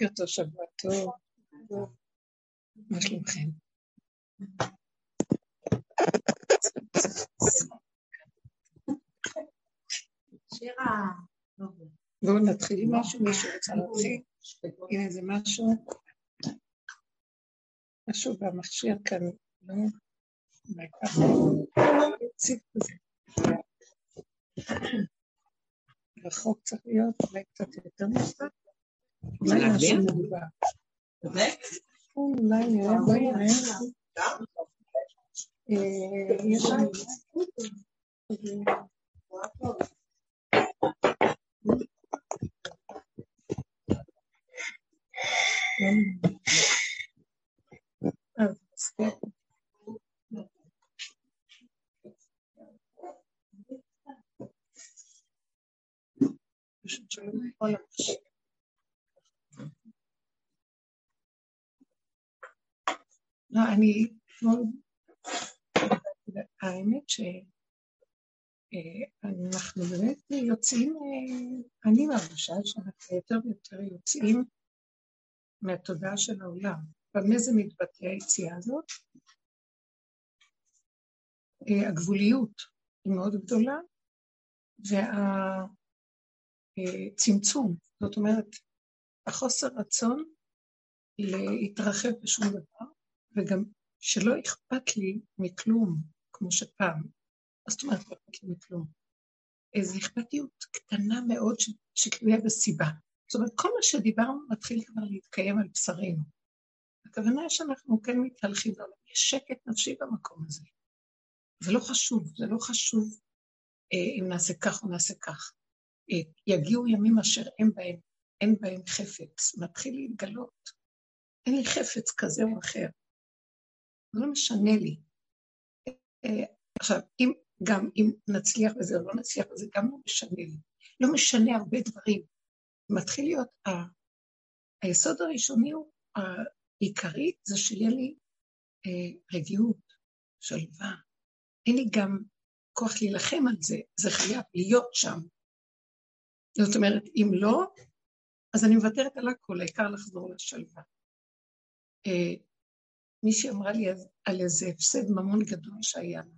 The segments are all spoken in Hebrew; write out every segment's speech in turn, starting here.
בוקר טוב, שבוע טוב. מה שלומכם? בואו נתחיל עם משהו, מישהו רוצה להתחיל? עם איזה משהו? משהו במכשיר כאן, לא? אולי ככה. רחוק צריך להיות, אולי קצת יותר מוסף. משהו מוגבר. אולי נראה, בואי נראה. יש לנו... לא, אני, האמת שאנחנו באמת יוצאים, אני מרגישה שאנחנו יותר ויותר יוצאים מהתודעה של העולם. במה זה מתבטא היציאה הזאת? הגבוליות היא מאוד גדולה, והצמצום, זאת אומרת, החוסר רצון להתרחב בשום דבר, וגם שלא אכפת לי מכלום, כמו שפעם. מה זאת אומרת לא אכפת לי מכלום? איזו אכפתיות קטנה מאוד שתלויה בסיבה. זאת אומרת, כל מה שדיברנו מתחיל כבר להתקיים על בשרינו. הכוונה היא שאנחנו כן מתהלכים לעולם, יש שקט נפשי במקום הזה. זה לא חשוב, זה לא חשוב אה, אם נעשה כך או נעשה כך. אה, יגיעו ימים אשר אין בהם, אין בהם חפץ, מתחיל להתגלות. אין לי חפץ כזה או אחר. זה לא משנה לי. אה, עכשיו, אם, גם אם נצליח בזה או לא נצליח בזה, גם לא משנה לי. לא משנה הרבה דברים. מתחיל להיות, ה... היסוד הראשוני הוא, העיקרי, זה שיהיה לי אה, רגיעות, שלווה. אין לי גם כוח להילחם על זה, זה חייב להיות שם. זאת אומרת, אם לא, אז אני מוותרת על הכל, העיקר לחזור לשלווה. אה, מישהי אמרה לי על איזה הפסד ממון גדול שהיה לה.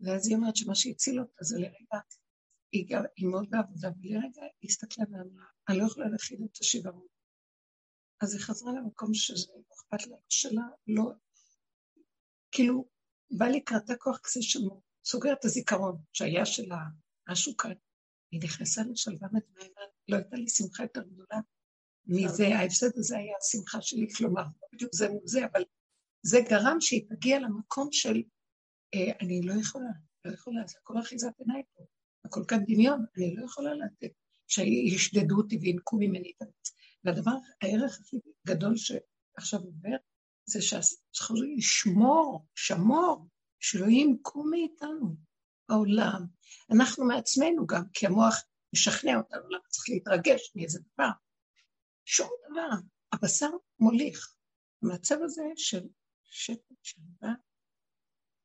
ואז היא אומרת שמה שהציל אותה זה לרגע, היא, גם, היא מאוד בעבודה, ולרגע היא הסתכלה ואמרה, אני לא יכולה להכיל את השיוורון. אז היא חזרה למקום שזה לא אכפת לה, שלה, לא, כאילו, בא לקראתה כוח כזה שסוגר את הזיכרון שהיה שלה, משהו כאן. היא נכנסה לשלווה מדמיינת, לא הייתה לי שמחה יותר גדולה מזה, ההפסד הזה היה השמחה שלי, כלומר, בדיוק זה מול זה, אבל זה גרם שהיא תגיע למקום של אה, אני לא יכולה, לא יכולה, זה הכל אחיזת עיניי פה, הכל כאן דמיון, אני לא יכולה לתת שישדדו אותי וינקו ממני את המצ... והדבר, הערך הכי גדול שעכשיו עובר, זה שצריכים לשמור, שמור, שלא ינקו מאיתנו העולם. אנחנו מעצמנו גם, כי המוח משכנע אותנו למה צריך להתרגש מאיזה דבר. שום דבר. הבשר מוליך. המצב הזה של שקט, שלווה,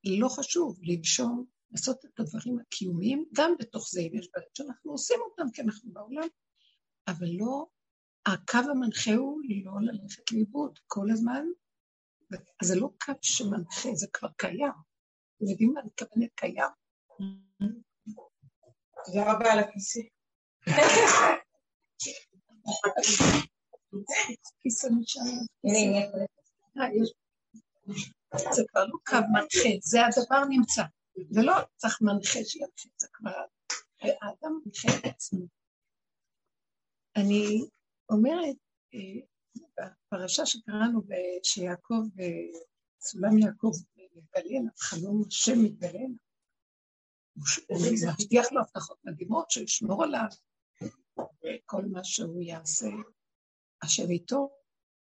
לא חשוב לנשום, לעשות את הדברים הקיומיים, גם בתוך זה, אם יש דברים שאנחנו עושים אותם כי אנחנו בעולם, אבל לא, הקו המנחה הוא לא ללכת לאיבוד כל הזמן, אז זה לא קו שמנחה, זה כבר קיים. אתם יודעים מה אני מתכוונת קיים? תודה רבה על הכיסא. כיסא נשאר. זה כבר לא קו מנחה, זה הדבר נמצא. זה לא צריך מנחה שינחה, זה כבר... האדם מנחה את עצמו. אני אומרת, בפרשה שקראנו, שיעקב, סולם יעקב אליו, חלום השם אליו. הוא מבטיח לו הבטחות מדהימות שישמור עליו, וכל מה שהוא יעשה, אשר איתו,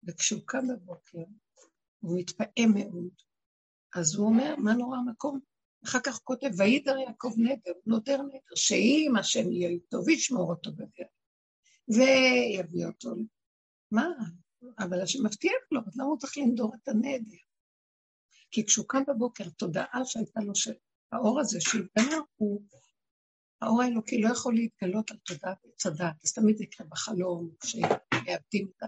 וכשהוא קם בבוקר, הוא מתפעם מאוד, אז הוא אומר, מה נורא המקום? אחר כך הוא כותב, וידר יעקב נדר, נודר נדר, שאם השם יהיה איתו וישמור אותו בדרך, ויביא אותו. מה? אבל השם מבטיח לו, אז למה הוא צריך לנדור את הנדר? כי כשהוא קם בבוקר, תודעה שהייתה לו, שהאור הזה שהתגלה, הוא, האור האלוקי לא יכול להתגלות על תודעת עץ הדת, אז תמיד זה יקרה בחלום, כשמאבדים את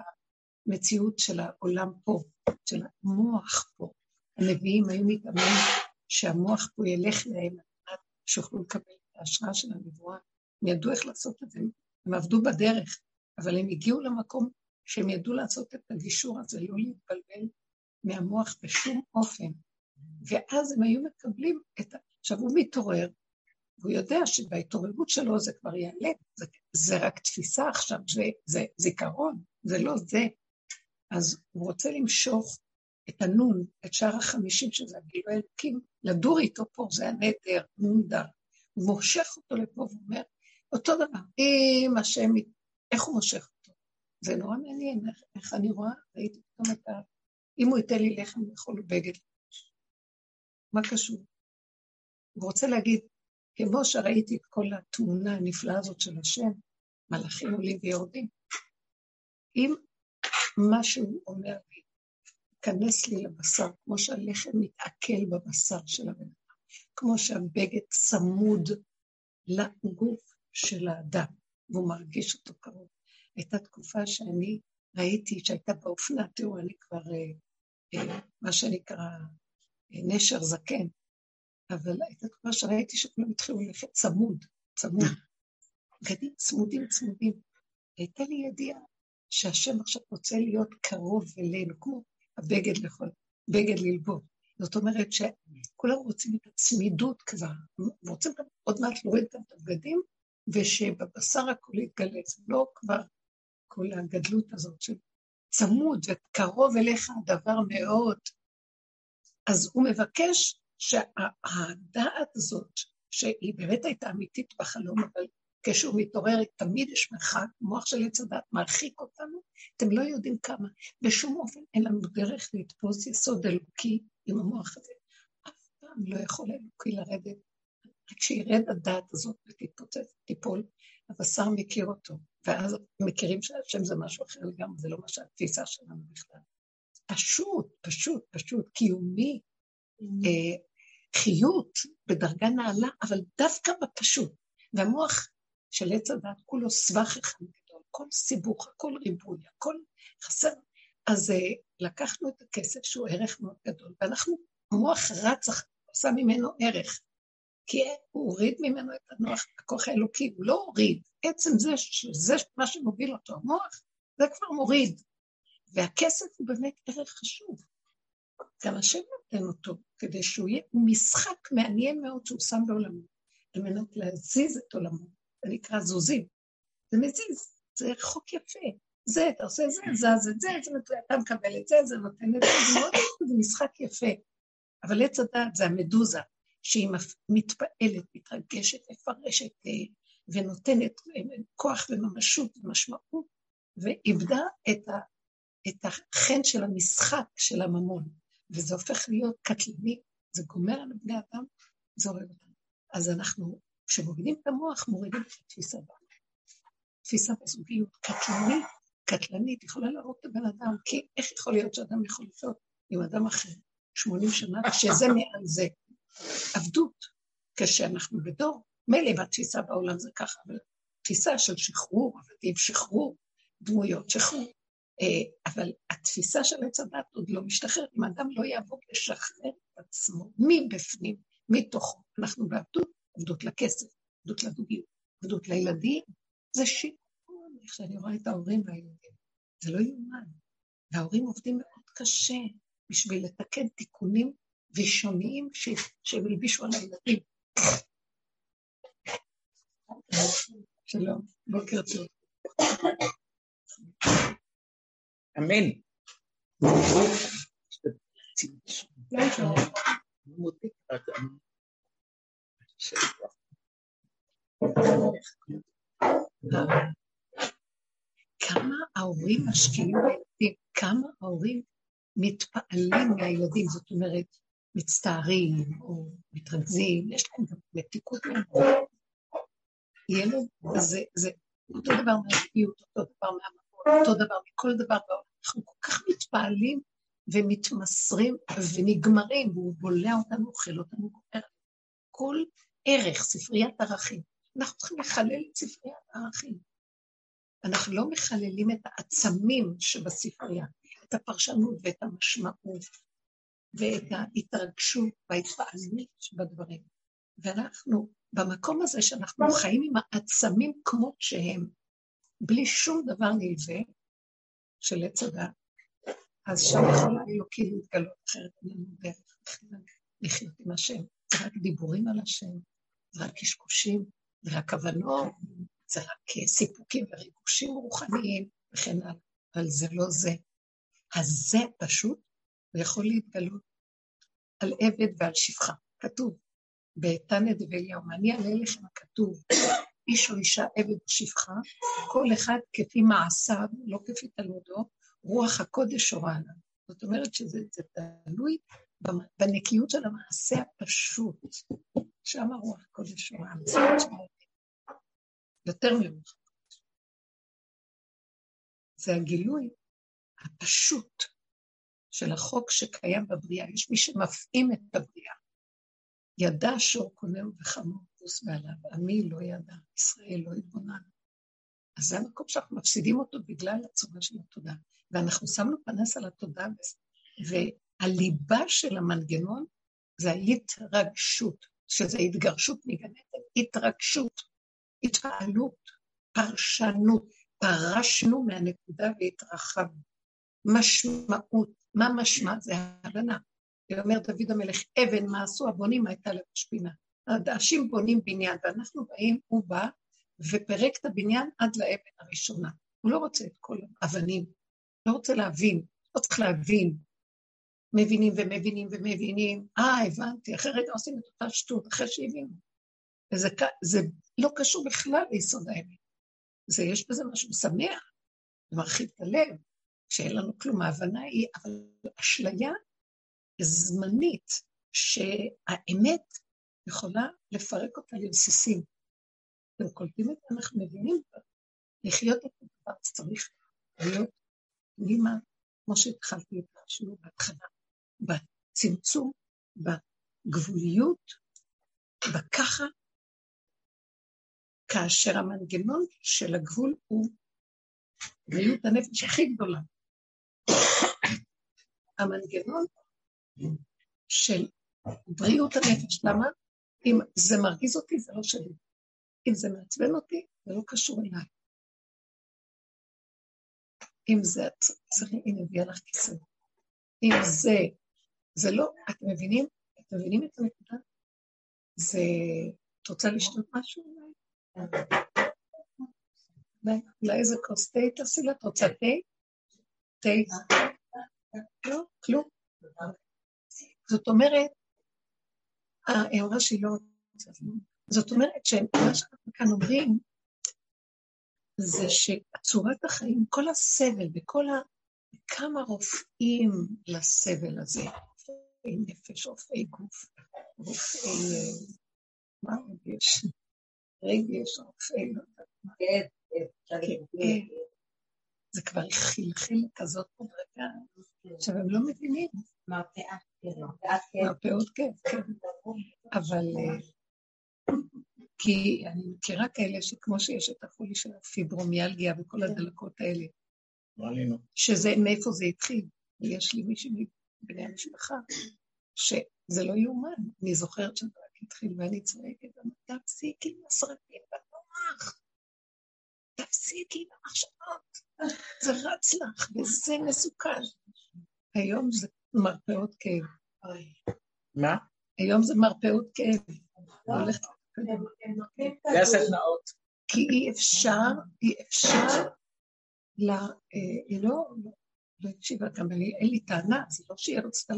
המציאות של העולם פה, של המוח פה. הנביאים היו מתאמנים שהמוח פה ילך להם, שיוכלו לקבל את ההשראה של הנבואה. הם ידעו איך לעשות את זה, הם עבדו בדרך, אבל הם הגיעו למקום שהם ידעו לעשות את הגישור הזה, לא להתבלבל מהמוח בשום אופן. ואז הם היו מקבלים את ה... עכשיו הוא מתעורר, והוא יודע שבהתעוררות שלו זה כבר יעלה, זה, זה רק תפיסה עכשיו, זה, זה זיכרון, זה לא זה. אז הוא רוצה למשוך את הנון, את שאר החמישים, שזה הגילוי האלוקים, לדור איתו פה, זה הנדר, נונדר. הוא מושך אותו לפה ואומר, אותו דבר, אם השם, איך הוא מושך אותו? זה נורא מעניין, איך, איך אני רואה, ראיתי פתאום את ה... אם הוא ייתן לי לחם לאכול בגד, מה קשור? הוא רוצה להגיד, כמו שראיתי את כל התמונה הנפלאה הזאת של השם, מלאכים עולים ויורדים, אם משהו אומר לי, כנס לי לבשר, כמו שהלחם מתעכל בבשר של הבן אדם, כמו שהבגד צמוד לגוף של האדם, והוא מרגיש אותו קרוב. הייתה תקופה שאני ראיתי שהייתה באופנה, תראו, אני כבר, אה, אה, מה שנקרא, אה, נשר זקן, אבל הייתה תקופה שראיתי שכולם התחילו ללכת צמוד, צמוד. בגדים צמודים צמודים. הייתה לי ידיעה שהשם עכשיו רוצה להיות קרוב אלינו, כמו הבגד לכל, בגד ללבוד. זאת אומרת שכולם רוצים את הצמידות כבר, רוצים גם עוד מעט להוריד את הבגדים, ושבבשר הכל יתגלה, זה לא כבר כל הגדלות הזאת של צמוד וקרוב אליך הדבר מאוד. אז הוא מבקש שהדעת הזאת, שהיא באמת הייתה אמיתית בחלום, אבל כשהוא מתעורר, תמיד יש מרחק, מוח של עץ הדת מרחיק אותנו, אתם לא יודעים כמה. בשום אופן אין לנו דרך לתפוס יסוד אלוקי עם המוח הזה. אף פעם לא יכול אלוקי לרדת. רק כשירד הדעת הזאת ותתפוצץ, תיפול, הבשר מכיר אותו, ואז מכירים שהשם זה משהו אחר לגמרי, זה לא מה שהתפיסה שלנו בכלל. פשוט, פשוט, פשוט, קיומי, mm. אה, חיות בדרגה נעלה, אבל דווקא בפשוט. והמוח של עץ הדת כולו סבך אחד גדול, כל סיבוך, הכל ריבוי, הכל חסר. אז uh, לקחנו את הכסף שהוא ערך מאוד גדול, ואנחנו, המוח רץ, עשה ממנו ערך, כי הוא הוריד ממנו את הנוח, הכוח האלוקי, הוא לא הוריד, עצם זה שזה מה שמוביל אותו, המוח, זה כבר מוריד. והכסף הוא באמת ערך חשוב. גם השם נותן אותו, כדי שהוא יהיה משחק מעניין מאוד שהוא שם בעולמו, על מנת להזיז את עולמו. זה נקרא זוזים. זה מזיז, זה חוק יפה. זה, אתה עושה זה, זז את זה, זה אתה מקבל את זה, זה נותן את זה, זה מאוד יפה, זה משחק יפה. אבל עץ הדעת זה המדוזה, שהיא מתפעלת, מתרגשת, מפרשת אה, ונותנת אה, כוח וממשות ומשמעות, ואיבדה את, ה, את החן של המשחק של הממון, וזה הופך להיות קטלני, זה גומר על בני אדם, זה הורג אותם. אז אנחנו כשמורידים את המוח, מורידים את התפיסה בה. תפיסה בזוגיות קטלנית, קטלנית, יכולה להרוג את הבן אדם, כי איך יכול להיות שאדם יכול לחיות עם אדם אחר 80 שנה, שזה מעל זה עבדות, כשאנחנו בדור, מילא בתפיסה בעולם זה ככה, אבל תפיסה של שחרור, עבדים שחרור, דמויות שחרור. אה, אבל התפיסה של עץ הדת עוד לא משתחררת. אם האדם לא יעבוד לשחרר את עצמו מבפנים, מתוכו, אנחנו בעבדות, עבדות לכסף, עבדות לדוגיות, עבדות לילדים, זה שיכון, איך שאני רואה את ההורים והילדים. זה לא יאומן. וההורים עובדים מאוד קשה בשביל לתקן תיקונים ראשוניים שהם הלבישו על הילדים. שלום, בוקר טוב. אמן. כמה ההורים משקיעים בילדים, כמה ההורים מתפעלים מהילדים, זאת אומרת, מצטערים או מתרכזים, יש להם גם מתיקות. ילד זה, זה אותו דבר מהשקיעות, אותו דבר מהמקום, אותו דבר מכל דבר בעולם. אנחנו כל כך מתפעלים ומתמסרים ונגמרים, והוא בולע אותנו, אוכל אותנו, כל ערך, ספריית ערכים. אנחנו צריכים לחלל את ספריית הערכים. אנחנו לא מחללים את העצמים שבספרייה, את הפרשנות ואת המשמעות ואת ההתרגשות וההתפעלות שבדברים. ואנחנו, במקום הזה שאנחנו חיים עם העצמים כמו שהם, בלי שום דבר נלווה של עץ הדת, אז שם יכול האלוקים להתגלות אחרת אין לנו דרך לחיות עם השם. זה רק דיבורים על השם, זה רק קשקושים, זה רק כוונות, זה רק סיפוקים וריגושים רוחניים וכן הלאה, אבל זה לא זה. אז זה פשוט, הוא יכול להתגלות על עבד ועל שפחה. כתוב, דבי יום, אני אעלה לכם הכתוב, איש או אישה עבד או שפחה, כל אחד כפי מעשיו, לא כפי תלמודו, רוח הקודש שורה עליו. זאת אומרת שזה תלוי בנקיות של המעשה הפשוט. שם רוח הקודש שורה, המציאות של יותר מרוח הקודש. זה הגילוי הפשוט של החוק שקיים בבריאה. יש מי שמפעים את הבריאה. ידע שור קונהו וחמור פוס מעליו, עמי לא ידע, ישראל לא התבונן. אז זה המקום שאנחנו מפסידים אותו בגלל הצורה של התודעה. ואנחנו שמנו פנס על התודעה, והליבה של המנגנון זה ההתרגשות, שזה התגרשות מגן התרגשות, התפעלות, פרשנות, פרשנו מהנקודה והתרחבנו. משמעות, מה משמע? זה הבנה. אומר דוד המלך, אבן מה עשו הבונים הייתה לבש פינה. הדעשים בונים בניין, ואנחנו באים, הוא בא ופירק את הבניין עד לאבן הראשונה. הוא לא רוצה את כל האבנים, לא רוצה להבין, לא צריך להבין. מבינים ומבינים ומבינים, אה, הבנתי, אחרי רגע עושים את אותה שטות, אחרי שהבינו. וזה זה לא קשור בכלל ליסוד האמת. זה, יש בזה משהו שמח, זה מרחיב את הלב, שאין לנו כלום. ההבנה היא, אבל אשליה זמנית, שהאמת יכולה לפרק אותה לרסיסים. אתם קולטים את זה? אנחנו מבינים לחיות את הדבר צריך להיות פנימה, כמו שהתחלתי את השיעור בהתחלה, בצמצום, בגבוליות, בככה, כאשר המנגנון של הגבול הוא בריאות הנפש הכי גדולה. המנגנון של בריאות הנפש, למה? אם זה מרגיז אותי, זה לא שלי. אם זה מעצבן אותי, זה לא קשור אליי. אם זה, צריך, הנה, הביאה לך כיסא. אם זה, זה לא, אתם מבינים? אתם מבינים את הנקודה? זה, את רוצה לשתות משהו אולי? אולי איזה כוס תה תעשי לה? את רוצה תה? תה? לא, כלום. זאת אומרת, אמרה שהיא לא רוצה. זאת אומרת שמה שאנחנו כאן אומרים, זה שצורת החיים, כל הסבל וכל ה... כמה רופאים לסבל הזה, רופאי נפש, רופאי גוף, רופאי... אה, מה עוד יש? רגש, רופאי... כן, כן, כן. זה כבר חלחל כזאת מדרגה, עכשיו הם לא מבינים. מרפאה, מרפאות כן, כן. אבל אה, כי אני מכירה כאלה שכמו שיש את החולי של הפיברומיאלגיה וכל. הדלקות האלה, שזה, מאיפה זה התחיל. יש לי מישהי מבני המשפחה, שזה לא יאומן, אני זוכרת שזה רק התחיל ואני צועקת, תפסיקי עם הסרטים במוח, תפסיקי עם המחשבות, זה רץ לך וזה מסוכן. היום זה מרפאות כאב. מה? היום זה מרפאות כאב. לא. זה הסדנאות. כי אי אפשר, אי אפשר, לא, לא הקשיבה גם, אין לי טענה, זה לא שהיא רצתה,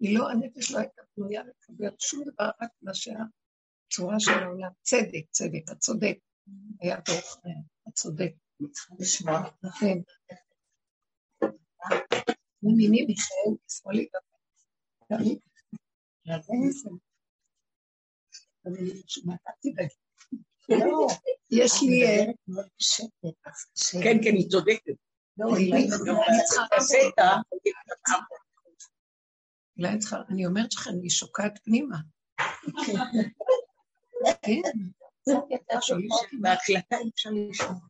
היא לא, הנפש לא הייתה פנויה לקבל שום דבר, רק מה שהצורה של העולם, צדק, צדק, הצודק, היה דוח הצודק. כן. מימיני מיכאל, שמאלי גם. לא, יש לי... אה, כן, כן, היא צודקת. לא, אולי צריכה, אני אומרת לכם, היא שוקעת פנימה. כן. בהקלטה אי אפשר לשמוע.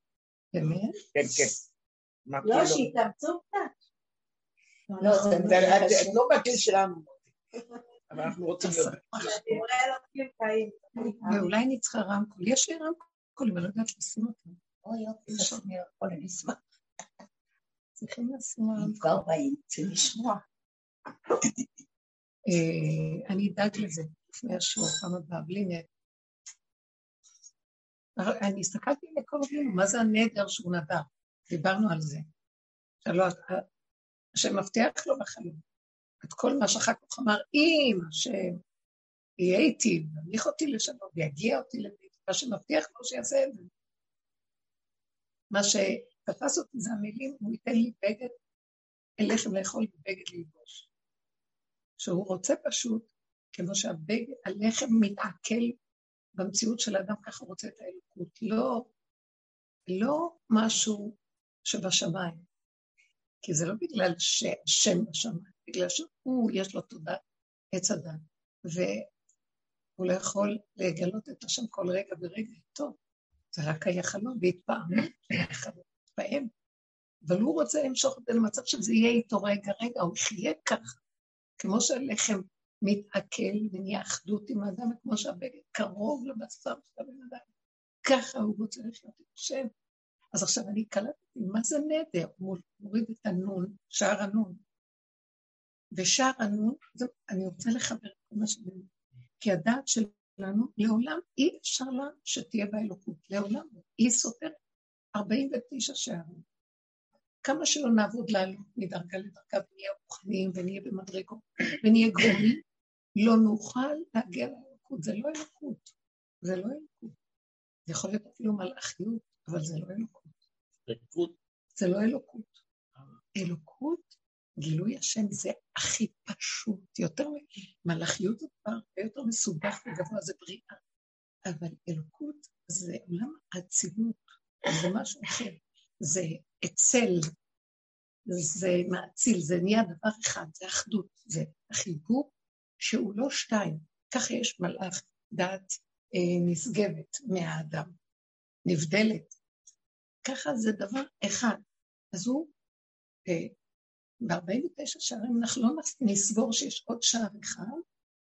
באמת? כן, כן. לא, שיתאמצו קצת. לא, את לא בגיל שלנו, אבל אנחנו רוצים. ואולי אני צריכה רמקול. יש לי רמקול, אבל לא יודעת לשים אותו. אוי יופי, הכל, אני אשמח. צריכים לשים רמקול. כבר באים, צריכים לשמוע. אה, אני אדאג לזה לפני השיעור פעם הבאה, בלי נדר. אני הסתכלתי לכל הדיון, מה זה הנדר שהוא נדר? דיברנו על זה. שלא, השם מבטיח לו בחיים. את כל מה שאחר כך אמר, אם השם יהיה איתי, וימליך אותי לשם, ויגיע אותי לבית, מה שמבטיח לו שיעשה את זה. מה שתפס אותי זה המילים, הוא ייתן לי בגד, לחם לאכול ובגד ללבוש. שהוא רוצה פשוט, כמו שהלחם מתעכל במציאות של האדם, ככה הוא רוצה את האלוקות. לא, לא משהו שבשמיים, כי זה לא בגלל שהשם בשמיים, בגלל שהוא, יש לו תודה, עץ הדת, והוא לא יכול לגלות את השם כל רגע ורגע, טוב, זה רק היה חלום, והתפעמות, התפעם, אבל הוא רוצה למשוך את זה למצב שזה יהיה איתו רגע רגע, הוא יחיה ככה, כמו שהלחם מתעכל ונהיה אחדות עם האדם, כמו שהבגד קרוב לבשר של הבן אדם, ככה הוא רוצה לחיות עם השם. אז עכשיו אני קלטתי, מה זה נדר? הוא מוריד את הנון, שער הנון. ושער הנון, אני רוצה לחבר את מה שאני כי הדעת שלנו, לעולם אי אפשר לה שתהיה באלוקות, לעולם היא סותרת 49 שערים. כמה שלא נעבוד לעלות מדרגה לדרגה ונהיה רוחניים ונהיה במדרגות ונהיה גבוהים, לא נוכל להגיע לאלוקות, זה לא אלוקות, זה לא אלוקות. זה יכול להיות אפילו מלאכיות, אבל זה לא אלוקות. זה לא אלוקות. אלוקות, גילוי השם זה הכי פשוט, יותר מלאכיות זה כבר הרבה יותר מסובך וגבוה, זה בריאה. אבל אלוקות זה עולם האצילות, זה משהו אחר. זה אצל, זה מאציל, זה נהיה דבר אחד, זה אחדות, זה החיבור שהוא לא שתיים. ככה יש מלאך דעת אה, נשגבת מהאדם, נבדלת. ככה זה דבר אחד. אז הוא, אה, ב-49 שערים אנחנו לא נסבור שיש עוד שער אחד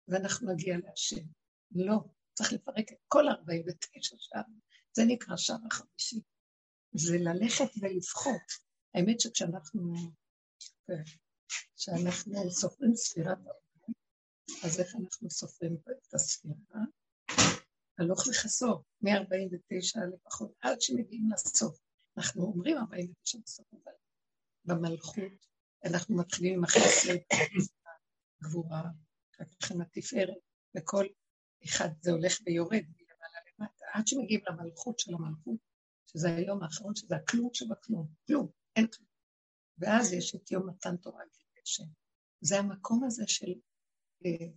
ואנחנו נגיע להשם. לא, צריך לפרק את כל 49 שערים. זה נקרא שער החמישי. זה ללכת ולבחור. האמת שכשאנחנו, כשאנחנו סופרים ספירת העולם, אז איך אנחנו סופרים את הספירה? הלוך לחסור, מ-49 לפחות, עד שמגיעים לסוף. אנחנו אומרים 49 בסוף, אבל במלכות אנחנו מתחילים עם החסד, גבורה, אחר כך עם התפארת, וכל אחד זה הולך ויורד עד שמגיעים למלכות של המלכות, שזה היום האחרון, שזה הכלום שבכלום, כלום, אין כלום. ואז יש את יום מתן תורה גשם. זה המקום הזה של... אה,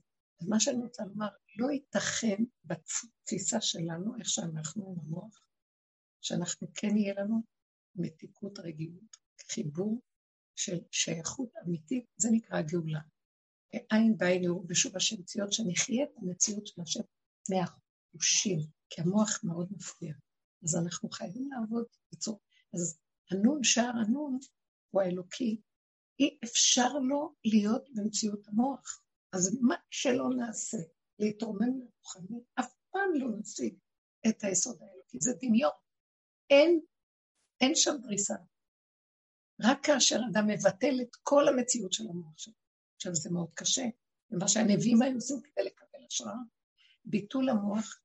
מה שאני רוצה לומר, לא ייתכן בתפיסה שלנו, איך שאנחנו עם המוח, שאנחנו כן יהיה לנו מתיקות רגילות, חיבור של שייכות אמיתית, זה נקרא גאולה. עין בעין יראו בשוב השם ציון, שנחיה את המציאות של השם מהחושים, כי המוח מאוד מפריע. אז אנחנו חייבים לעבוד בצורה... אז הנון, שער הנון, הוא האלוקי, אי אפשר לו להיות במציאות המוח. אז מה שלא נעשה, להתרומם לרוחני, אף פעם לא נשיג את היסוד האלוקי, זה דמיון. אין, אין שם דריסה. רק כאשר אדם מבטל את כל המציאות של המוח שלו. עכשיו, זה מאוד קשה, ומה שהנביאים היו עושים כדי לקבל השראה, ביטול המוח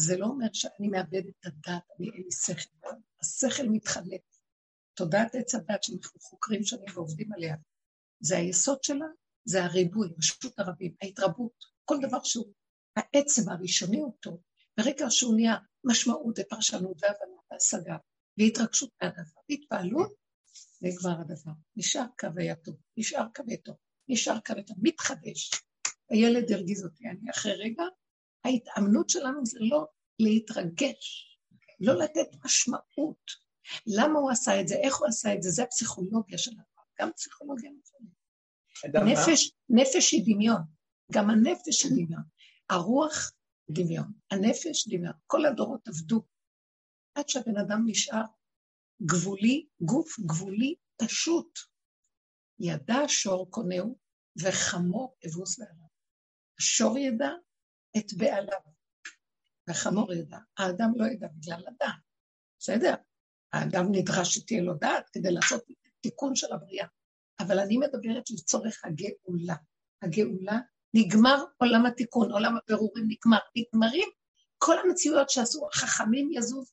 זה לא אומר שאני מאבד את הדעת, אני אין לי שכל. השכל מתחלק. תודעת עץ הדת שאנחנו חוקרים שנים ועובדים עליה, זה היסוד שלה, זה הריבוי, רשות הרבים, ההתרבות, כל דבר שהוא, העצם הראשוני הוא טוב. ברגע שהוא נהיה משמעות ופרשנות והבנה והשגה והתרגשות מהדבר והתפעלות, נגמר הדבר. נשאר קו היתום, נשאר קו היתום, נשאר קו היתום, מתחדש. הילד הרגיז אותי, אני אחרי רגע ההתאמנות שלנו זה לא להתרגש, לא לתת משמעות. למה הוא עשה את זה, איך הוא עשה את זה, זה הפסיכולוגיה שלנו, גם פסיכולוגיה נפשית. נפש, נפש היא דמיון, גם הנפש היא דמיון. הרוח דמיון, הנפש דמיון. כל הדורות עבדו עד שהבן אדם נשאר גבולי, גוף גבולי פשוט. ידע השור קונהו, וחמור אבוס בעליו. השור ידע את בעליו, והחמור ידע. האדם לא ידע בגלל הדעת. בסדר, האדם נדרש שתהיה לו דעת כדי לעשות תיקון של הבריאה. אבל אני מדברת לצורך הגאולה. הגאולה, נגמר עולם התיקון, עולם הפירורים נגמר. נגמרים כל המציאויות שעשו, החכמים יזוז.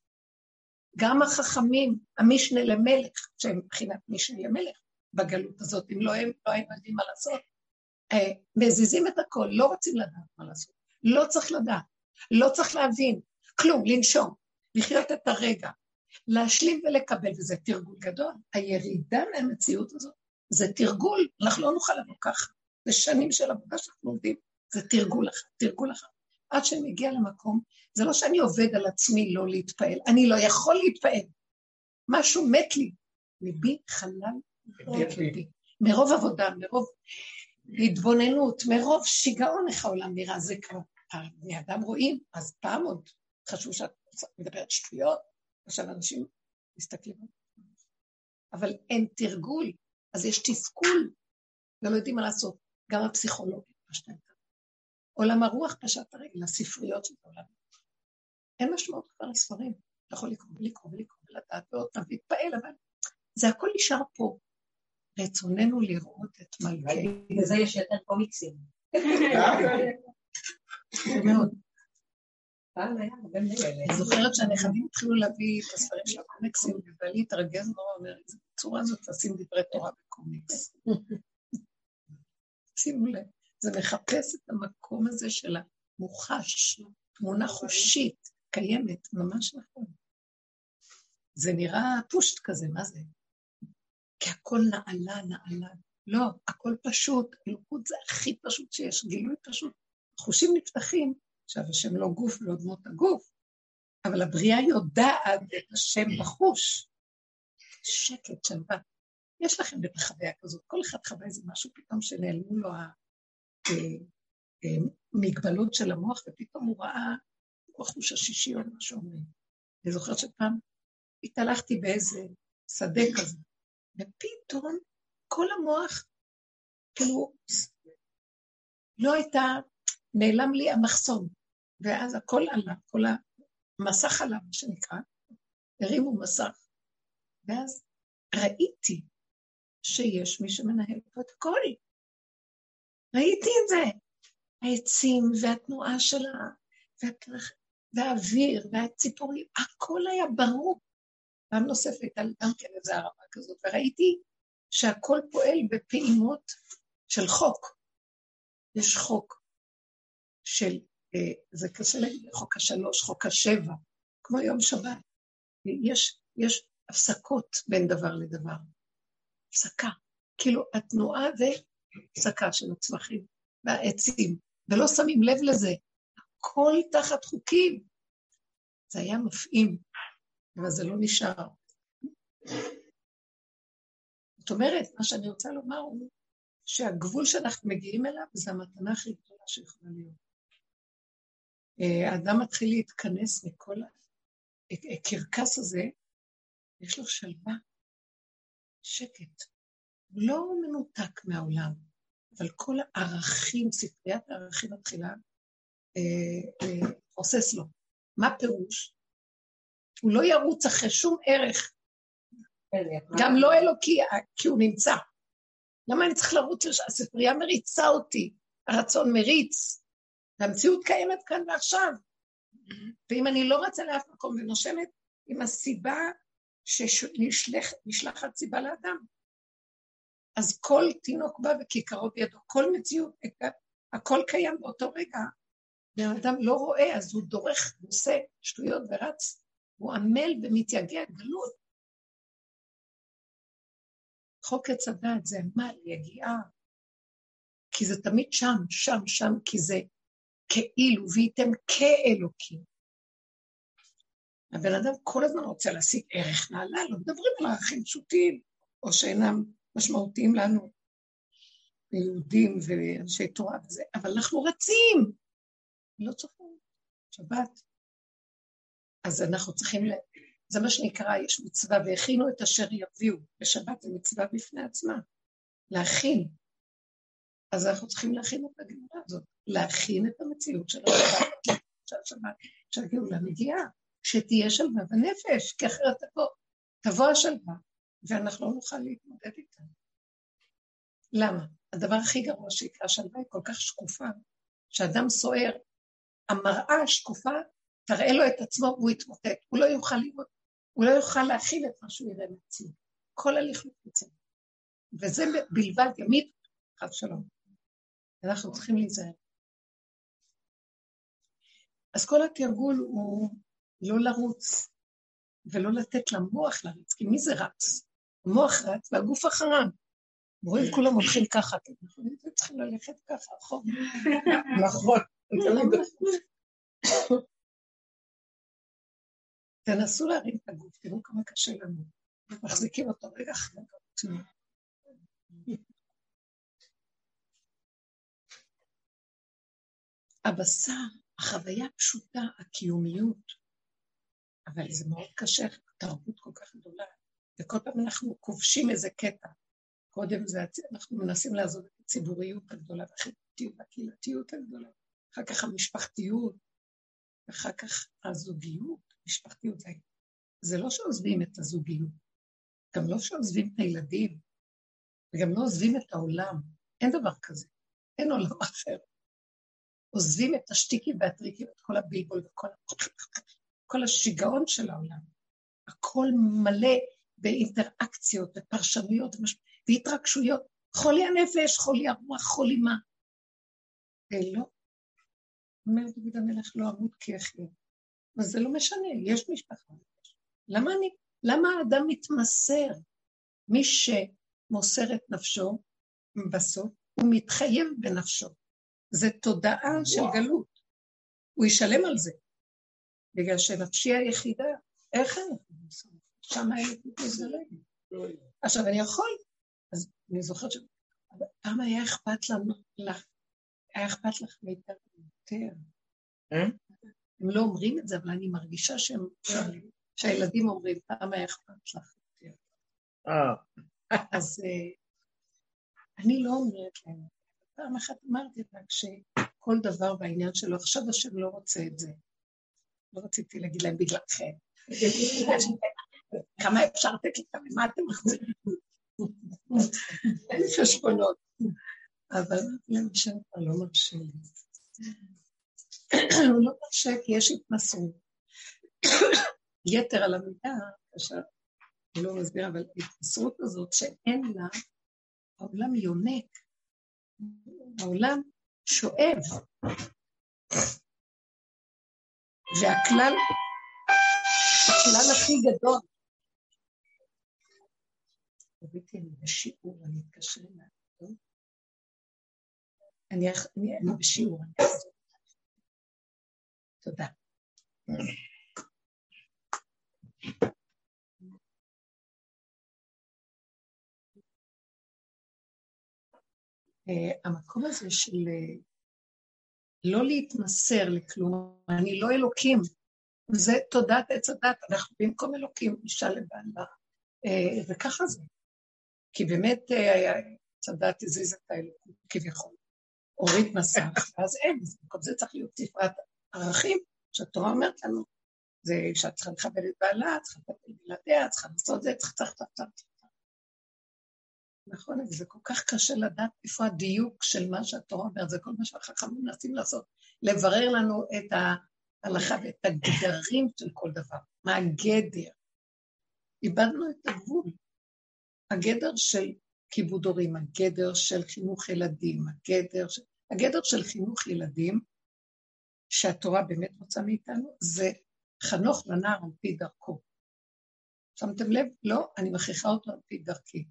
גם החכמים, המשנה למלך, שהם מבחינת משנה למלך בגלות הזאת, אם לא הם, לא היינו יודעים מה לעשות. אה, מזיזים את הכל, לא רוצים לדעת מה לעשות. לא צריך לדעת, לא צריך להבין, כלום, לנשום, לחיות את הרגע, להשלים ולקבל, וזה תרגול גדול. הירידה מהמציאות הזאת זה תרגול, אנחנו לא נוכל לבוא ככה. זה שנים של עבודה שאנחנו עובדים, זה תרגול אחד, תרגול אחד. עד שאני מגיע למקום, זה לא שאני עובד על עצמי לא להתפעל, אני לא יכול להתפעל. משהו מת לי, ליבי חלל ליבי. מרוב עבודה, מרוב התבוננות, מרוב שיגעון איך העולם נראה, זה כבר, בני אדם רואים, אז פעם עוד חשבו שאת מדברת שטויות, עכשיו אנשים מסתכלים אבל אין תרגול, אז יש תסכול, ולא יודעים מה לעשות. גם הפסיכולוגיה פשטה את עולם הרוח פשט הרגל, הספריות של העולם. אין משמעות כבר לספרים. אתה יכול לקרוא ולקרוא ולקרוא ולדעת ועוד פעם להתפעל, אבל זה הכל נשאר פה. רצוננו לראות את מלכי. בגלל יש יותר קומיקסים. מאוד. אני זוכרת שהנכדים התחילו להביא את הספרים של הקומיקסים, ובעלי התרגז נורא, אומר, איזה צורה זאת לשים דברי תורה בקומיקס. שימו לב, זה מחפש את המקום הזה של המוחש, תמונה חושית, קיימת, ממש נכון. זה נראה פושט כזה, מה זה? כי הכל נעלה, נעלה. לא, הכל פשוט, אלוקות זה הכי פשוט שיש, גילוי פשוט. חושים נפתחים, עכשיו השם לא גוף, לא דמות הגוף, אבל הבריאה יודעת את השם בחוש. שקט, שלווה. יש לכם בטח חוויה כזאת, כל אחד חווה איזה משהו פתאום שנעלמו לו המגבלות אה, אה, של המוח, ופתאום הוא ראה בחוש השישי או מה שאומרים. אני זוכרת שפעם התהלכתי באיזה שדה כזה, ופתאום כל המוח, כאילו, לא הייתה, נעלם לי המחסום, ואז הכל עלה, כל המסך עלה, מה שנקרא, הרימו מסך, ואז ראיתי שיש מי שמנהל פה את הכל. ראיתי את זה. העצים והתנועה שלה, והפרח, והאוויר והציפורים, הכל היה ברור. פעם נוספת על גם כן איזו הרמה כזאת, וראיתי שהכל פועל בפעימות של חוק. יש חוק של, אה, זה קשה להגיד, חוק השלוש, חוק השבע, כמו יום שבת. יש, יש הפסקות בין דבר לדבר. הפסקה. כאילו התנועה והפסקה של הצמחים והעצים, ולא שמים לב לזה. הכל תחת חוקים. זה היה מפעים, אבל זה לא נשאר. זאת אומרת, מה שאני רוצה לומר הוא שהגבול שאנחנו מגיעים אליו זה המתנה הכי גדולה שיכולה להיות. אה, האדם מתחיל להתכנס מכל הקרקס הזה, יש לו שלווה, שקט. הוא לא מנותק מהעולם, אבל כל הערכים, ספריית הערכים מתחילה להתרוסס אה, אה, לו. מה פירוש? הוא לא ירוץ אחרי שום ערך, גם לא אלוקי, כי הוא נמצא. למה אני צריך לרוץ? הספרייה מריצה אותי, הרצון מריץ, והמציאות קיימת כאן ועכשיו. ואם אני לא רצה לאף מקום ונושמת עם הסיבה שנשלחת סיבה לאדם. אז כל תינוק בא וכיכרו בידו, כל מציאות, הכל קיים באותו רגע. והאדם לא רואה, אז הוא דורך, עושה שטויות ורץ, הוא עמל ומתייגע גלות. חוק עץ הדעת זה עמל, יגיעה, כי זה תמיד שם, שם, שם, כי זה כאילו, וייתם כאלוקים. הבן אדם כל הזמן רוצה להשיג ערך נעלה, לא מדברים על ערכים פשוטים, או שאינם משמעותיים לנו, יהודים ואנשי תורה וזה, אבל אנחנו רצים, לא צריכים, שבת. אז אנחנו צריכים זה מה שנקרא, יש מצווה, והכינו את אשר יביאו. בשבת זה מצווה בפני עצמה. להכין. אז אנחנו צריכים להכין את הגאולה הזאת, להכין את המציאות של השבת, שהגאולה מגיעה, שתהיה שלווה בנפש, כי אחרת תבוא, תבוא השלווה, ואנחנו לא נוכל להתמודד איתה. למה? הדבר הכי גרוע שיקרה, השלווה היא כל כך שקופה, שאדם סוער, המראה השקופה תראה לו את עצמו והוא יתמוטט, הוא לא יוכל לראות, הוא לא יוכל להכיל את מה שהוא יראה מעצמו. כל הליך מתפוצץ. וזה בלבד ימית, חס שלום. אנחנו צריכים להיזהר. אז כל התרגול הוא לא לרוץ, ולא לתת למוח לרוץ, כי מי זה רץ? המוח רץ והגוף אחריו. רואים כולם הולכים ככה, אנחנו צריכים ללכת ככה, אחורה. נכון. תנסו להרים את הגוף, תראו כמה קשה לנו. מחזיקים אותו רגע אחרי הבשר, החוויה פשוטה, הקיומיות, אבל זה מאוד קשה, תרבות כל כך גדולה, וכל פעם אנחנו כובשים איזה קטע. קודם זה, אנחנו מנסים לעזוב את הציבוריות הגדולה והחברתיות והקהילתיות הגדולה, אחר כך המשפחתיות, ואחר כך הזוגיות, משפחתיות. זה, זה לא שעוזבים את הזוגיות, גם לא שעוזבים את הילדים, וגם לא עוזבים את העולם. אין דבר כזה, אין עולם אחר. עוזבים את השטיקים והטריקים, את כל הבלבול וכל כל השיגעון של העולם. הכל מלא באינטראקציות ופרשנויות והתרגשויות. חולי הנפש, חולי הרוח, חולי מה. ולא. אומר דוד המלך, לא אמות כי אחיה. אז זה לא משנה, יש משפחה. למה אני, למה האדם מתמסר? מי שמוסר את נפשו, בסוף, הוא מתחייב בנפשו. זה תודעה של גלות. הוא ישלם על זה. בגלל שנפשי היחידה, איך לעשות? שם אין לי עכשיו, אני יכול, אז אני זוכרת ש... פעם היה אכפת לנו, לך, היה אכפת לך מאיתנו יותר. הם לא אומרים את זה, אבל אני מרגישה שהם, שהילדים אומרים, פעם היה אכפת לך יותר. אה. אז אה, אני לא אומרת להם, פעם אחת אמרתי רק שכל דבר בעניין שלו, עכשיו השם לא רוצה את זה. לא רציתי להגיד להם בגללכם. כמה אפשר לתת לכם, מה אתם מחזירים? אין חשבונות. אבל למשל, אתה לא מרשה לי. הוא לא מרשה כי יש התמסרות. יתר על המידה, כאשר, אני לא מסביר, אבל התמסרות הזאת שאין לה, העולם יונק, העולם שואב. והכלל, הכלל הכי גדול, תביאי אני בשיעור, אני אתקשר אליה. אני, בשיעור, אני אחזור. תודה. המקום הזה של uh, לא להתמסר לכלום, אני לא אלוקים, זה תודעת עץ הדת, אנחנו במקום אלוקים, אישה לבעלה, uh, וככה זה. כי באמת עץ הדת הזיז את האלוקות כביכול, הוריד מסך, אז אין, במקום זה צריך להיות ספרת ערכים שהתורה אומרת לנו, זה שאת צריכה לכבד את בעלה, צריכה לטפל בלעדיה, צריכה לעשות זה, צריכה, צריכה, צריכה, צריכה. נכון, אבל זה כל כך קשה לדעת איפה הדיוק של מה שהתורה אומרת, זה כל מה שהחכמים מנסים לעשות, לברר לנו את ההלכה ואת הגדרים של כל דבר, מה הגדר. איבדנו את הגבול. הגדר של כיבוד הורים, הגדר של חינוך ילדים, הגדר של, הגדר של חינוך ילדים שהתורה באמת רוצה מאיתנו, זה חנוך לנער על פי דרכו. שמתם לב? לא, אני מכריחה אותו על פי דרכי.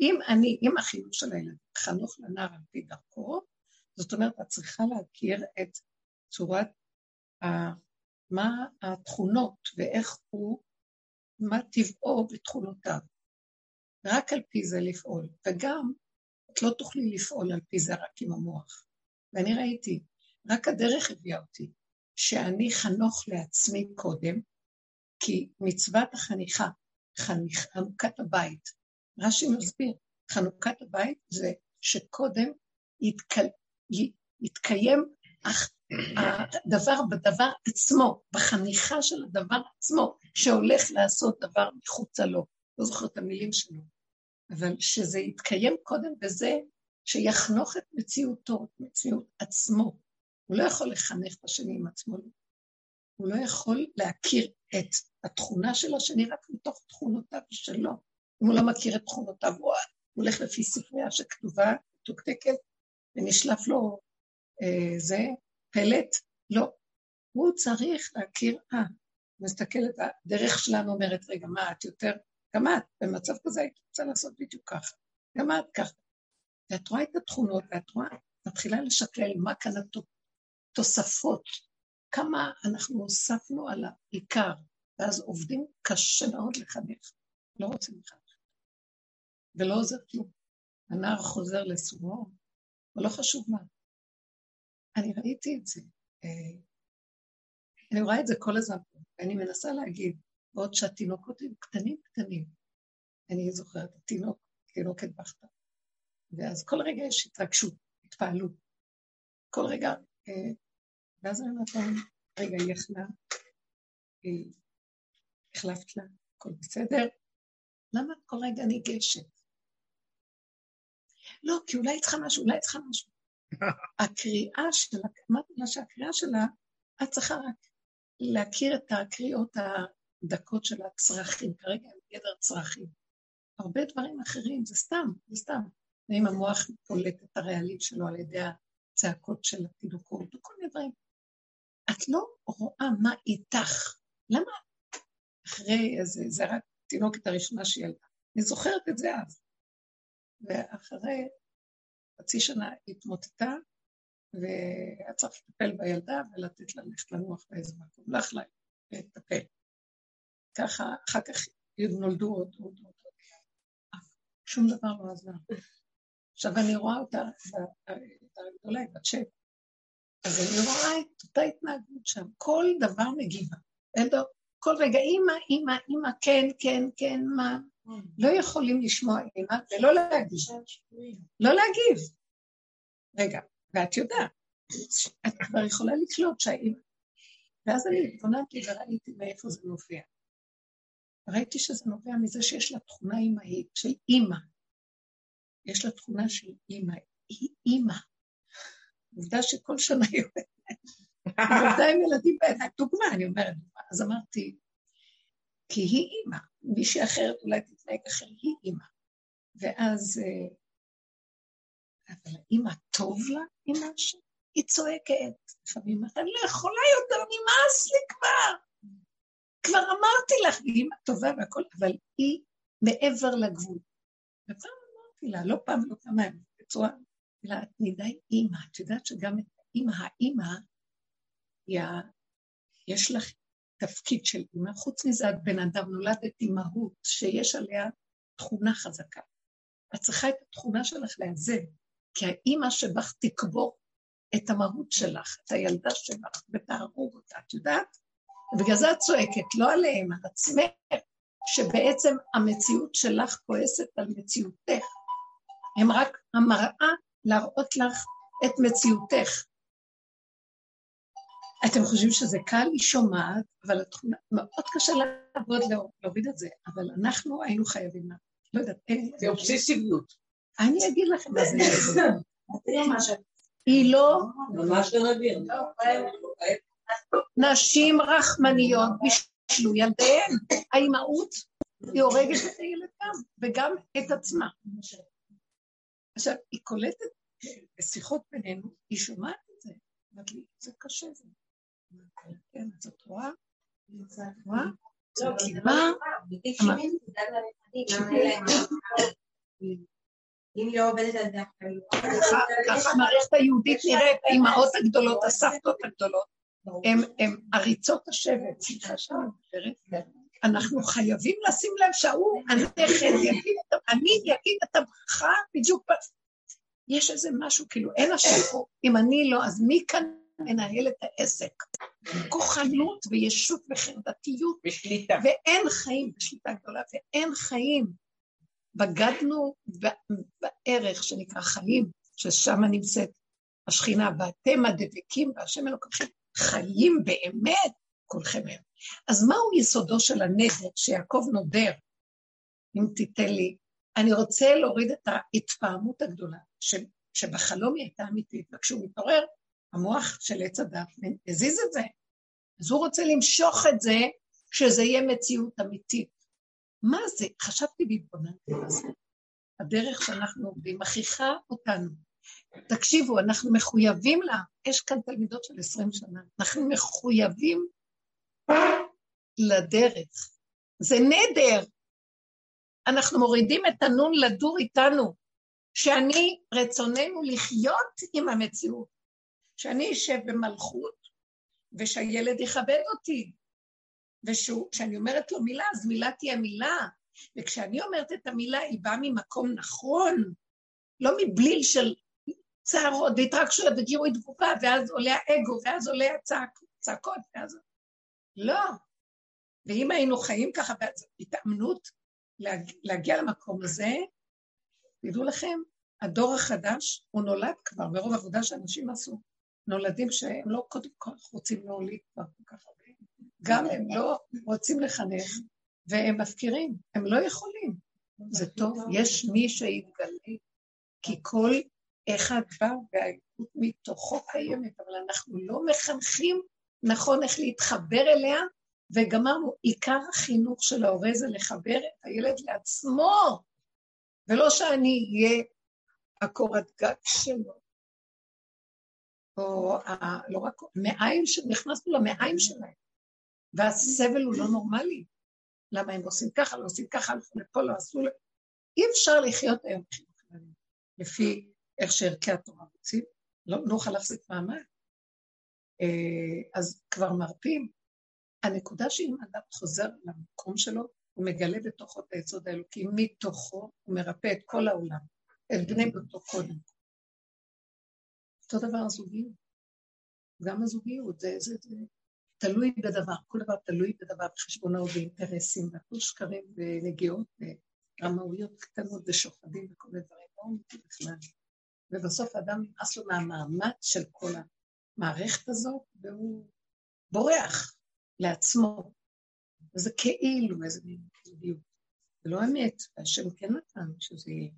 אם אני, אם החינוך של הילד חנוך לנער על פי דרכו, זאת אומרת, את צריכה להכיר את צורת, ה, מה התכונות ואיך הוא, מה טבעו ותכונותיו. רק על פי זה לפעול, וגם את לא תוכלי לפעול על פי זה רק עם המוח. ואני ראיתי, רק הדרך הביאה אותי, שאני חנוך לעצמי קודם, כי מצוות החניכה, חניך, חנוכת הבית, רש"י מסביר, חנוכת הבית זה שקודם יתקיים הדבר בדבר עצמו, בחניכה של הדבר עצמו, שהולך לעשות דבר מחוצה לו. לא זוכרת את המילים שלו. אבל שזה יתקיים קודם בזה שיחנוך את מציאותו, את מציאות עצמו. הוא לא יכול לחנך את השני עם עצמו. הוא לא יכול להכיר את התכונה של השני רק מתוך תכונותיו שלו. אם הוא לא מכיר את תכונותיו, הוא הולך לפי ספרייה שכתובה, מתוקתקת, ונשלף לו אה, זה, פלט, לא. הוא צריך להכיר, אה, מסתכלת, הדרך שלנו אומרת, רגע, מה, את יותר, גם את, במצב כזה היית רוצה לעשות בדיוק ככה, גם את ככה. ואת רואה את התכונות, ואת רואה, מתחילה לשקלל מה כאן התוספות, כמה אנחנו הוספנו על העיקר, ואז עובדים קשה מאוד לחנך, לא רוצים לחנך. ולא עוזר כלום. הנער חוזר לסורו, ולא חשוב מה. אני ראיתי את זה. אה, אני רואה את זה כל הזמן, ואני מנסה להגיד, בעוד שהתינוקות היו קטנים קטנים. אני זוכרת, התינוק, תינוקת בכתה. ואז כל רגע יש התרגשות, התפעלות. כל רגע, אה, ואז אני אומרת להם, רגע, היא יכלה, החלפת לה, הכל בסדר? למה כל רגע ניגשת? לא, כי אולי צריכה משהו, אולי צריכה משהו. הקריאה שלה, אמרתי לה שהקריאה שלה, את צריכה רק להכיר את הקריאות הדקות של הצרכים, כרגע הם גדר צרכים. הרבה דברים אחרים, זה סתם, זה סתם. ואם המוח פולט את הרעלים שלו על ידי הצעקות של התינוקות, וכל מיני דברים. את לא רואה מה איתך. למה? אחרי איזה, זה רק התינוקת הראשונה שהיא ילדה. אני זוכרת את זה אז. ואחרי חצי שנה התמוטטה, והיה צריך לטפל בילדה ולתת לה ללכת לנוח באיזה מקום, לך לה לטפל. ככה, אחר כך נולדו עוד עוד עוד. שום דבר לא עזר. עכשיו אני רואה אותה, את הגדולה, היא בת שבע. אז אני רואה את אותה התנהגות שם, כל דבר מגיבה. כל רגע, אימא, אימא, אימא, כן, כן, כן, מה? לא יכולים לשמוע אימא ולא להגיב. לא להגיב. רגע, ואת יודעת, את כבר יכולה לקלוט שהאימא... ואז אני התבוננתי וראיתי מאיפה זה נובע. ראיתי שזה נובע מזה שיש לה תכונה אימהית של אימא. יש לה תכונה של אימא, היא אימא. עובדה שכל שנה היא אומרת, עובדה עם ילדים בעיניים, דוגמה, אני אומרת, אז אמרתי, כי היא אימא, מישהי אחרת אולי תתנהג אחר, היא אימא. ואז, אה, אבל האימא טוב לה עם משהו? היא צועקת. לפעמים אני לא יכולה יותר, נמאס לי כבר. כבר אמרתי לך, היא אימא טובה והכל, אבל היא מעבר לגבול. ופעם אמרתי לה, לא פעם, לא פעמיים, בצורה, אלא את מדי אימא. את יודעת שגם את האימא, האימא, יש לך תפקיד של אימא, חוץ מזה את בן אדם, נולדת עם מהות שיש עליה תכונה חזקה. את צריכה את התכונה שלך לאזן, כי האימא שבך תקבור את המהות שלך, את הילדה שלך, ותהרוג אותה, את יודעת? ובגלל זה את צועקת, לא עליהם, על עצמך, שבעצם המציאות שלך כועסת על מציאותך. הם רק המראה להראות לך את מציאותך. אתם חושבים שזה קל? היא שומעת, אבל התכונה, מאוד קשה לעבוד להוריד את זה, אבל אנחנו היינו חייבים, לא יודעת, זה אובססיביות. אני אגיד לכם מה זה. היא לא... ממש לא נביר. נשים רחמניות בישלו ילדיהן. האימהות, היא הורגת את הילד גם, וגם את עצמה. עכשיו, היא קולטת בשיחות בינינו, היא שומעת את זה, אמרת לי, זה קשה זה. כן, אז את רואה? רואה? מה? אם לא עובדת על זה ככה המערכת היהודית נראית, האימהות הגדולות, הסבתות הגדולות, הן עריצות השבט, סליחה שאני מדברת, אנחנו חייבים לשים לב שההוא, הנכד, יגיד את, אני אגיד את הברכה בדיוק, יש איזה משהו, כאילו, אין השם פה, אם אני לא, אז מי כאן מנהל את העסק. כוחנות וישות וחרדתיות. בשליטה. ואין חיים, בשליטה גדולה, ואין חיים. בגדנו בערך שנקרא חיים, ששם נמצאת השכינה, ואתם הדבקים בהשם אלוקיכם, חיים באמת כולכם היום. אז מהו יסודו של הנדר שיעקב נודר, אם תיתן לי? אני רוצה להוריד את ההתפעמות הגדולה, ש, שבחלום היא הייתה אמיתית, וכשהוא מתעורר, המוח של עץ הדת הזיז את זה. אז הוא רוצה למשוך את זה, שזה יהיה מציאות אמיתית. מה זה? חשבתי והתבוננתי על זה. הדרך שאנחנו עובדים מכריחה אותנו. תקשיבו, אנחנו מחויבים לה. יש כאן תלמידות של עשרים שנה. אנחנו מחויבים לדרך. זה נדר. אנחנו מורידים את הנון לדור איתנו, שאני, רצוננו לחיות עם המציאות, שאני אשב במלכות ושהילד יכבד אותי, וכשאני אומרת לו מילה, אז מילה תהיה מילה, וכשאני אומרת את המילה, היא באה ממקום נכון, לא מבליל של צערות והתרגשויות וגירוי תגובה, ואז עולה האגו, ואז עולה הצעקות, ואז... לא. ואם היינו חיים ככה בהתאמנות להגיע, להגיע למקום הזה, תדעו לכם, הדור החדש, הוא נולד כבר, ברוב עבודה שאנשים עשו, נולדים שהם לא קודם כל רוצים להוליד כבר כל כך הרבה, גם הם לא רוצים לחנך, והם מפקירים, הם לא יכולים. זה טוב, יש מי שיתגלה, כי כל אחד בא והאיכות מתוכו קיימת, אבל אנחנו לא מחנכים נכון איך להתחבר אליה, וגמרנו, עיקר החינוך של ההורה זה לחבר את הילד לעצמו, ולא שאני אהיה הקורת גג שלו, או ה, לא רק, מעיים, נכנסנו למעיים שלהם, והסבל הוא לא נורמלי. למה הם עושים ככה, לא עושים ככה, לפה, לא עשו... אי אפשר לחיות היום לפי איך שערכי התורה רוצים, לא נוכל להחזיק מעמד. אה, אז כבר מרפים. הנקודה שאם אדם חוזר למקום שלו, הוא מגלה בתוכו את היסוד האלוקי, מתוכו הוא מרפא את כל העולם, את בני ביתו קודם. אותו דבר הזוגיות. גם הזוגיות, זה, זה, זה תלוי בדבר, כל דבר תלוי בדבר, בחשבונאות ואינטרסים, והכל שקרים ונגיעות ורמאויות קטנות ושוחדים וכל מיני דברים, לא אמיתי בכלל. ובסוף האדם נמאס לו מהמאמץ של כל המערכת הזאת, והוא בורח לעצמו. וזה כאילו איזה מין זוגיות. זה לא אמת, והשם כן נתן שזה יהיה,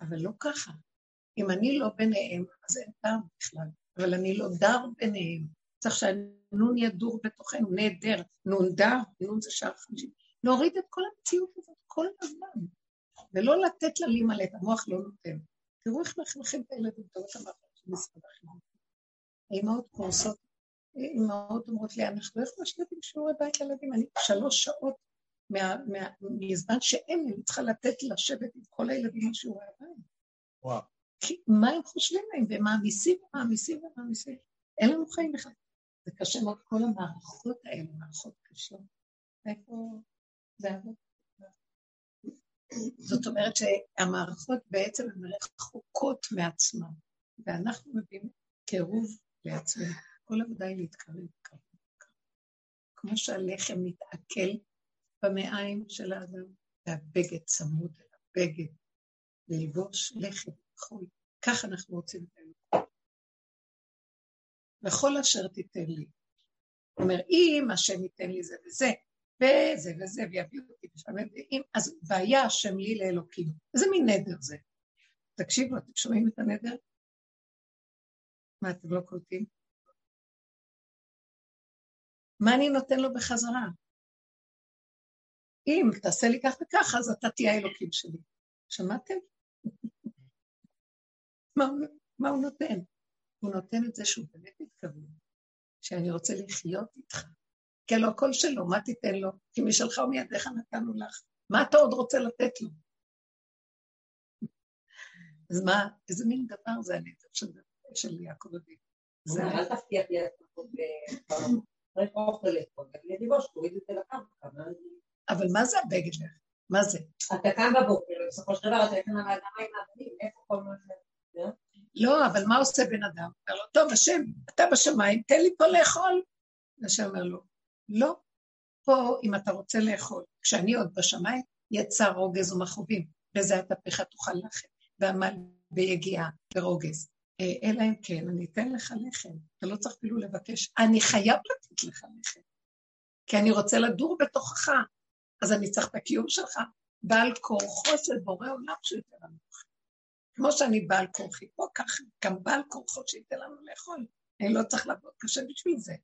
אבל לא ככה. אם אני לא ביניהם, אז אין טעם בכלל, אבל אני לא דר ביניהם. צריך שהנון ידור בתוכנו, נהדר, נון דר, נון זה שער חמישי. להוריד את כל המציאות הזאת כל הזמן, ולא לתת לה להימלט, המוח לא נותן. תראו איך מחנכים את הילדים, תראו את המערכת של משרד החינוך. האימהות קורסות, אימהות אומרות לי, אנחנו לא יכולים עם שיעורי בית לילדים, אני שלוש שעות מזמן שאין אני צריכה לתת לשבת עם כל הילדים בשיעורי הבית. וואו. כי מה הם חושבים להם, והם מעמיסים ומעמיסים ומעמיסים. אין לנו חיים בכלל. זה קשה מאוד, כל המערכות האלה, מערכות קשות. איפה זה? זאת אומרת שהמערכות בעצם הן רחוקות מעצמן, ואנחנו מביאים קירוב לעצמנו. כל עבודה היא להתקרב, להתקרב, כמו שהלחם מתעכל במעיים של האדם, והבגד צמוד אל הבגד, ולבוש לחם חול. כך אנחנו רוצים את האלוקות. וכל אשר תיתן לי. הוא אומר, אם השם ייתן לי זה וזה, וזה וזה, ויביא אותי בשם, אז והיה השם לי לאלוקים. איזה מין נדר זה? תקשיבו, אתם שומעים את הנדר? מה, אתם לא קולטים? מה אני נותן לו בחזרה? אם תעשה לי כך וכך, אז אתה תהיה האלוקים שלי. שמעתם? מה, מה הוא נותן? הוא נותן את זה שהוא באמת מתכוון, שאני רוצה לחיות איתך. כי הלוא הכל שלו, מה תיתן לו? כי משלך ומידיך נתנו לך. מה אתה עוד רוצה לתת לו? אז מה, איזה מין דבר זה הנטל של, של יעקב אביב? זה... אל תבטיח לי אבל מה זה הבגד לך? מה זה? אתה קם בבוקר, בסופו של דבר אתה יוצא מהאדמה עם האבנים, איפה כל מה ש... לא, אבל מה עושה בן אדם? אומר לו, טוב, השם, אתה בשמיים, תן לי פה לאכול. והשם אומר לו, לא, פה, אם אתה רוצה לאכול, כשאני עוד בשמיים, יצא רוגז ומכאובים, בזה התפיך תאכל לחם, ועמל ביגיעה ורוגז. אה, אלא אם כן, אני אתן לך לחם, אתה לא צריך אפילו לבקש, אני חייב לתת לך לחם, כי אני רוצה לדור בתוכך, אז אני צריך את הקיום שלך, בעל כורחו של בורא עולם שייתן לנו לחם. כמו שאני בעל כורחי פה, כך גם בעל כורחו שייתן לנו לאכול. אני לא צריך לעבוד קשה בשביל זה.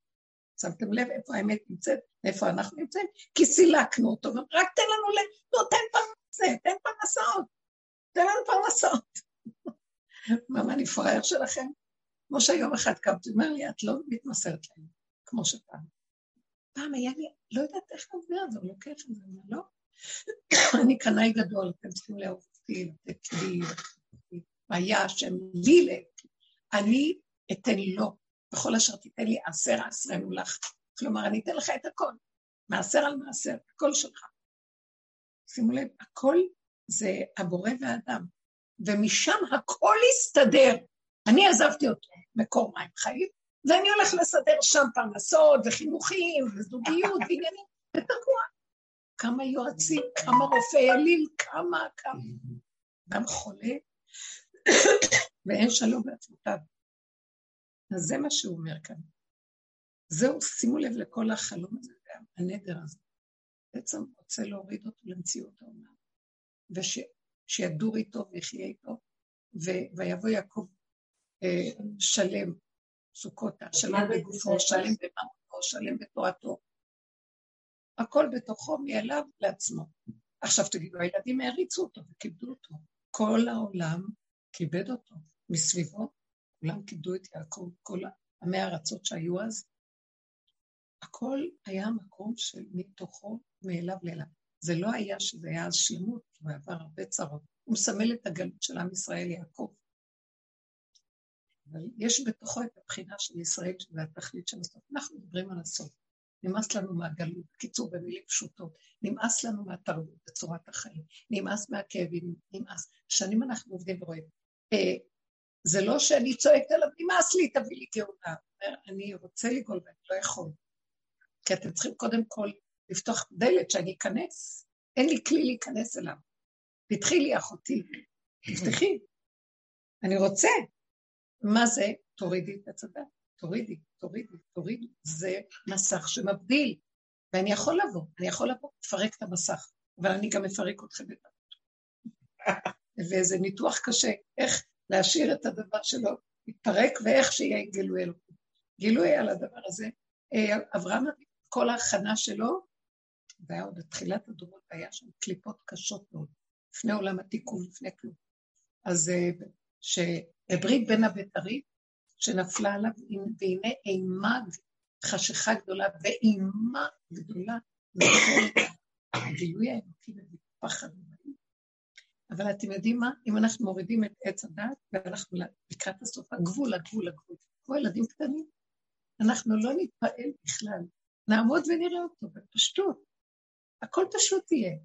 שמתם לב איפה האמת נמצאת, איפה אנחנו נמצאים? כי סילקנו אותו, רק תן לנו ל... לא, תן פרנסה, תן פרנסות, תן לנו פרנסות. מה, אני פראייר שלכם? כמו שהיום אחד קמתי, אומר לי, את לא מתמסרת להם, כמו שפעם. פעם היה לי, לא יודעת איך להסביר את זה, הוא לוקח את זה, לא. אני קנאי גדול, אתם צריכים לאהוב אותי, לתת לי, היה השם לי לב. אני אתן לו, בכל אשר תיתן לי עשר עשרנו לך. כלומר, אני אתן לך את הכל, מעשר על מעשר, הכל שלך. שימו לב, הכל זה הבורא והאדם, ומשם הכל יסתדר. אני עזבתי אותו, מקור מים חיים, ואני הולך לסדר שם פרנסות וחינוכים וזוגיות ועניינים, ותקוע. כמה יועצים, כמה רופאי אליל, כמה, כמה. גם חולה, ואין שלום בעצמותיו. אז זה מה שהוא אומר כאן. זהו, שימו לב לכל החלום הזה, הנדר הזה. בעצם רוצה להוריד אותו למציאות העולם, ושידור איתו ויחיה איתו, ויבוא יעקב אה, שלם, סוכותה, שלם בגופו, שלם במאמרו, שלם בתורתו. הכל בתוכו מאליו לעצמו. עכשיו תגידו, הילדים העריצו אותו וכיבדו אותו. כל העולם כיבד אותו. מסביבו, כולם כיבדו את יעקב, כל עמי הארצות שהיו אז. הכל היה מקום של מתוכו מאליו לאליו. זה לא היה שזה היה אז שלמות, הוא עבר הרבה צרות. הוא מסמל את הגלות של עם ישראל יעקב. אבל יש בתוכו את הבחינה של ישראל, שזה התכלית של הסוף. אנחנו מדברים על הסוף. נמאס לנו מהגלות, בקיצור, במילים פשוטות. נמאס לנו מהתרבות בצורת החיים. נמאס מהכאבים, נמאס. שנים אנחנו עובדים ורואים. אה, זה לא שאני צועקת עליו, נמאס לי, תביא לי גאולה. אני רוצה לגאול ואני לא יכול. כי אתם צריכים קודם כל לפתוח דלת שאני אכנס. אין לי כלי להיכנס אליו. פתחי לי אחותי, תפתחי. אני רוצה. מה זה? תורידי את הצדה. תורידי, תורידי, תורידי. זה מסך שמבדיל. ואני יכול לבוא, אני יכול לבוא, לפרק את המסך, אבל אני גם אפרק אתכם בטח. וזה ניתוח קשה, איך להשאיר את הדבר שלו יתפרק, ואיך שיהיה גילוי אלוקים. גילוי על הדבר הזה. אה, אברהם, כל ההכנה שלו, והיה עוד בתחילת הדורות, היה שם קליפות קשות מאוד, לפני עולם התיקון, לפני כלום. אז אה, שבברית בין הבתרים, שנפלה עליו, והנה אימה חשיכה גדולה ואימה גדולה, הגילוי האלוקי ופחד אבל אתם יודעים מה? אם אנחנו מורידים את עץ הדת ואנחנו לקראת הסוף, הגבול, הגבול, הגבול, כמו ילדים קטנים, אנחנו לא נתפעל בכלל, נעמוד ונראה אותו בפשטות. הכל פשוט יהיה.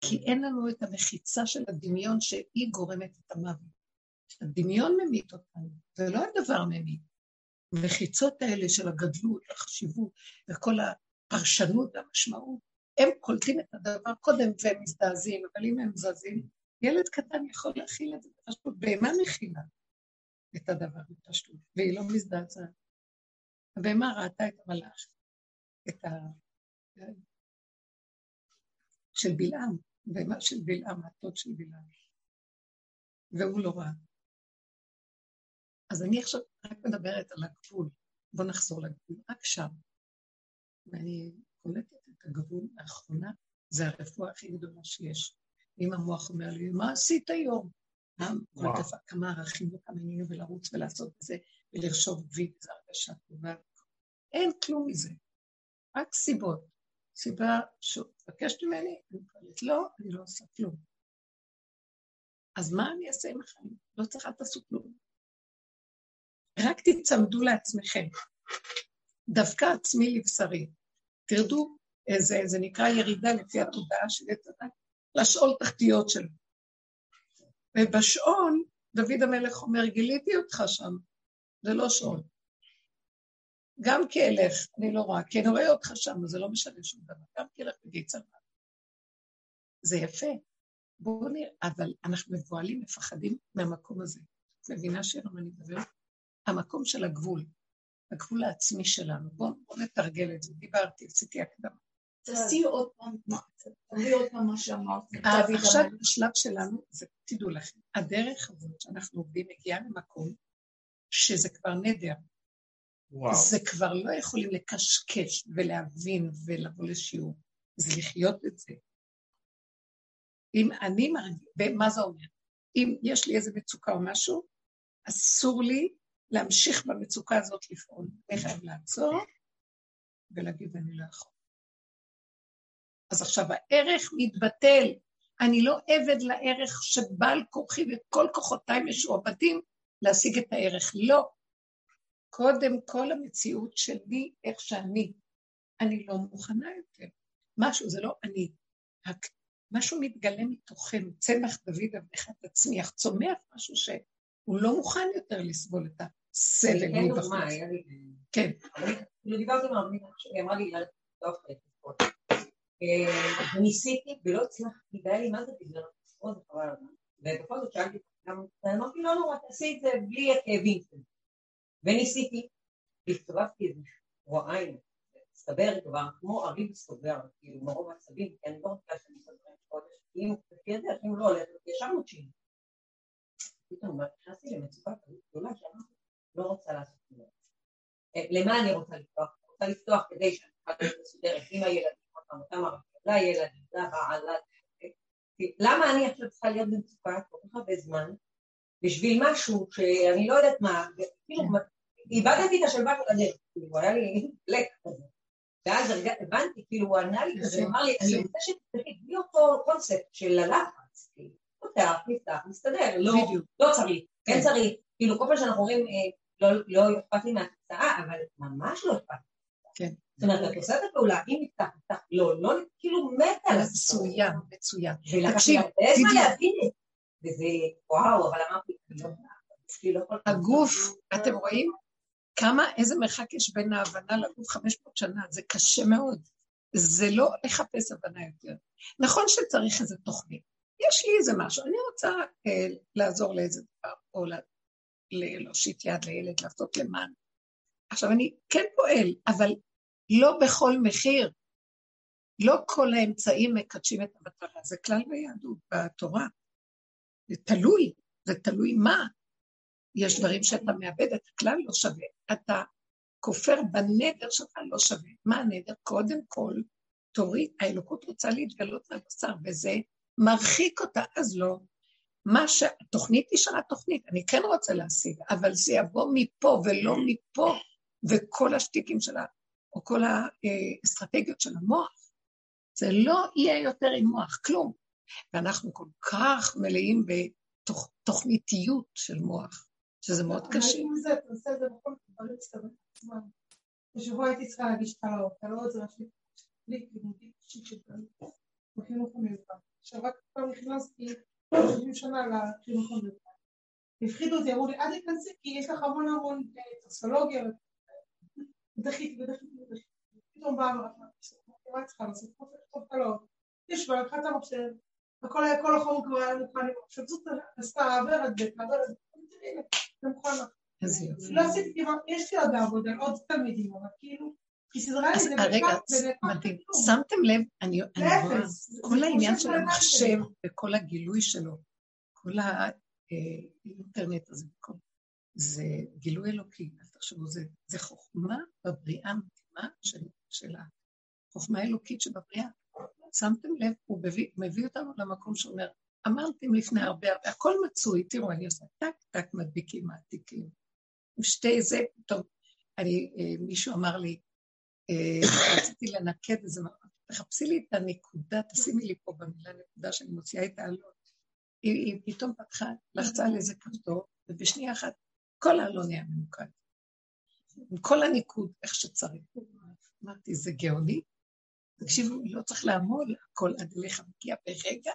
כי אין לנו את המחיצה של הדמיון שהיא גורמת את המוות. הדמיון ממית אותנו, זה לא הדבר ממית. המחיצות האלה של הגדלות, החשיבות וכל הפרשנות והמשמעות, הם קולטים את הדבר קודם והם מזדעזעים, אבל אם הם זזים, ילד קטן יכול להכיל את זה בפשטות. בהמה מכילה את הדבר בפשטות, והיא לא מזדעזעת. הבהמה ראתה את המלאך, את ה... של בלעם, בהמה של בלעם, הטות של בלעם. והוא לא ראה. אז אני עכשיו רק מדברת על הגבול. בואו נחזור לגבול, רק שם. ואני קולטת הגבול האחרונה, זה הרפואה הכי גדולה שיש. אם המוח אומר לי, מה עשית היום? כמה ערכים וכמה עניינים ולרוץ ולעשות את זה, ולרשום וי, וזו הרגשה טובה. אין כלום מזה, רק סיבות. סיבה שמבקשת ממני, אני קוראת לא, אני לא עושה כלום. אז מה אני אעשה עם החיים? לא צריכה תעשו כלום. רק תצמדו לעצמכם. דווקא עצמי לבשרי. תרדו, זה, זה נקרא ירידה לפי התודעה של עץ הדת, לשאול תחתיות שלו. ובשאול דוד המלך אומר, גיליתי אותך שם, זה לא שול. גם כי אלך, אני לא רואה, כי אני רואה אותך שם, זה לא משנה שום דבר, גם כי אלך בגיא צבא. זה יפה. בואו נראה, אבל אנחנו מבוהלים, מפחדים מהמקום הזה. את מבינה מה אני מדברת? המקום של הגבול, הגבול העצמי שלנו. בואו בוא נתרגל את זה, דיברתי, עשיתי הקדמה. תעשי עוד פעם, תעשי עוד פעם מה שאמרת. עכשיו השלב שלנו, זה תדעו לכם, הדרך הזאת שאנחנו עובדים מגיעה למקום שזה כבר נדר. וואו. זה כבר לא יכולים לקשקש ולהבין ולבוא לשיעור, זה לחיות את זה. אם אני מרגיש, ומה זה אומר? אם יש לי איזה מצוקה או משהו, אסור לי להמשיך במצוקה הזאת לפעול. אני חייב לעצור ולהגיד, אני לא יכול. אז עכשיו הערך מתבטל. אני לא עבד לערך שבעל כוחי וכל כוחותיי משועבדים להשיג את הערך. לא. קודם כל המציאות שלי, איך שאני. אני לא מוכנה יותר. משהו, זה לא אני. משהו מתגלה מתוכנו, צמח דוד עבדך תצמיח, צומח משהו שהוא לא מוכן יותר לסבול את הסבל מבחוץ. כן. אני דיברתי עם הרבנית, היא אמרה לי, וניסיתי ולא הצלחתי, והיה לי מה זה בגלל התספורת וחבל הזמן. ובכל זאת שאלתי, אמרתי לא נורא, תעשי את זה בלי הכאבים שלי. וניסיתי, והסתובבתי איזה שבועיים, הסתבר כבר כמו אריב סובר, כאילו מרוב עצבים, כי אני לא רוצה שאני אסתבר חודש, אם לפי הדרך, אם לא הולך, ישר מוצ'ים. פתאום נכנסתי למצוקה כזאת גדולה שאמרתי, לא רוצה לעשות את זה. למה אני רוצה לפתוח? רוצה לפתוח כדי שאני אוכל להיות מסודרת עם הילדים. אותם לילדים, לבעלה. למה אני עכשיו צריכה להיות במצוקה כל כך הרבה זמן? בשביל משהו שאני לא יודעת מה, כאילו איבדתי את השלווה של הדרך, כאילו היה לי לק כזה. ואז הבנתי, כאילו הוא ענה לי כזה, אמר לי, אני רוצה שתפתחי בלי אותו קונספט של הלחץ, כאילו, פותח, נפתח, מסתדר, לא, לא צריך, כן צריך, כאילו כל פעם שאנחנו אומרים, לא אכפת לי מהתוצאה, אבל ממש לא אכפת כן. זאת אומרת, את עושה את הפעולה, אם נפתח, נפתח, לא, לא, כאילו מת על הסוף. מצוין, מצוין. תקשיב, זה, וזה, וואו, אבל אמרתי, לא הגוף, אתם רואים? כמה, איזה מרחק יש בין ההבנה לגוף 500 שנה, זה קשה מאוד. זה לא לחפש הבנה יותר. נכון שצריך איזה תוכנית. יש לי איזה משהו, אני רוצה אה, לעזור לאיזה דבר, או להושיט יד לילד, לעשות למען. עכשיו, אני כן פועל, אבל לא בכל מחיר. לא כל האמצעים מקדשים את המטרה, זה כלל ביהדות, בתורה. זה תלוי, זה תלוי מה. יש דברים שאתה מאבד, את הכלל לא שווה. אתה כופר בנדר שלך לא שווה. מה הנדר? קודם כל, תוריד, האלוקות רוצה להתגלות לבשר, וזה מרחיק אותה, אז לא. מה ש... תוכנית נשארה תוכנית, אני כן רוצה להשיג, אבל זה יבוא מפה ולא מפה, וכל השטיקים שלה או כל האסטרטגיות של המוח, זה לא יהיה יותר עם מוח, כלום. ואנחנו כל כך מלאים בתוכניתיות של מוח, שזה מאוד קשה. אבל אם זה, אתה עושה את זה בכל דברים מסתובבים עצמם. בשבוע הייתי צריכה להגיש קלאות, קלאות זה משהו לי לימודים אישית של קלאות, בחינוך המיוחד. עכשיו רק כבר נכנסתי 30 שנה לחינוך המיוחד. הפחידו אותי, אמרו לי, אל תיכנסי כי יש לך המון המון טוקסולוגיה ודחיתי ודחיתי ודחיתי. פתאום באה מה צריכה לעשות? לכתוב קלות. ישבה, לקחה את המחשב, הכל היה, כל החום כבר היה מוכן, פשוט זאת עשתה עברת בית, עברת בית, זה מוכן לך. לא עשיתי, יש לי עוד עבודה, עוד תלמידים, אבל כאילו, זה רגע, מדהים. שמתם לב, אני רואה, כל העניין של המחשב וכל הגילוי שלו, כל האינטרנט הזה, זה גילוי אלוקי. תחשבו, זה, זה חוכמה בבריאה המתאימה של, של החוכמה האלוקית שבבריאה. שמתם לב, הוא מביא, מביא אותנו למקום שאומר, אמרתם לפני הרבה הרבה, הכל מצוי, תראו, אני עושה טק טק מדביקים מעתיקים. עם שתי זה, פתאום, אני, אה, מישהו אמר לי, אה, רציתי לנקד איזה, תחפשי לי את הנקודה, תשימי לי פה במילה נקודה שאני מוציאה את העלות. היא, היא פתאום פתחה, לחצה על איזה כפתור, ובשנייה אחת כל העלון נהיה ממוקד. עם כל הניקוד, איך שצריך. אמרתי, זה גאוני? תקשיבו, לא צריך לעמוד, הכל עד אליך מגיע ברגע.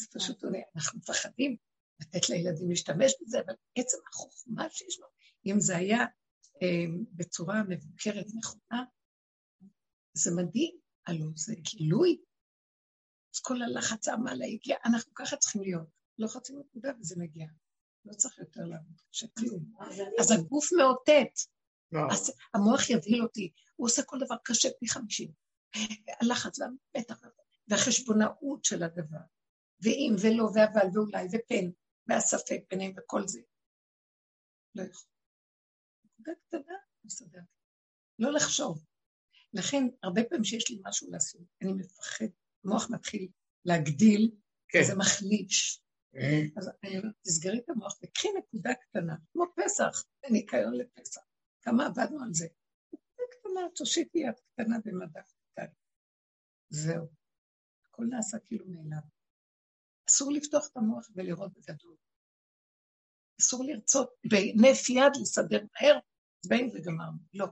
זה פשוט עולה, אנחנו מפחדים. לתת לילדים להשתמש בזה, אבל עצם החוכמה שיש לו, אם זה היה אה, בצורה מבוקרת נכונה, זה מדהים, הלוא זה גילוי. אז כל הלחץ העמלה הגיע, אנחנו ככה צריכים להיות. לוחצים נקודה וזה מגיע. לא צריך יותר לעבוד קשה כלום. אז הגוף מאותת. לא. אז המוח יבהיל אותי, הוא עושה כל דבר קשה פי חמישים. הלחץ והמתח והחשבונאות של הדבר. ואם ולא ואבל ואולי ופן והספק ביניהם וכל זה. לא יכול. נקודה קטנה, מסדר. לא לחשוב. לכן, הרבה פעמים שיש לי משהו לעשות, אני מפחד, המוח מתחיל להגדיל, כן. זה מחליש. אה, אז אומרת, תסגרי את המוח וקחי נקודה קטנה, כמו פסח, ניקיון לפסח. כמה עבדנו על זה. נקודה קטנה, תושיטי יד קטנה במדף קטן. זהו. הכל נעשה כאילו מאליו. אסור לפתוח את המוח ולראות בגדול. אסור לרצות בהינף יד לסדר מהר, באים וגמרנו. לא.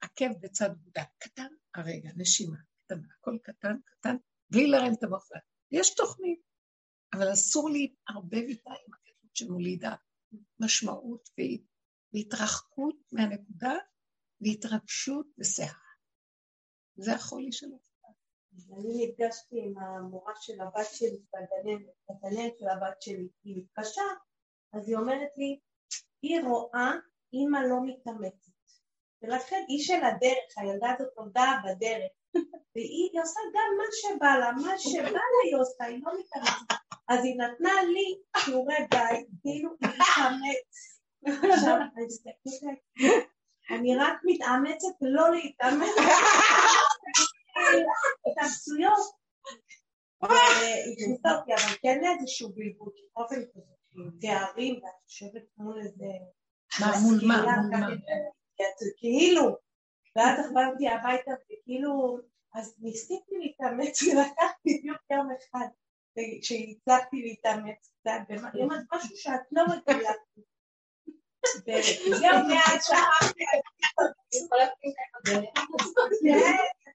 עקב בצד גודה. קטן, הרגע, נשימה, קטנה, הכל קטן, קטן, בלי להרים את המוח. יש תוכנית, אבל אסור להתערבב איתה עם הקטנות שמולידה משמעות והתרחקות מהנקודה והתרגשות וסערה. זה החולי שלו. אני נפגשתי עם המורה של הבת שלי, בגננת של הבת שלי, היא מתקשה, אז היא אומרת לי, היא רואה אימא לא מתאמצת. ולכן היא של הדרך, הילדה הזאת נולדה בדרך, והיא עושה גם מה שבא לה, מה שבא לה היא עושה, היא לא מתאמצת. אז היא נתנה לי שיעורי בית, כאילו להתאמץ. עכשיו אני רק מתאמצת לא להתאמץ. התאמצויות. והכניסה אותי, אבל כן איזשהו בלבול, באופן כזה, תארים, ואת יושבת מול איזה... מה, מול מה? כאילו, ואז החזרתי הביתה וכאילו, אז ניסיתי להתאמץ ולקח בדיוק יום אחד שהצלחתי להתאמץ קצת, יום משהו שאת לא רגילה. וזהו, מאז שכחתי, כן,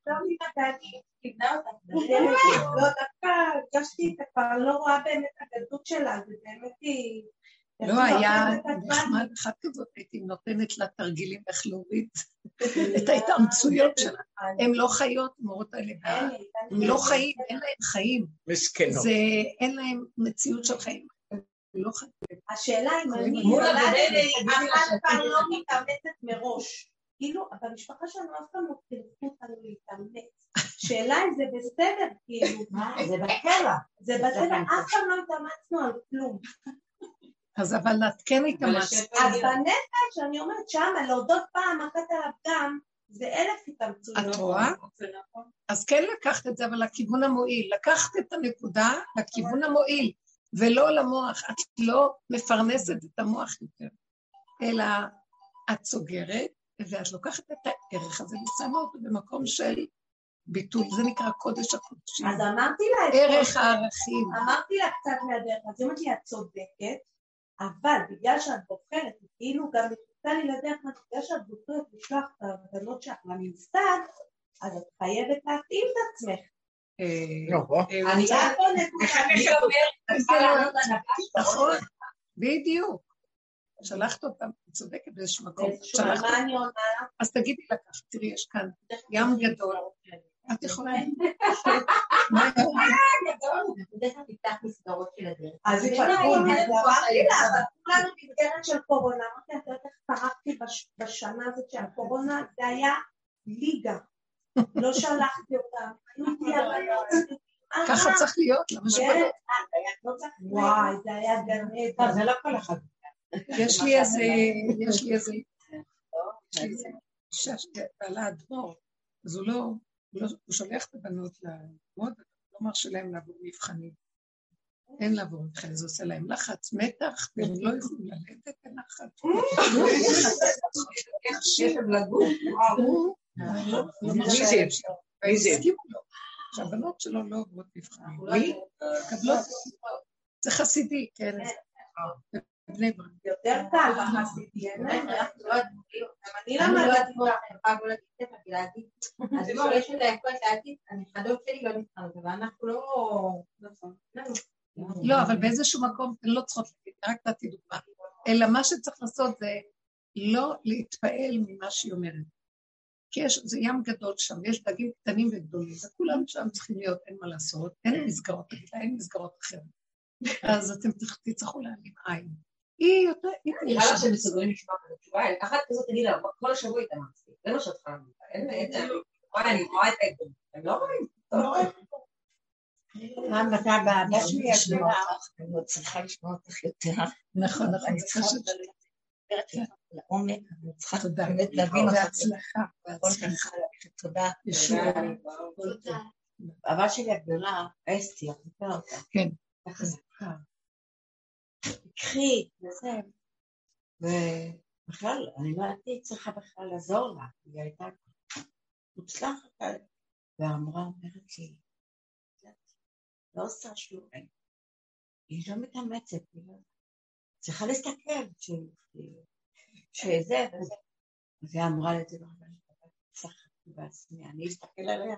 לא לא, דווקא הרגשתי את כבר, אני לא רואה באמת הגדות שלה, זה באמת היא... לא היה נחמד אחד כזאת, הייתי נותנת לה תרגילים איך להוריד את ההתאמצויות שלה. הן לא חיות, המורות האלה, הן לא חיים, אין להן חיים. מסכנות. זה, אין להן מציאות של חיים. לא. השאלה אם אני אחת פעם לא מתאמצת מראש. כאילו, במשפחה שלנו אף פעם לא חינכו אותנו להתאמץ. שאלה אם זה בסדר, כאילו. זה בטבע. זה בטבע, אף פעם לא התאמצנו על כלום. אז אבל את כן התאמצת. אז בנפש, אני אומרת, שמה, להודות פעם אחת על הפגם, זה אלף התאמצויות. את רואה? אז כן לקחת את זה, אבל לכיוון המועיל. לקחת את הנקודה לכיוון המועיל, ולא למוח. את לא מפרנסת את המוח יותר, אלא את סוגרת, ואת לוקחת את הערך הזה ושמה אותו במקום של ביטוי. זה נקרא קודש הקודשים. אז אמרתי לה את ערך הערכים. אמרתי לה קצת מהדרך, אז היא אומרת לי, את צודקת, אבל בגלל שאת בוחרת, כאילו גם נכנסה לי לדרך, בגלל שאת בוחרת לשלוח את הבנות שלך לממסד, אז את חייבת להתאים את עצמך. אה, נכון. אה, אני נקודה. אני אומרת, נכון, בדיוק. שלחת אותם, היא צודקת באיזשהו מקום. שלחת מה אני עונה לה? אז תגידי לה ככה, תראי, יש כאן ים גדול. את יכולה... אז היא יש פתחה, לה אז אינטרנט אמרתי לה, בחיים. אבל כולנו מסגרת של קורונה, אמרתי לה, את יודעת איך פרקתי בש- בשנה הזאת של הקורונה, זה היה ליגה. לא שלחתי היו איתי הבנות. ככה אה, צריך להיות, למה כן? לא צריך- וואי, זה היה גן עדן. זה לא כל אחד. יש לי איזה, יש לי איזה, יש לי איזה אישה שבעלה אדמו"ר, אז הוא לא, הוא לא- הוא שולח את הבנות ללמוד, לא מרשה להם לעבור מבחנים. אין לעבור מבחנים, זה עושה להם לחץ, מתח, והם לא יכולים ללדת בנחת. לגור. הוא לא מי זה? שהבנות שלו לא עוברות מבחנים. מי? מקבלות, זה חסידי, כן, ברק. יותר קל בחסידי, אין להם. אנחנו לא. גם אני לא למדתי לא להגיד. אז לא, יש היכולת להגיד, הנכדות שלי לא אבל אנחנו לא... נכון. לנו. לא, אבל באיזשהו מקום, לא צריכות להגיד, רק נתתי דוגמה. אלא מה שצריך לעשות זה לא להתפעל ממה שהיא אומרת. כי יש, זה ים גדול שם, יש דגים קטנים וגדולים, וכולם שם צריכים להיות, אין מה לעשות, אין מסגרות, אין מסגרות אחרות. אז אתם תצטרכו להעלים עין. היא יותר, נראה לך שהם מסוגלים לשמוע את התשובה, אחת כזאת תגיד לה, כל השבוע התאמצתי, זה מה שאת צריכה להגיד, אין, אין, אני רואה את ההבדל, הם לא רואים, לא רואים. מה אתה בבת שלי? אני עוד צריכה לשמוע אותך יותר. נכון, נכון, אני צריכה. לדבר לעומק, אני צריכה. באמת להבין אותך. בהצלחה, בהצלחה. תודה. ישועה. תודה. הבת שלי הגדולה, אסתי, את מכירה אותה. כן. חזקה. קחי, וזה. ובכלל, אני לא הייתי צריכה בכלל לעזור לה, היא הייתה מוצלחת. והמורה אומרת לי, לא עושה שיעורים. היא לא מתאמצת, היא לא... צריכה להסתכל, ש- שזה וזה. אז היא אמרה לי את זה, ואמרה צחקתי בעצמי, אני אסתכל עליה.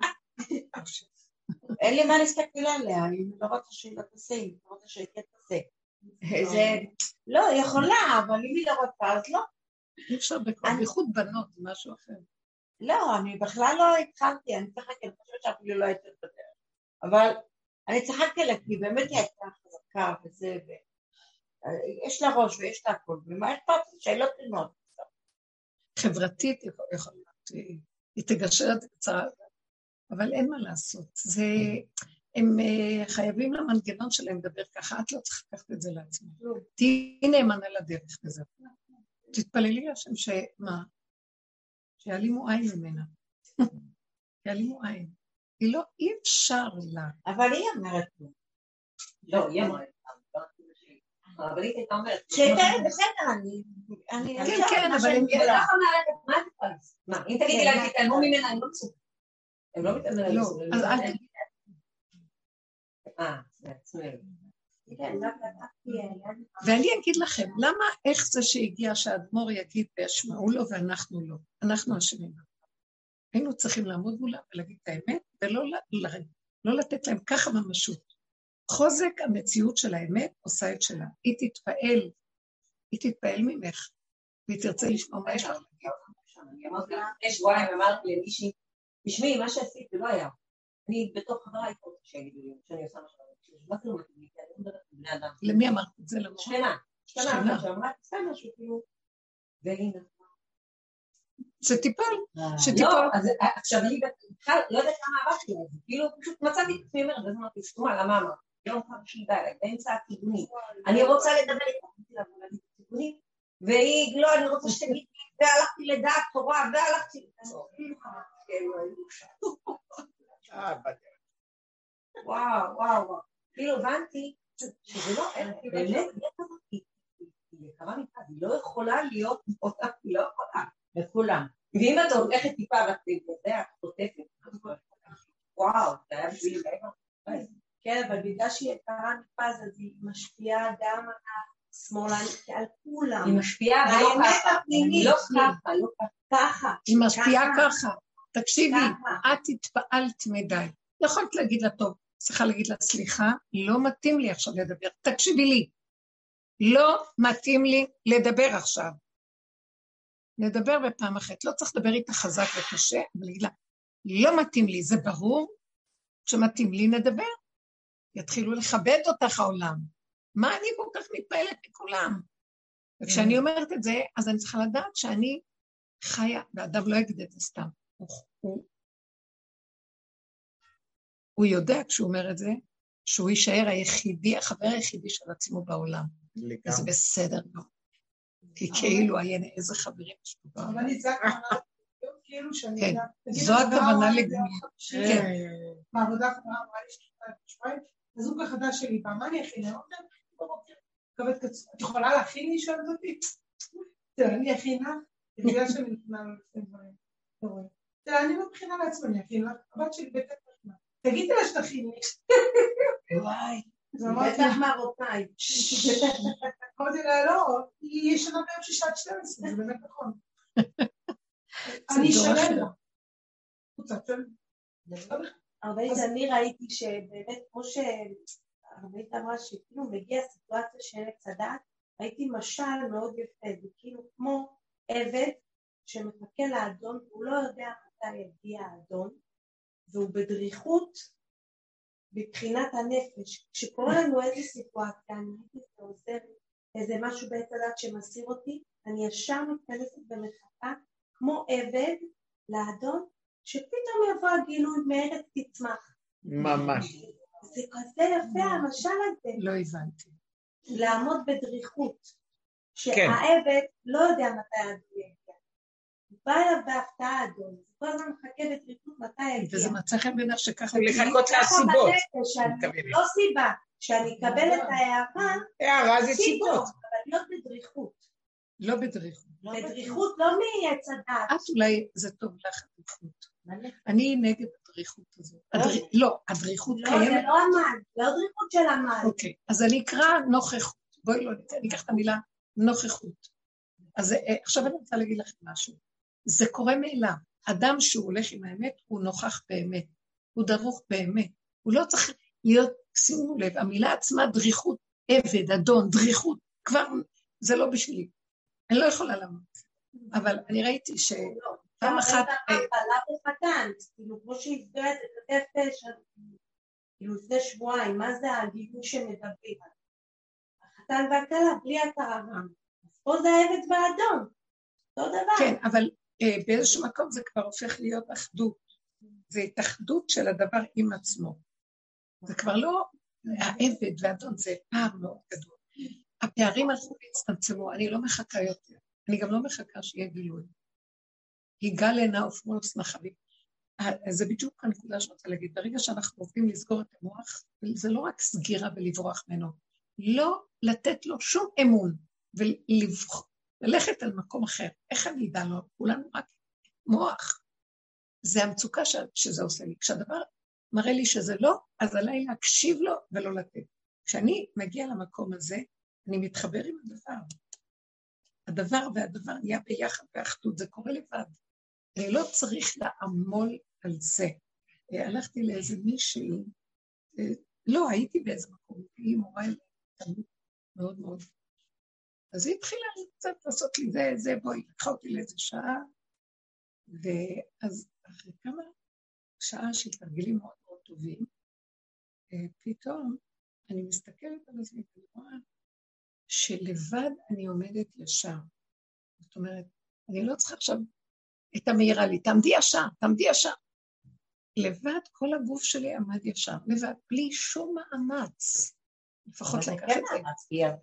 אין לי מה להסתכל עליה, היא לא רוצה שהיא לא תעשה, היא לא רוצה שהיא כן תעשה. זה, לא, היא יכולה, אבל אם היא לא רוצה, אז לא. אי אפשר בכל, בייחוד בנות, זה משהו אחר. לא, אני בכלל לא התחלתי, אני צחקתי, אני חושבת שאפילו לא הייתי בדרך. אבל אני צחקתי עליה, כי באמת היא הייתה חזקה וזה, ו... יש לה ראש ויש לה הכול, ומה אכפת לי? שאלות ללמוד. חברתית יכול יכול להיות, היא תגשר את זה קצרה, אבל אין מה לעשות. זה, הם אה, חייבים למנגנון שלהם לדבר ככה, את לא צריכה לקחת את זה לעצמך. תהיי נאמנה לדרך וזהו. תתפללי להשם שמה? שיעלימו עין ממנה. יעלימו עין. היא לא, אי אפשר לה. אבל היא אומרת לו. לא, היא זה. הרבנית הייתה אומרת. בסדר, אני... אני... כן, אני- כן, מה אבל הם- מה את יכולה? מה, אם תגידי להם תתעלמו ממנה, הם לא מסוגלים. הם לא מתעלמים. לא, אז אל תגידי. אה, בעצמנו. כן, לא לי- ואני אגיד לכם, למה, איך זה שהגיע שהאדמו"ר יגיד וישמעו לו ואנחנו לא? אנחנו אשמים. היינו צריכים לעמוד מולם ולהגיד את האמת, ולא לא לתת להם ככה ממשות. חוזק המציאות של האמת עושה את שלה. היא תתפעל, היא תתפעל ממך, והיא תרצה לשמוע מה יש לך להגיד. אני אמרתי לה, לפני שבועיים אמרתי למישהי, תשמעי, מה שעשית זה לא היה. אני בתוך חברה הייתי רוצה שיגידו לי שאני עושה שאני רוצה. מה זה לא מתאים אני לא מדברת עם בני אדם. למי אמרת את זה? שכנה. שכנה שאמרה, עשתה משהו, כאילו. והנה. שטיפל, לא, שטיפול. אז עכשיו אני בכלל לא יודעת כמה עברתי על זה, כאילו פשוט מצאתי את עצמי אומרת, אז אמרתי, סתומה, למה אמרת? יום חמישי בלילה, באמצע הכיוונים, אני רוצה לדבר איתך, והיא, לא, אני רוצה שתגיד לי, והלכתי לדעת תורה, והלכתי, אה, בדרך. וואו, וואו, וואו, כאילו הבנתי שזה לא, אין, באמת, היא כזאת, היא יקרה מפעד, היא לא יכולה להיות אותה, היא לא יכולה, לכולם. ואם את הולכת טיפה ואת יודע, את חוטפת, וואו, זה היה בשבילי מעבר. כן, אבל בגלל שהיא יקרה מפז, אז היא משפיעה גם על השמאלנית, על כולם. היא משפיעה, לא ככה, לא. ככה, לא. ככה. היא משפיעה ככה. תקשיבי. את התפעלת מדי. יכולת להגיד לה, טוב, צריכה להגיד לה, סליחה, לא מתאים לי עכשיו לדבר. תקשיבי לי, לא מתאים לי לדבר עכשיו. נדבר בפעם אחרת. לא צריך לדבר איתה חזק וקשה, אבל להגיד לה, לא מתאים לי, זה ברור, כשמתאים לי נדבר. יתחילו לכבד אותך העולם. מה אני כל כך מתפעלת מכולם? וכשאני אומרת את זה, אז אני צריכה לדעת שאני חיה, ואדם לא יגיד את זה סתם. הוא, הוא, הוא יודע כשהוא אומר את זה, שהוא יישאר היחידי, החבר היחידי של עצמו בעולם. וזה לגמרי. בסדר גם. כי כאילו עיין איזה חברים יש פה בעולם. אבל אני זה הכוונה, כאילו שאני כן, זו הכוונה לגמרי. ביום כן. בעבודה חברה אמרה לי שבועיים, הזוג החדש שלי בא, מה אני אכין? אני אומרת, כבד קצור, את יכולה להכין לי? שואלת אותי. אני אכין לך, בגלל שאני אני מכינה לעצמי, לך, הבת שלי בית מכינה. תגידי לה שתכין לי. וואי, בטח מרוקאי. אמרתי לה, לא, היא ישנה ביום שישה עד 12, זה באמת נכון. אני אשלם. לה. הרבה אני ראיתי שבאמת כמו הרבנית אמרה שכאילו מגיע סיטואציה שאין הדעת, ראיתי משל מאוד יפה, זה כאילו כמו עבד שמחכה לאדון והוא לא יודע מתי יגיע האדון, והוא בדריכות מבחינת הנפש. כשקורה לנו איזה סיטואציה, אני הייתי עוזר איזה משהו בעץ הדת שמסיר אותי, אני ישר מתכנסת ומחכה כמו עבד לאדון, שפתאום יבוא הגילוי מארץ תצמח. ממש. זה כזה יפה המשל הזה, לא הבנתי. לעמוד בדריכות. כן. שהעבד לא יודע מתי האדון בא אליו בהפתעה האדון, הוא כל הזמן מחכה בדריכות מתי יגיע. וזה מצא חן בעיניו שככה... לחכות להסיבות. מתכוונת. לא סיבה, שאני אקבל את ההערה, הערה זה סיבות. אבל להיות בדריכות. לא בדריכות. בדריכות לא מעץ הדעת. את אולי, זה טוב לך הדריכות. אני נגד הדריכות הזאת. הדרי- לא, הדריכות לא, זה קיימת. לא עמל, לא דריכות של עמל. אוקיי, אז אני אקרא נוכחות. בואי לא אני אקח את המילה נוכחות. אז אה, עכשיו אני רוצה להגיד לכם משהו. זה קורה מאליו. אדם שהוא הולך עם האמת, הוא נוכח באמת. הוא דרוך באמת. הוא לא צריך להיות, שימו לב, המילה עצמה דריכות, עבד, אדון, דריכות, כבר, זה לא בשבילי. אני לא יכולה לעמוד. אבל אני ראיתי שפעם אחת, אה, בעלה וחתן, כאילו כמו זה כתף כאילו לפני שבועיים, מה זה הגילוי שמדברים? החתן והכלה בלי. אז פה זה העבד והאדון, אותו דבר. כן, אבל אה, באיזשהו מקום זה כבר הופך להיות אחדות. זה התאחדות של הדבר עם עצמו. זה כבר לא העבד והאדון, זה פער מאוד גדול. הפערים הלכו והצטמצמו, אני לא מחכה יותר. אני גם לא מחכה שיהיה גילוי. יגאל עינה ופמוס נחבים. אה, זה בדיוק הנקודה שאני רוצה להגיד. ברגע שאנחנו עובדים לסגור את המוח, זה לא רק סגירה ולברוח ממנו, לא לתת לו שום אמון וללכת על מקום אחר. איך אני אדע לו? כולנו רק מוח. זה המצוקה ש... שזה עושה לי. כשהדבר מראה לי שזה לא, אז עליי להקשיב לו ולא לתת. כשאני מגיע למקום הזה, אני מתחבר עם הדבר. הדבר והדבר נהיה ביחד באחדות, זה קורה לבד. אני לא צריך לעמול על זה. אה, הלכתי לאיזה מישהי, אה, לא, הייתי באיזה מקום, היא מורה מאוד מאוד. אז היא התחילה קצת לעשות לי זה, זה, בואי, לקחה אותי לאיזה שעה, ואז אחרי כמה שעה של תרגילים מאוד מאוד טובים, אה, פתאום אני מסתכלת על עצמי ואני רואה שלבד אני עומדת ישר. זאת אומרת, אני לא צריכה עכשיו את המאירה לי, תעמדי ישר, תעמדי ישר. לבד כל הגוף שלי עמד ישר, לבד, בלי שום מאמץ. לפחות אבל זה לקח כן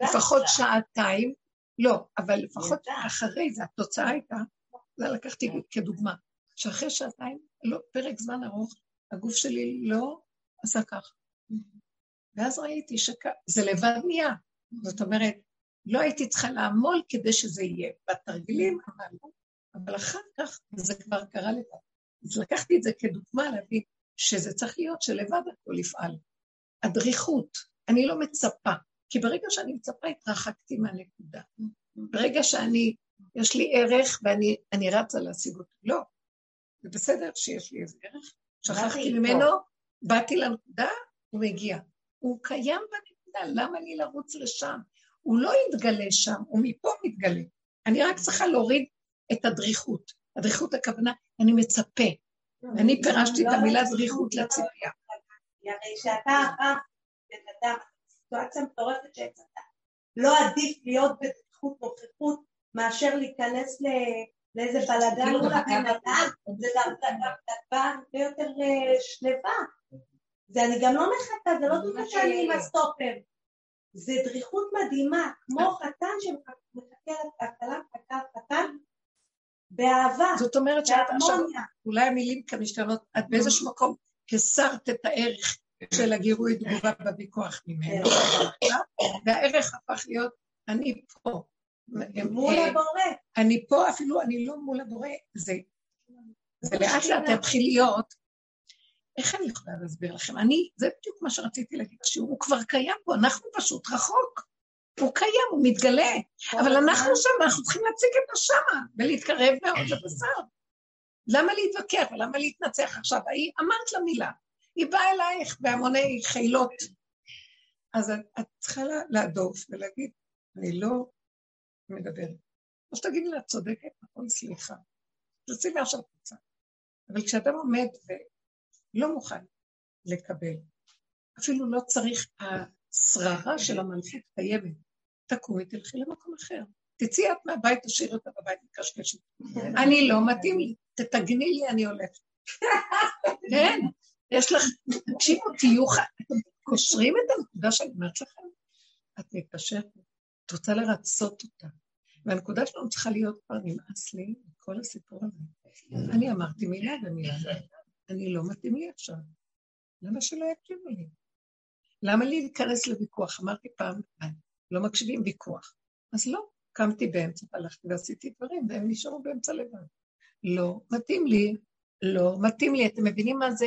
לפחות. שעתיים, לא, אבל לפחות. אחרי זה, התוצאה הייתה, זה לקחתי כדוגמה, שאחרי שעתיים, לא, פרק זמן ארוך, הגוף שלי לא עשה ככה. ואז ראיתי שזה לבד נהיה. זאת אומרת, לא הייתי צריכה לעמול כדי שזה יהיה. בתרגילים עמלנו, אבל אחר כך זה כבר קרה לבד. אז לקחתי את זה כדוגמה להבין שזה צריך להיות שלבד הכל יפעל. הדריכות, אני לא מצפה, כי ברגע שאני מצפה התרחקתי מהנקודה. ברגע שאני, יש לי ערך ואני אני רצה להשיג אותו, לא. זה בסדר שיש לי איזה ערך, שכחתי. ממנו, באתי לנקודה, הוא מגיע. הוא קיים בנקודה, למה לי לרוץ לשם? הוא לא יתגלה שם, הוא מפה מתגלה. אני רק צריכה להוריד את הדריכות. הדריכות הכוונה, אני מצפה. אני פירשתי את המילה דריכות לציפייה. הרי שאתה הרב בן אדם, סיטואציה מטורפת שיצאת. לא עדיף להיות בדריכות נוכחות מאשר להיכנס ל- לאיזה בלאגן מול הבן אדם, זה דבר הרבה יותר אה, שלווה. זה אני גם לא מחכה, זה לא דוגמא שאני עם. הסטופר. זה דריכות מדהימה, כמו חתן שמחכה לכלה, חכה חתן, באהבה, זאת אומרת שאת עכשיו. אולי המילים כאן משתנות, את באיזשהו מקום הסרת את הערך של הגירוי תגובה בוויכוח ממנו, והערך הפך להיות, אני פה. מול הבורא. אני פה, אפילו אני לא מול הבורא, זה, זה לאט לאט יתחיל להיות, איך אני יכולה להסביר לכם? אני, זה בדיוק מה שרציתי להגיד, שהוא כבר קיים פה, אנחנו פשוט רחוק. הוא קיים, הוא מתגלה, אבל אנחנו שם, אנחנו צריכים להציג את השמה, ולהתקרב מאוד לבשר. למה להתווכח ולמה להתנצח עכשיו? היא, אמרת לה מילה, היא באה אלייך בהמוני חילות אז את, את צריכה לה- להדוף ולהגיד, אני לא מדברת. או שתגידי לה, את צודקת, נכון, סליחה. תוציא מה שאת רוצה. אבל כשאדם עומד ולא מוכן לקבל, אפילו לא צריך, השררה של המלכות קיימת. תקומי, תלכי למקום אחר. תצאי את מהבית, תשאירי אותה בבית מקשקשת. אני לא מתאים לי, תתגני לי, אני הולכת. כן, יש לך, תקשיבו, תהיו, ח- אתם קושרים את הנקודה שאני אומרת לכם, את מתקשרת, את רוצה לרצות אותה. והנקודה שלנו צריכה להיות כבר נמאס לי, כל הסיפור הזה. אני אמרתי מילה ומילה, אני לא מתאים לי עכשיו. למה שלא יקשיבו לי? למה לי להיכנס לוויכוח? אמרתי פעם, "אה, לא מקשיבים ויכוח. אז לא, קמתי באמצע, הלכתי ועשיתי דברים, והם נשארו באמצע לבד. לא מתאים לי, לא מתאים לי. אתם מבינים מה זה?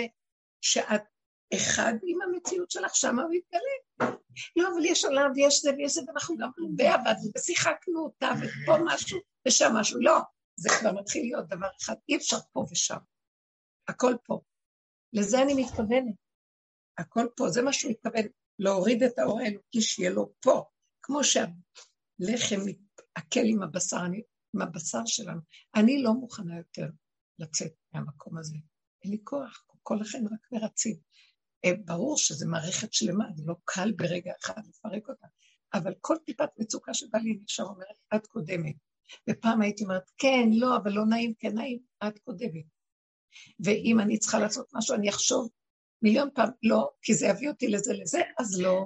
שאת אחד עם המציאות שלך, שמה הוא יתגלה. לא, אבל יש עולם ויש זה ויש זה, ואנחנו גם הרבה עבדנו ושיחקנו אותה, ופה משהו ושם משהו. לא, זה כבר מתחיל להיות דבר אחד, אי אפשר פה ושם. הכל פה. לזה אני מתכוונת. הכל פה, זה מה שהוא מתכוון, להוריד את האור האלוקי שיהיה לו פה, כמו שהלחם מתעכל עם הבשר, אני, עם הבשר שלנו. אני לא מוכנה יותר לצאת מהמקום הזה. אין לי כוח, כל החיים רק מרצים. אה, ברור שזו מערכת שלמה, זה לא קל ברגע אחד לפרק אותה, אבל כל טיפת מצוקה שבא לי נשאר אומרת, את קודמת. ופעם הייתי אומרת, כן, לא, אבל לא נעים, כן נעים, את קודמת. ואם אני צריכה לעשות משהו, אני אחשוב מיליון פעם, לא, כי זה יביא אותי לזה לזה, אז לא,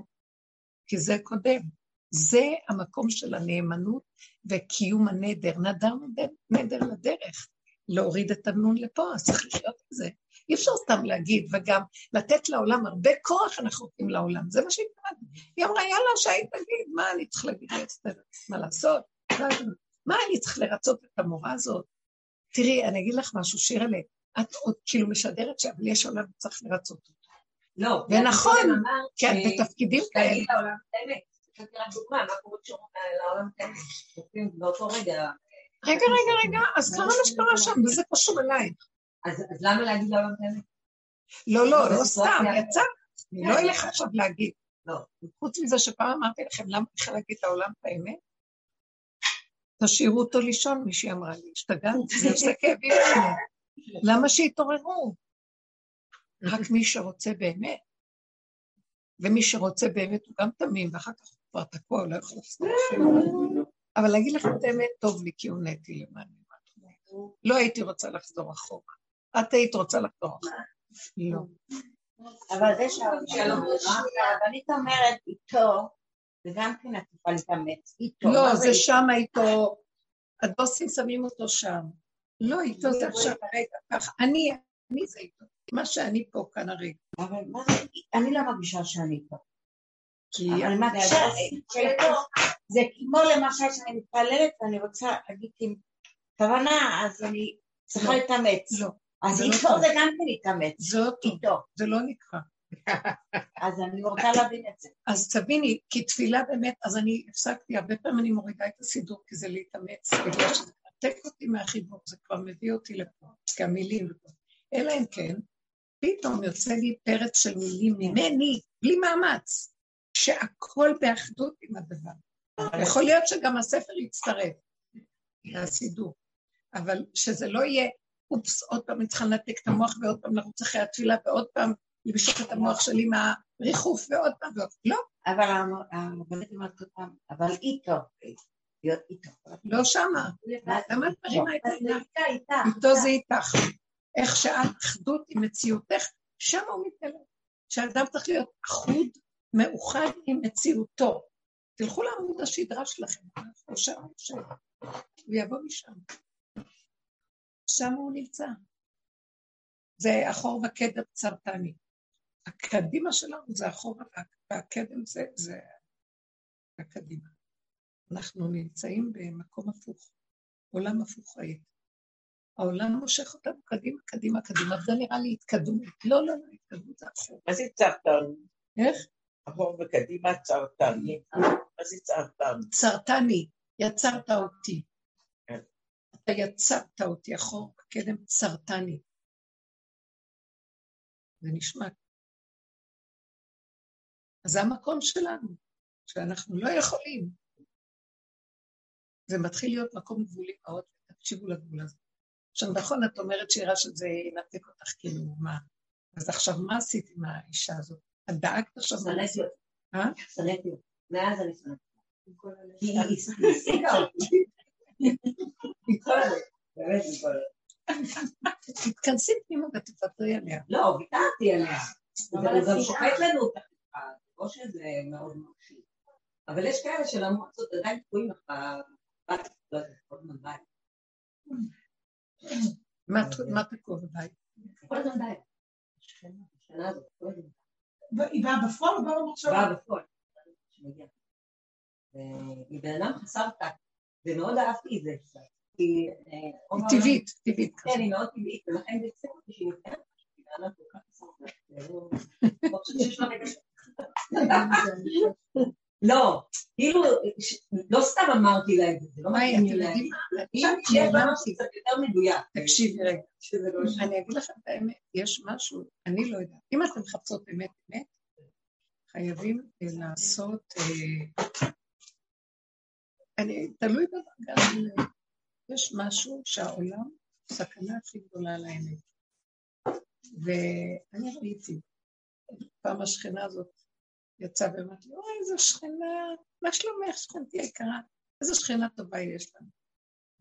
כי זה קודם. זה המקום של הנאמנות וקיום הנדר. נדרנו נדר לדרך, להוריד את הנון לפה, אז צריך לחיות עם זה. אי אפשר סתם להגיד, וגם לתת לעולם הרבה כוח אנחנו נותנים לעולם, זה מה שהתכוונתי. היא אמרה, יאללה, שהיית תגיד, מה אני צריך להגיד? מה לעשות? מה אני צריך לרצות את המורה הזאת? תראי, אני אגיד לך משהו, שירלה, את עוד כאילו משדרת שאבל יש עולם וצריך לרצות אותו. לא. ונכון, אמרת כי את בתפקידים כאלה. להגיד לעולם את האמת. נתתי רק דוגמה, מה קורה כשאומרים לעולם את האמת? באותו רגע. רגע, רגע, רגע, אז קרה מה שקרה שם, וזה קשור אליי. אז אז למה להגיד את האמת? לא, לא, לא סתם, יצא. אני לא אלך עכשיו להגיד. לא. חוץ מזה שפעם אמרתי לכם, למה בכלל להגיד לעולם את האמת? תשאירו אותו לישון, מישהי אמרה לי, השתגעת, זה עושה כאבים לנו. למה שיתעוררו? רק מי שרוצה באמת. ומי שרוצה באמת הוא גם תמים, ואחר כך הוא כבר תקוע, לא יכול לחזור. אבל להגיד לכם את האמת, טוב לי, כי הונאתי למען. לא הייתי רוצה לחזור אחורה. את היית רוצה לחזור. לא. אבל זה שהרבנית אומרת איתו, זה גם כן את יכולה להתאמץ. איתו. לא, זה שם איתו, הדוסים שמים אותו שם. לא, איתו זה עכשיו הרגע, ככה. אני, אני זה איתו. מה שאני פה כאן הרגע. אבל מה זה, אני לא מרגישה שאני איתו. כי אבל מה שאיתו, זה כמו למשל שאני מתפללת ואני רוצה להגיד עם כוונה, אז אני צריכה לא. להתאמץ. לא, אז זה לא טוב. זה גם כן להתאמץ. זה לא איתו. זה לא נקרא. אז אני רוצה להבין את זה. אז תביני, כי תפילה באמת, אז אני הפסקתי, הרבה פעמים אני מורידה את הסידור, כי זה להתאמץ, בגלל שזה מנתק אותי מהחיבור, זה כבר מביא אותי לפה, כי המילים. אלא אם כן, פתאום יוצא לי פרץ של מילים ממני, בלי מאמץ, שהכל באחדות עם הדבר. יכול להיות שגם הספר יצטרף לסידור, אבל שזה לא יהיה, אופס, עוד פעם אני צריכה לנתק את המוח ועוד פעם לרוץ אחרי התפילה ועוד פעם למשוך את המוח שלי מהריחוף ועוד פעם ועוד פעם. לא, אבל הרבנית אומרת עוד פעם, אבל איתו. לא שמה. למה העיניים? איתה, איתה. איתו זה איתך. איך שאת אחדות עם מציאותך, שם הוא מתגלה. שאדם צריך להיות אחוד, מאוחד עם מציאותו. תלכו לעמוד השדרה שלכם, או שם הוא יושב. הוא יבוא משם. שם הוא נמצא. זה אחור וקדם צרטני. הקדימה שלנו זה אחורה, והקדם זה, זה הקדימה. אנחנו נמצאים במקום הפוך, עולם הפוך ראית. העולם מושך אותנו קדימה, קדימה, קדימה, וזה נראה לי התקדמות. לא, לא, לא, התקדמות זה אחורה. מה זה צרתן? איך? אחור וקדימה צרתן. מה זה צרתן? צרתני, יצרת אותי. אתה יצרת אותי, אחור בקדם צרתני. זה נשמע. אז זה המקום שלנו, שאנחנו לא יכולים. זה מתחיל להיות מקום גבולי מאוד, תקשיבו לגבול הזה. עכשיו, נכון, את אומרת שירה שזה ינתק אותך, כאילו, מה? אז עכשיו, מה עשית עם האישה הזאת? את דאגת עכשיו? שנאתי אותה. אה? שנאתי אותה. מאז אני שנאתי. כי היא העסיקה אותי. באמת. תתכנסי פנימה ותוותרי עליה. לא, ויתרתי עליה. אבל הוא גם שופט לנו אותה. או שזה מאוד מרשים. אבל יש כאלה של המועצות עדיין תקועים לך בבת, לא כל הזמן בית. מה תקוע בבית? כל הזמן בית. היא באה בפועל או באה במחשבה? באה בפועל. והיא בן אדם חסר טקט, ומאוד אהבתי את זה קצת. אה, היא טבעית, טבעית. כן, היא מאוד טבעית, ולכן זה אותי שהיא נותנת, היא אדם כל כך. זה לא- כאילו, לא סתם אמרתי לה את זה, זה לא מתאים לי להגיד. אמרתי, משהו קצת יותר מדויק. תקשיבי רגע, לא. אני אגיד לכם את האמת, יש משהו, אני לא יודעת. אם אתם מחפשות אמת אמת, חייבים אה, לעשות, אה, אני, תלוי בדרגה. יש משהו שהעולם, סכנה הכי גדולה לאמת. ואני ראיתי, פעם השכנה הזאת יצאה ואמרתי, אוי, איזו שכנה, מה שלומך, שכנתי היקרה? איזו שכנה טובה יש לנו.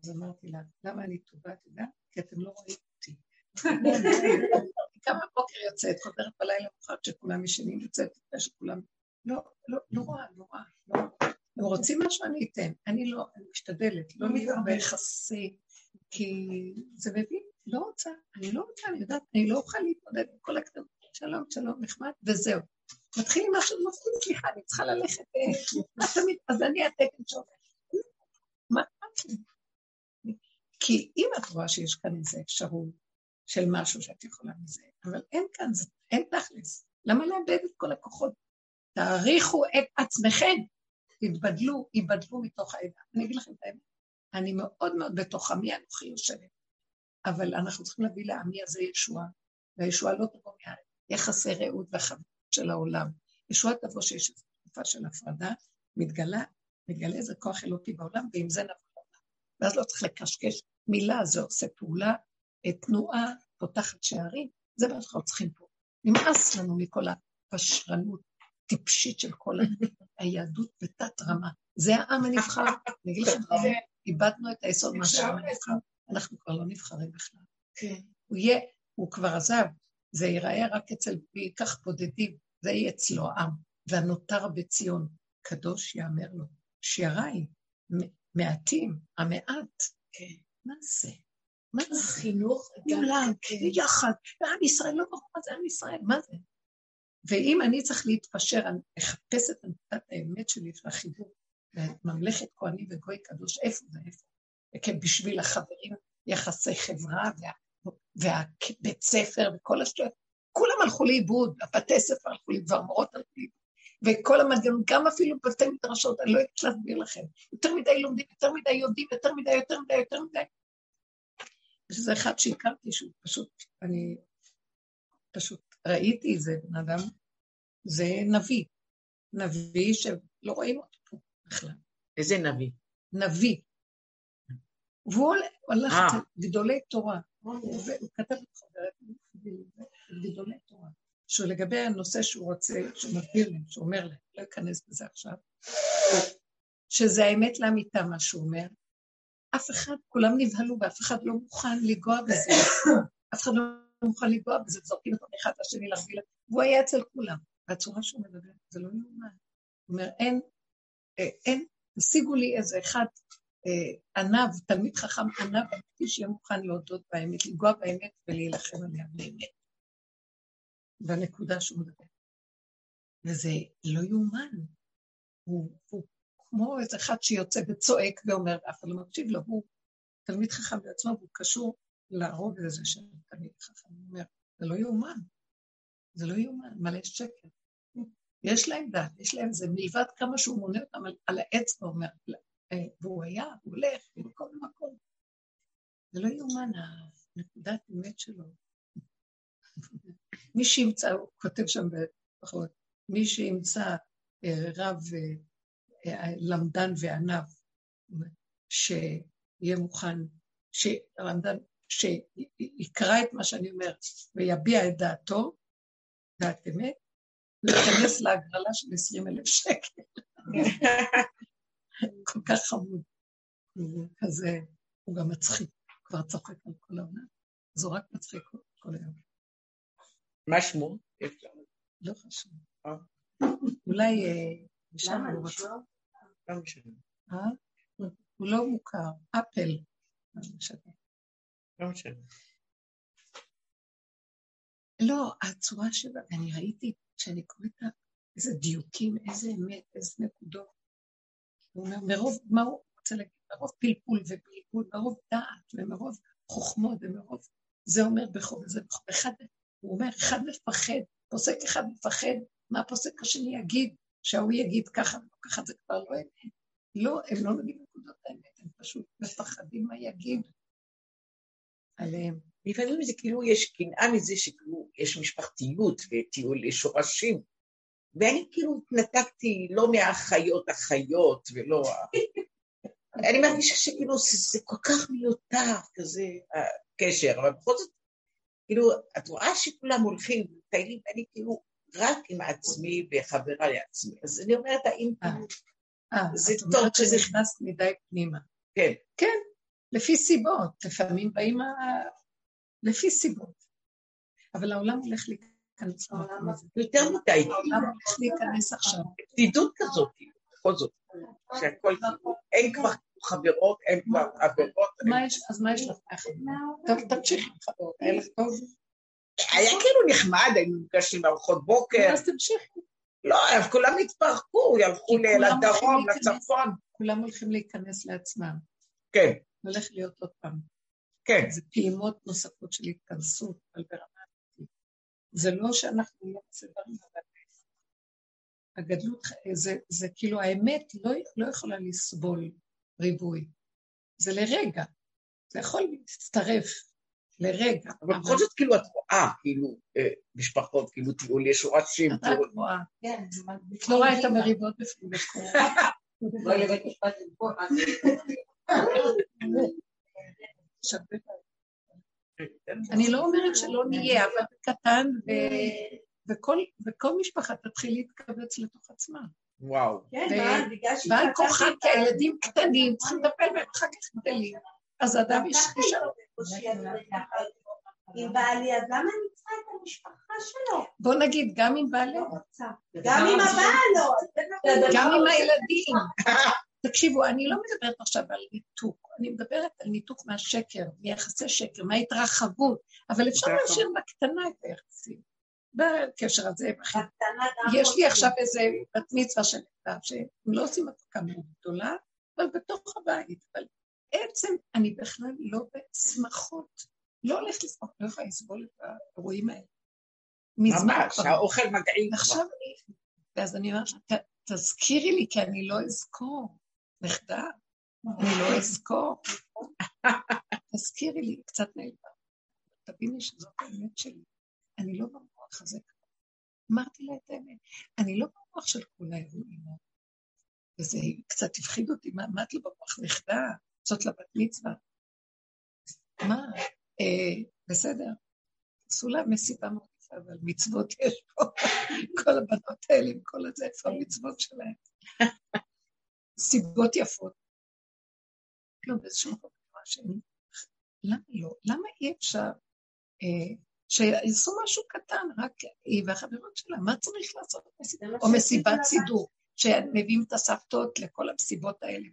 אז אמרתי לה, למה אני טובה, את יודעת? כי אתם לא רואים אותי. כמה בוקר יוצאת, חוזרת בלילה מאוחר כשכולם ישנים, יוצאת לפני שכולם... לא, לא, לא רואה, לא רואה, לא רואה. אם רוצים משהו, אני אתן. אני לא, אני משתדלת, לא להיות ביחסי, כי זה מביא, לא רוצה, אני לא רוצה, אני יודעת, אני לא אוכל להתמודד עם כל הקטנות. שלום, שלום, נחמד, וזהו. מתחיל עם משהו, מפחיד, סליחה, אני צריכה ללכת, אה, מה אז אני התקן שעובד. מה? כי אם את רואה שיש כאן איזו אפשרות של משהו שאת יכולה מזה, אבל אין כאן, אין תכלס. למה לאבד את כל הכוחות? תעריכו את עצמכם, תתבדלו, ייבדלו מתוך העדה. אני אגיד לכם את האמת, אני מאוד מאוד בתוך עמי אנוכי יושבת, אבל אנחנו צריכים להביא לעמי הזה ישועה, והישועה לא תבוא מהיחסי רעות והחברות של העולם. ישועה תבוא שיש איזו תקופה של הפרדה, מתגלה, מתגלה איזה כוח אלוקי בעולם, ועם זה נבוא לעולם. ואז לא צריך לקשקש מילה, זה עושה פעולה, אה, תנועה, פותחת שערים, זה מה שאנחנו צריכים פה. נמאס לנו מכל הפשרנות טיפשית של כל היהדות בתת רמה. זה העם הנבחר. אני אגיד לכם, האמת, איבדנו את היסוד מה זה העם הנבחר. אנחנו כבר לא נבחרים בכלל. הוא יהיה, הוא כבר עזב, זה ייראה רק אצל כך בודדים, זה יהיה אצלו העם. והנותר בציון, קדוש יאמר לו, שיריי, מ- מעטים, המעט. מה זה? מה זה? חינוך, כולם, יחד, ועם ישראל, לא ברור מה זה עם ישראל, מה זה? ואם אני צריך להתפשר, אני אחפש את נקודת האמת שלי של החיבור, ממלכת כהנים וגוי קדוש, איפה זה, איפה? וכן, בשביל החברים, יחסי חברה, וה, והבית ספר וכל השטויות, כולם הלכו לאיבוד, הבתי ספר הלכו לאיבוד, והמורות הלכו לאיבוד, וכל המנגנון, גם אפילו בתי מדרשות, אני לא יודעת להסביר לכם, יותר מדי לומדים, יותר מדי יודעים, יותר מדי, יותר מדי, יותר מדי. איזה אחד שהכרתי, שהוא פשוט, אני פשוט ראיתי איזה בן אדם, זה נביא, נביא שלא רואים אותו פה בכלל, איזה נביא? נביא. והוא הולך, הוא הלך אה. אצל גדולי תורה, והוא כתב לחברת גדולי תורה, שהוא לגבי הנושא שהוא רוצה, שהוא מסביר להם, שהוא אומר להם, לא אכנס בזה עכשיו, שזה האמת לאמיתה מה שהוא אומר, אף אחד, כולם נבהלו ואף אחד לא מוכן לנגוע בזה, אף אחד לא מוכן לנגוע בזה, זורקים אותו מאחד לשני להרגיל, והוא היה אצל כולם, והצורה שהוא מדבר, זה לא יאומן. הוא אומר, אין, אה, אין, תשיגו לי איזה אחד אה, ענב, תלמיד חכם ענב, אמיתי שיהיה מוכן להודות באמת, לנגוע באמת ולהילחם עליה באמת. בנקודה שהוא מדבר. וזה לא יאומן. הוא, הוא כמו איזה אחד שיוצא וצועק ואומר, ואף אחד לא מקשיב לו, הוא תלמיד חכם בעצמו, והוא קשור להרוג הזה של תלמיד חכם. הוא אומר, זה לא יאומן. זה לא יאומן, מלא שקר. יש להם דת, יש להם זה, מלבד כמה שהוא מונה אותם על, על העץ ואומר, אה, והוא היה, הוא הולך, בכל מקום. זה לא יאומן, הנקודת אמת שלו. מי שימצא, הוא כותב שם בחורות, מי שימצא אה, רב אה, למדן וענב, שיהיה מוכן, שלמדן, שיקרא את מה שאני אומר ויביע את דעתו, דעת אמת, להיכנס להגרלה של עשרים אלף שקל. כל כך חמוד. כזה, הוא גם מצחיק, כבר צוחק על כל העולם. אז הוא רק מצחיק כל היום. מה שמו? לא חשוב. אה. אולי שם למה? לא משנה. אה? הוא לא מוכר, אפל. לא משנה. לא הצורה שלה, אני ראיתי, כשאני קוראת איזה דיוקים, איזה אמת, איזה נקודות. הוא אומר, מרוב, מה הוא רוצה להגיד? מרוב פלפול ובלבול, מרוב דעת ומרוב חוכמות ומרוב, זה אומר בחוב וזה בחוב. אחד, הוא אומר, אחד מפחד, פוסק אחד מפחד, מה הפוסק השני יגיד? שההוא יגיד ככה ולא ככה, זה כבר לא אמת. לא, הם לא מבינים נקודות האמת, הם פשוט מפחדים מה יגיד עליהם. לפעמים זה כאילו יש קנאה מזה שכאילו יש משפחתיות וטיול שורשים. ואני כאילו התנתקתי לא מהחיות החיות ולא... אני מרגישה שכאילו זה, זה כל כך מיותר כזה הקשר, אבל בכל זאת, כאילו, את רואה שכולם הולכים ומטיילים, ואני כאילו רק עם עצמי וחברה לעצמי. אז אני אומרת, האם אה. כאילו, אה, זה את טוב אומרת שזה- שנכנסת מדי פנימה. כן, כן, לפי סיבות, לפעמים באים ה... לפי סיבות. אבל העולם הולך להיכנס למקום הזה. יותר מדי, העולם הולך להיכנס עכשיו. בדידות כזאת, בכל זאת, שהכל אין כבר חברות, אין כבר עבירות, אז מה יש לך? טוב, תמשיכי חברות, היה לך טוב? היה כאילו נחמד, היינו נפגשים לארוחות בוקר, אז תמשיכי. לא, כולם התפרקו, הלכו כולם לדרום. לצפון, כולם הולכים להיכנס לעצמם. כן, הולך להיות עוד פעם. כן, זה פעימות נוספות של התכנסות, אבל ברמה אמיתית. זה לא שאנחנו לא מסדרים, אבל הגדלות, זה, זה כאילו האמת לא, לא יכולה לסבול ריבוי. זה לרגע. זה יכול להצטרף לרגע. אבל בכל זאת כאילו את רואה, כאילו, אה, משפחות, כאילו טיולי שורשים, את רק טיול, רואה, כן, את לא רואה את המריבות בפנים. לבית משפט? שווה. אני לא אומרת שלא נהיה, אבל קטן, ו- וכל, משפחה תתחיל להתכווץ לתוך עצמה. וואו, כן, ועל כוחה, כי הילדים קטנים, צריכים לטפל בהם, אחר כך גדלים. אז אדם יש ככה עם בעלי, אז למה אני צריכה את המשפחה שלו? בוא נגיד, גם עם בעלי, לא. גם עם הבעל לא. גם לא עם. הילדים. תקשיבו, אני לא מדברת עכשיו על ניתוק, אני מדברת על ניתוק מהשקר, מיחסי שקר, מההתרחבות, אבל אפשר. להשאיר בקטנה את היחסים. בקשר הזה, יש לי רוצים. עכשיו איזה בת מצווה של נכתב, שהם לא עושים הפקה מאוד גדולה, אבל בתוך הבית. אבל עצם, אני בכלל לא בשמחות. לא הולכת לשמוח, לא יכולה לסבול את האירועים האלה. מזמן ממש, כבר. האוכל מגעיל כבר. עכשיו אני, ואז אני אומרת לה, "ת- תזכירי לי, כי אני לא אזכור. נכדה, אני לא אזכור. תזכירי לי, קצת נעלבה. תביני שזאת האמת שלי. אני לא במוח הזה. אמרתי לה את האמת. אני לא במוח של כל האירועים. וזה קצת הפחיד אותי, מה, את לא במוח נכדה? זאת לבת מצווה. מה? אה, בסדר. עשו לה מסיבה מאוד אבל מצוות יש פה. כל הבנות האלה עם כל הזה, איפה המצוות שלהן? סיבות יפות. לא, באיזשהו מקום אני רואה שהם... למה לא? למה אי אפשר אה, שיעשו משהו קטן, רק היא והחברות שלה, מה צריך לעשות? או מסיבת סידור, שמביאים את הסבתות לכל המסיבות האלה.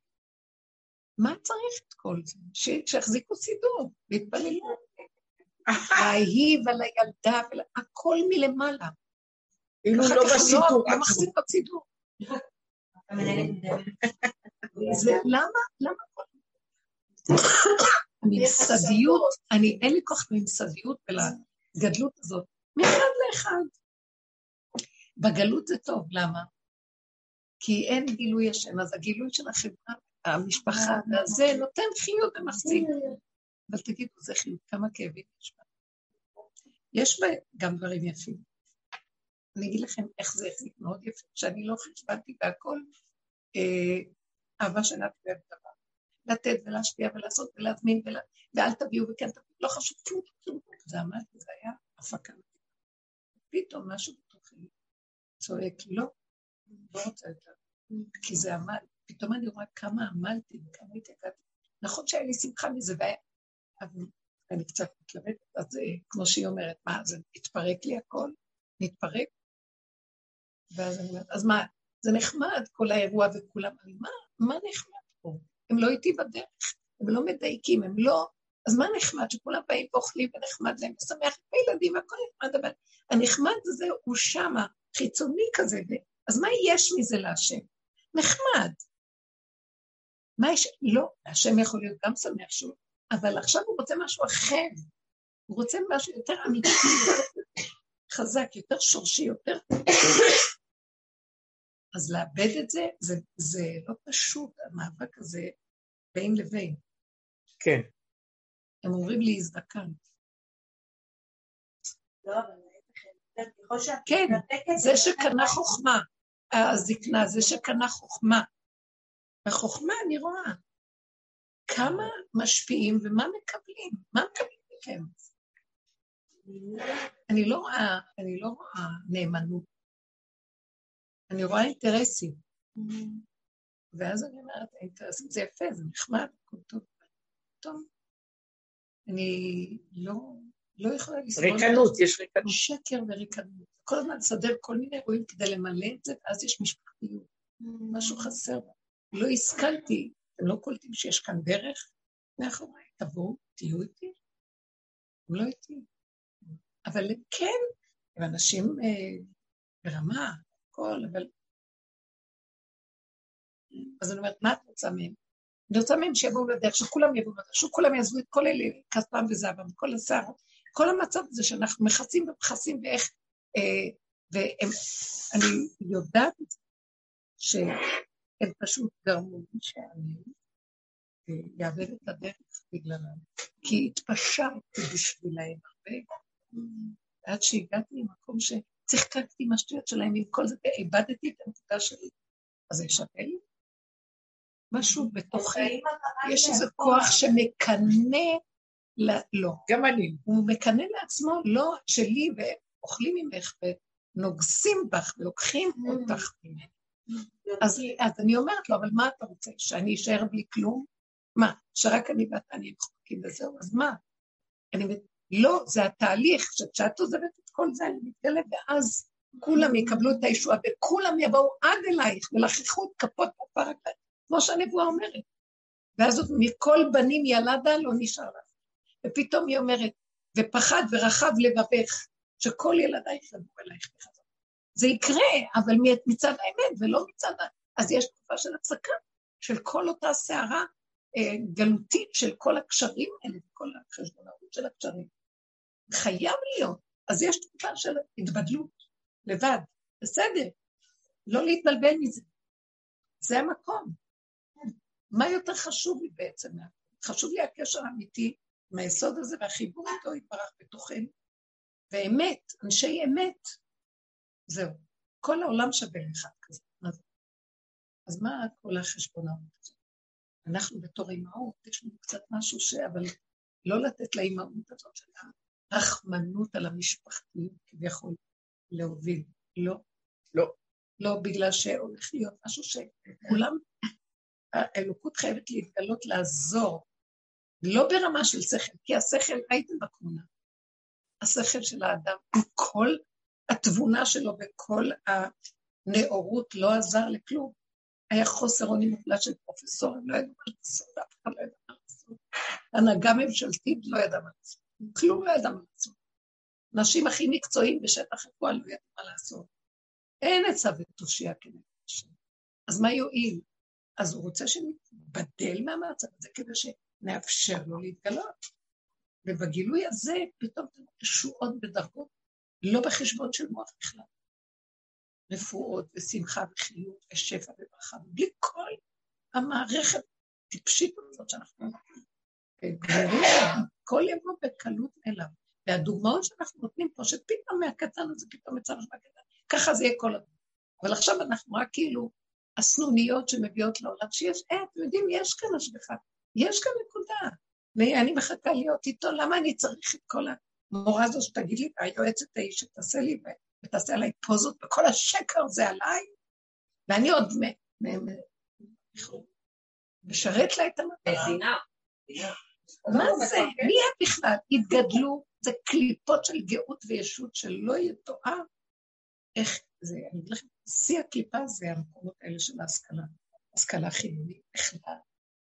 מה צריך את כל זה? ש- שיחזיקו סידור, ויתפללו. להיא ולילדה, ול... הכל מלמעלה. אחר לא כך בסיפור לא עצמו. מחזיקות למה, למה. הממסדיות, אני, אין לי כוח ממסדיות ולגדלות הזאת, מאחד לאחד. בגלות זה טוב, למה? כי אין גילוי השם, אז הגילוי של החברה, המשפחה, והזה נותן חיות ומחזיק. אבל תגידו, זה חיות, כמה כאבים יש בה. יש בה גם דברים יפים. אני אגיד לכם איך זה החזיק מאוד יפה, שאני לא חשבתי והכל, אה, אהבה שנתי ואוהב דבר. לתת ולהשפיע ולעשות ולהזמין ולה... ואל תביאו וכן תביאו, לא חשוב כלום, כלום, זה עמד, זה היה הפקה. פתאום משהו בתוכי צועק, לא, לא רוצה יותר, כי זה עמד. פתאום אני רואה כמה עמלתי וכמה התייגעתי. נכון שהיה לי שמחה מזה, אבל אני קצת מתלבטת, אז אה, כמו שהיא אומרת, מה, זה התפרק לי הכל? נתפרק? ואז אני אומרת, אז מה, זה נחמד כל האירוע וכולם, אבל מה, מה נחמד פה? הם לא איתי בדרך, הם לא מדייקים, הם לא... אז מה נחמד שכולם באים ואוכלים ונחמד להם, ושמח את הילדים והכל נחמד, אבל הנחמד הזה הוא שמה, חיצוני כזה, אז מה יש מזה להשם? נחמד. מה יש? לא, השם יכול להיות גם שמח שהוא, אבל עכשיו הוא רוצה משהו אחר. הוא רוצה משהו יותר אמיתי, חזק, יותר שורשי, יותר... אז לאבד את זה, זה, זה לא פשוט, המאבק הזה בין לבין. כן. הם אומרים לי, הזדקנת. לא, אבל כן, זה שקנה חוכמה, הזקנה, זה שקנה חוכמה. החוכמה, אני רואה כמה משפיעים ומה מקבלים, מה מקבלים מכם. אני לא רואה, אני לא רואה נאמנות. אני רואה אינטרסים. ואז אני אומרת, האינטרסים זה יפה, זה נחמד, הכל טוב. טוב. אני לא, לא יכולה לסבול. ריקנות, יש ריקנות. שקר וריקנות. כל הזמן לסדר כל מיני אירועים כדי למלא את זה, ואז יש משפחתיות. משהו חסר. לא השכלתי, אתם לא קולטים שיש כאן דרך מאחוריי, תבואו, תהיו איתי. הם לא איתי. אבל כן, הם אנשים אה, ברמה, הכל, אבל... אז אני אומרת, מה את רוצה מהם? אני רוצה מהם שיבואו לדרך, שכולם יבואו לדרך, שכולם יעזבו את כל אלה, כספם וזהבם, כל השיער, כל המצב הזה שאנחנו מכסים ומכסים ואיך, אה, ואני יודעת שהם פשוט גרמו לי שאני יאבד את הדרך בגללם, כי התפשרתי בשבילהם הרבה, עד שהגעתי למקום שצחקקתי עם השטויות שלהם, עם כל זה, ואיבדתי את הנקודה שלי. אז זה שווה לי? משהו בתוכי, יש איזה כוח שמקנא, לא. גם אני. הוא מקנא לעצמו, לא שלי, ואוכלים ממך, ונוגסים בך, ולוקחים אותך ממני. אז, אז אני אומרת לו, אבל מה אתה רוצה, שאני אשאר בלי כלום? מה, שרק אני ואתה נהיה מחוקים וזהו, אז מה? אני, לא, זה התהליך, שכשאת עוזבת כל זה, אני מתגלה, ואז כולם יקבלו את הישועה, וכולם יבואו עד אלייך, ולככו את כפות בפרק, כמו שהנבואה אומרת. ואז עוד מכל בנים ילדה לא נשאר לה. ופתאום היא אומרת, ופחד ורחב לבבך, שכל ילדייך יבואו אלייך בחזרה. זה יקרה, אבל מצד האמת ולא מצד ה... אז יש תקופה של הפסקה, של כל אותה סערה אה, גלותית של כל הקשרים האלה, כל החשבונאות של הקשרים. חייב להיות. אז יש תקופה של התבדלות, לבד, בסדר. לא להתבלבל מזה. זה המקום. מה יותר חשוב לי בעצם? חשוב לי הקשר האמיתי עם היסוד הזה והחיבור איתו יתברך בתוכנו. ואמת, אנשי אמת, זהו. כל העולם שווה לאחד כזה. אז, אז מה כל החשבונאות הזאת? אנחנו בתור אימהות, יש לנו קצת משהו ש... אבל לא לתת לאימהות הזאת של הרחמנות על המשפחתיות כביכול להוביל. לא. לא. לא, בגלל שהולך להיות משהו שכולם, האלוקות חייבת להתגלות לעזור, לא ברמה של שכל, כי השכל, הייתם בתמונה, השכל של האדם, כל התבונה שלו וכל הנאורות לא עזר לכלום. היה חוסר אונים מוחלט של פרופסורים, לא ידעו מה לעשות, אף אחד לא ידע מה לעשות. הנהגה ממשלתית לא ידעה מה לעשות, כלום לא ידע מה לעשות. אנשים הכי מקצועיים בשטח הפועל לא ידעו מה לעשות. אין עצה ותושיע כנגד השם. אז מה יועיל? אז הוא רוצה שנתבדל מהמצב הזה כדי שנאפשר לו להתגלות. ובגילוי הזה פתאום ישועות בדרגות, לא בחשבון של מוח בכלל. רפואות ושמחה וחיות ושפע וברכה, בלי כל המערכת הטיפשית הזאת שאנחנו גמורים, כל יבוא בקלות אליו. והדוגמאות שאנחנו נותנים פה, שפתאום מהקטן הזה פתאום יצא לך בקטן, ככה זה יהיה כל הזמן. אבל עכשיו אנחנו רק כאילו הסנוניות שמביאות לעולם, שיש, אה, אתם יודעים, יש כאן השגחה, יש כאן נקודה. ואני מחכה להיות איתו, למה אני צריך את כל המורה הזו שתגיד לי, היועצת ההיא שתעשה לי ותעשה עליי פוזות, וכל השקר הזה עליי, ואני עוד משרת לה את המטרה. מה זה? מי הם בכלל? התגדלו, זה קליפות של גאות וישות שלא יתואר. איך זה, אני אגיד לכם, שיא הקליפה זה המקומות האלה של ההשכלה, השכלה חילונית בכלל.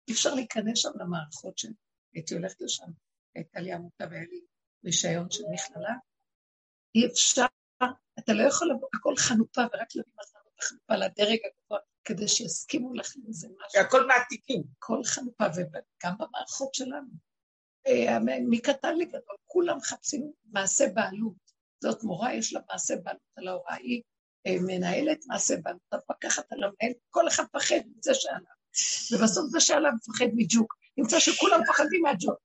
אי אפשר להיכנס שם למערכות שהייתי הולכת לשם, הייתה לי עמותה והיה לי רישיון של מכללה. אי אפשר, אתה לא יכול לבוא, הכל חנופה ורק להביא מתנות החנופה לדרג הגבוה, כדי שיסכימו לך לזה משהו. הכל מעתיקים. הכל חנופה, וגם במערכות שלנו. אה, מקטן לגדול, כולם מחפשים מעשה בעלות. זאת מורה, יש לה מעשה בעלות על ההוראה, היא אה, מנהלת מעשה בעלות, המפקחת על המנהל, כל אחד מפחד מזה שעליו. ובסוף זה שעליו מפחד מג'וק. נמצא שכולם מפחדים מהג'וק.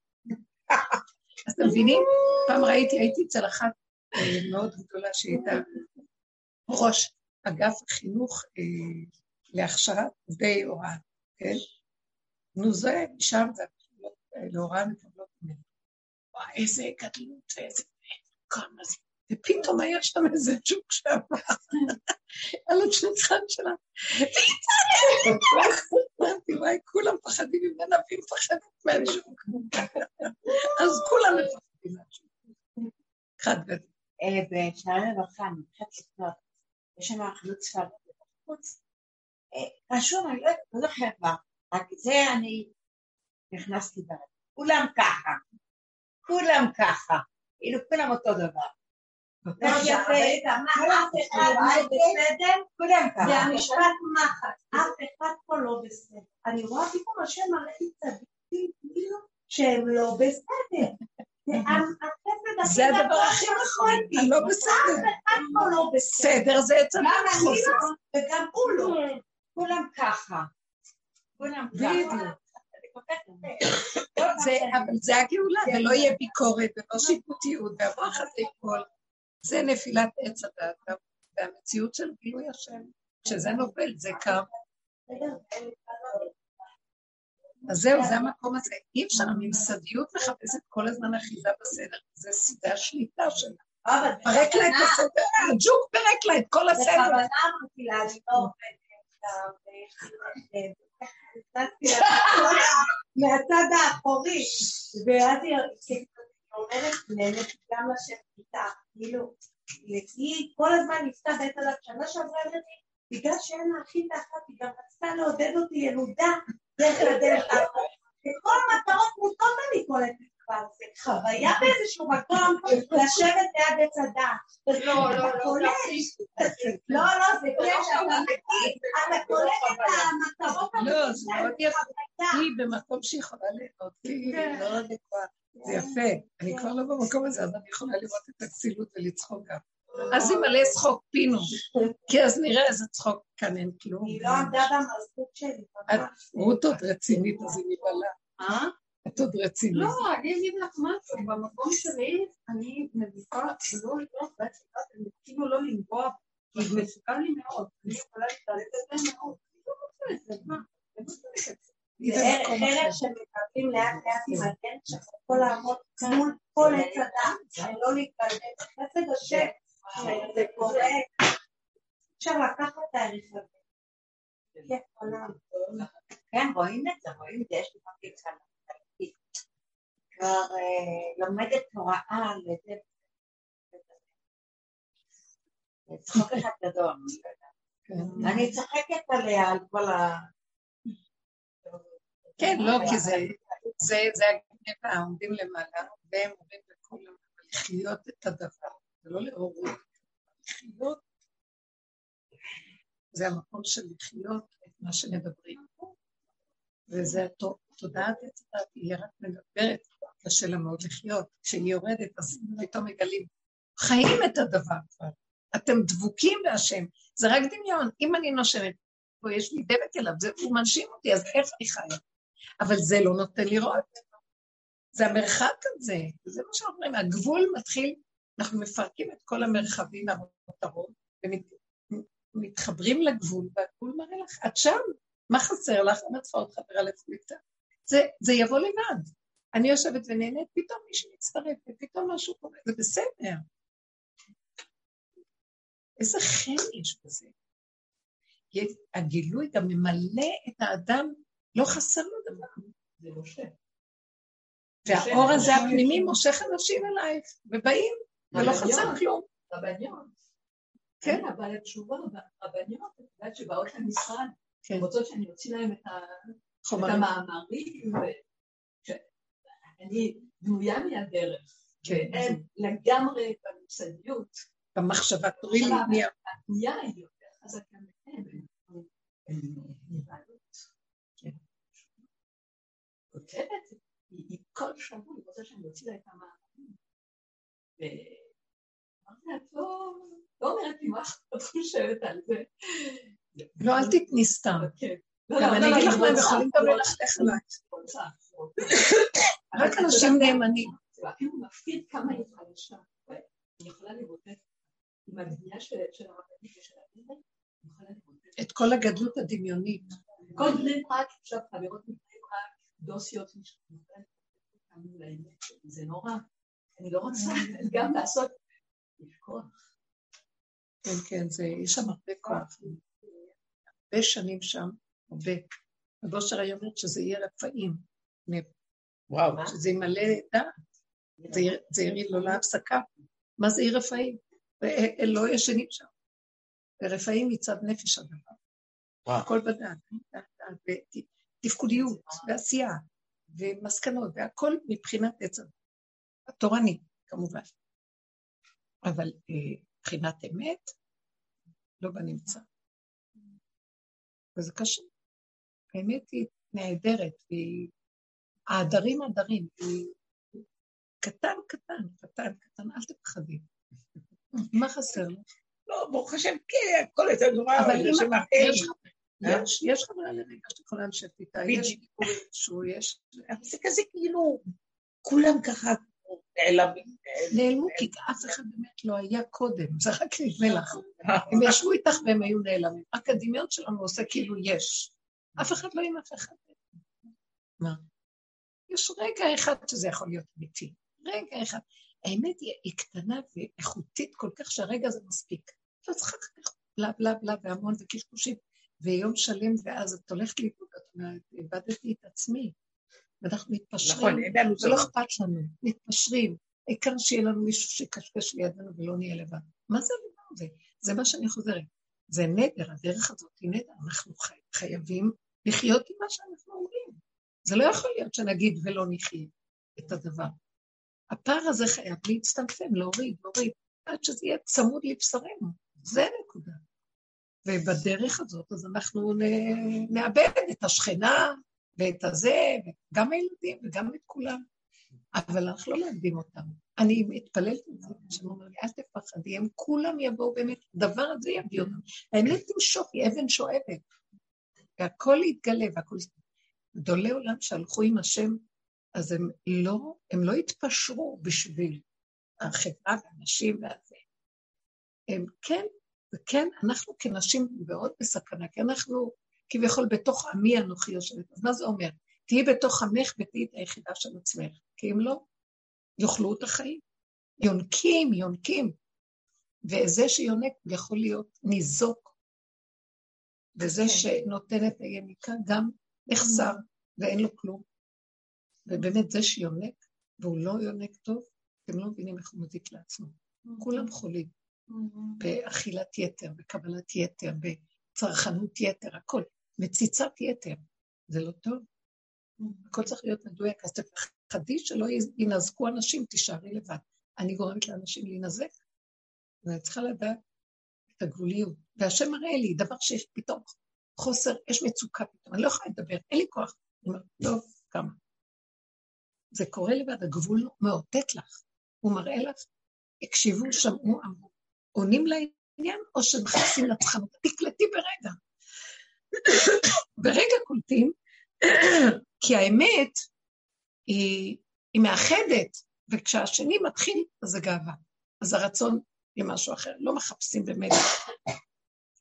אז אתם מבינים? פעם ראיתי, הייתי אצל אחת אה, מאוד גדולה שהייתה ראש אגף החינוך להכשרת עובדי הוראה, כן? נו, זה, שם זה להוראה מקבלות ממנו. וואי, איזה גדלות ואיזה... כמה זה... ופתאום היה שם איזה ג'וק שם, על השולחן שלה. אמרתי, וואי, כולם פחדים ממנה והיא מפחדת מהג'וק. אז כולם מפחדים מהג'וק. חד גדול. בשערי רווחה, אני חושבת לפנות, יש שם חנות ספרד בחוץ, רשום, אני לא זוכרת מה, רק זה אני נכנסתי בעד. כולם ככה, כולם ככה, כאילו כולם אותו דבר. זה המשפט מחט, אף אחד פה לא בסדר. אני רואה פתאום השם מראה לי צדיקים כאילו שהם לא בסדר. זה הדבר הכי נכון, אני לא בסדר. אף אחד פה לא בסדר. בסדר זה אצל חוסר. וגם הוא לא. כולם ככה. כולם ככה. זה, הגאולה, ולא יהיה ביקורת ולא שיפוטיות, והמוח הזה ייפול. זה נפילת עץ הדת, והמציאות של גילוי השם, כשזה נופל, זה קר. אז זהו, זה המקום הזה. אי אפשר, הממסדיות מחפשת כל הזמן אחיזה בסדר, זה השליטה שלה. פרק לה את הסדר, הג'וק פרק לה את כל הסדר. בכוונה אמרתי לה, אני לא עובדת. מהצד האחורי, ואז היא אומרת, נהנית גם לשבת איתה, כאילו, היא כל הזמן ניסתה בית עליו, שנה שעברה אמרתי, בגלל שאין לה הכי תחת, היא גם רצתה לעודד אותי ילודה דרך לדרך האחרונה. וכל המטרות מוטות אני קולטת כבר, זה חוויה באיזשהו מקום לשבת ליד עץ הדת. לא, לא, לא, לא, לא, זה כן שאתה מכיר, אתה קולט את המטרות לא, זה מאוד יפה. היא במקום שהיא יכולה ליהנות, לא נקרא. זה יפה. אני כבר לא במקום הזה, אז אני יכולה לראות את הכסילות ולצחוק גם. אז היא מלא צחוק פינו, כי אז נראה איזה צחוק, כאן אין כלום. היא לא עמדה במזכות שלי. רות עוד רצינית, אז היא נבהלה. את עוד רצינית. לא, אני אגיד לך משהו, במקום שלי אני מביכה לא להיות בעצם, כאילו לא לנבוע, כי מסוכן לי מאוד, אני יכולה להתעלם בזה מאוד. לא רוצה את זה, מה? זה ערך שמקבלים לאט לאט עם הדרך שאתה יכול לעמוד מול כל עץ אדם, ולא להתבלבל. חסד השם, שזה קורה, אפשר לקחת את הערך הזה. כן, רואים את זה, רואים את זה, יש לי כאן. כבר לומדת הוראה לזה. צחוק אחד גדול, אני צוחקת עליה, על כל ה... כן, לא, כי זה, זה, זה הגניבה, עומדים למעלה, והם אומרים לכולם לחיות את הדבר, ולא להורות, לחיות. זה המקום של לחיות את מה שמדברים פה, וזה התודעת אצלת, היא רק מדברת, קשה לה מאוד לחיות. כשהיא יורדת, אז פתאום מגלים, חיים את הדבר כבר. אתם דבוקים בהשם, זה רק דמיון. אם אני נושמת, פה יש לי דבק אליו, זה, הוא מנשים אותי, אז איך אני חיה? אבל זה לא נותן לראות. זה המרחק הזה, זה מה שאומרים, הגבול מתחיל, אנחנו מפרקים את כל המרחבים והמותרות, ומתחברים לגבול, והגבול מראה לך, את שם, מה חסר לך? אני צריכה עוד חברה לפליטה. זה, זה יבוא לבד. אני יושבת ונהנית, פתאום מישהו מצטרף, ופתאום משהו קורה, זה בסדר. איזה חן יש בזה. הגילוי גם ממלא את האדם, לא חסר לו דבר. זה משה. והאור הזה הפנימי מושך אנשים אלייך, ובאים, ולא חסר כלום. רבניות. כן. אבל התשובה, רבניות, את יודעת שבאות למשרד, כן. רוצות שאני אוציא להם את ה- את חומרים. המאמרים, ואני דמויה מהדרך, כן. לגמרי בממסדיות. במחשבה, תורי לי. הבנייה היא יותר חזקה מהם. כן. כותבת, היא כל שבוע, היא רוצה שאני אוציא לה את המאמרים. ואמרתי לה, לא לא אומרת לי מה את חושבת על זה. לא, אל תתני סתם. כן. לא, גם לא, אני לא, אגיד לך מה, הם יכולים גם ללכלך עליי. רק אנשים נאמנים. אפילו מפחיד כמה היא חדשה. אני יכולה לבוטט עם הבנייה של של הרבנית ושל הבניין, אני יכולה לבוטט. את כל הגדלות הדמיונית. כל בני ברק, עכשיו חברות מבני ברק, דוסיות, זה נורא. אני לא רוצה גם לעשות, יש כוח. כן, כן, יש שם הרבה כוח. הרבה שנים שם, הרבה. הבושר היה אומר שזה יהיה רפאים, וואו. שזה ימלא דעת, זה יהיה לו להפסקה. מה זה עיר רפאים? ו- לא ישנים שם. ורפאים מצד נפש הדבר. וואו. הכל בדעת, דעת, דעת, ות- תפקודיות, ועשייה, ומסקנות, והכל מבחינת עץ. התורני, כמובן. אבל אה, מבחינת אמת, לא בנמצא. וזה קשה. האמת היא נהדרת, והיא... העדרים עדרים, היא קטן, קטן, קטן, קטן, אל תפחדי. מה חסר לך? לא, ברוך השם, כן, הכל יותר נורא, אבל יש לי. חברה, יש, חברה לרגע שאת יכולה לשבת איתה, יש שהוא יש, אבל זה כזה כאילו, כולם ככה נעלמים. נעלמו כי אף אחד באמת לא היה קודם, זה רק נדמה לך. הם ישבו איתך והם היו נעלמים, רק הדמיון שלנו עושה כאילו יש. אף אחד לא עם אף אחד. מה? יש רגע אחד שזה יכול להיות אמיתי, רגע אחד. האמת היא, היא קטנה ואיכותית כל כך שהרגע זה מספיק. לא צריכה כך בלה בלה בלה והמון וקשקושים, ויום שלם ואז את הולכת לאיבוד, את אומרת, איבדתי את עצמי. ואנחנו מתפשרים, נכון, לנו ולא זאת. אכפת לנו, מתפשרים. העיקר שיהיה לנו מישהו שיקשקש לידינו ולא נהיה לבד. מה זה הדבר הזה? זה מה שאני חוזרת. זה נדר, הדרך הזאת היא נדר. אנחנו חי, חייבים לחיות עם מה שאנחנו אומרים. זה לא יכול להיות שנגיד ולא נחיה את הדבר. הפער הזה חייב להצטמצם, להוריד, להוריד, עד שזה יהיה צמוד לבשרנו. זה הנקודה. ובדרך הזאת, אז אנחנו נאבד את השכנה ואת הזה, וגם הילדים וגם את כולם. אבל אנחנו לא מאבדים אותם. אני מתפללת את זה, שאני אומר לי, אל תפחדי, הם כולם יבואו באמת, הדבר הזה יביא אותם. האמת תמשוך, היא אבן שואבת. והכל יתגלה והכל... גדולי עולם שהלכו עם השם, אז הם לא, הם לא התפשרו בשביל החברה והנשים והזה. הם כן, וכן, אנחנו כנשים מאוד בסכנה, כי אנחנו כביכול בתוך עמי אנוכי יושבת. אז מה זה אומר? תהיי בתוך עמך ותהיי את היחידה של עצמך, כי אם לא, יאכלו את החיים. יונקים, יונקים. וזה שיונק יכול להיות ניזוק, וזה שנותן את היניקה גם נחסר ואין לו כלום. ובאמת זה שיונק, והוא לא יונק טוב, אתם לא מבינים איך הוא מזיק לעצמו. כולם חולים. באכילת יתר, בקבלת יתר, בצרכנות יתר, הכל. מציצת יתר. זה לא טוב. הכל צריך להיות מדויק. אז תפחדי שלא ינזקו אנשים, תישארי לבד. אני גורמת לאנשים להינזק, ואני צריכה לדעת הגבוליות. והשם מראה לי דבר שיש פתאום חוסר, יש מצוקה פתאום, אני לא יכולה לדבר, אין לי כוח. אני אומרת, טוב, כמה. זה קורה לבד, הגבול מאותת לך, הוא מראה לך, הקשיבו, שמעו, אמרו, עונים לעניין, או שנכנסים לצחנות, תקלטי ברגע. ברגע קולטים, כי האמת היא, היא מאחדת, וכשהשני מתחיל, אז זה גאווה. אז הרצון למשהו אחר, לא מחפשים באמת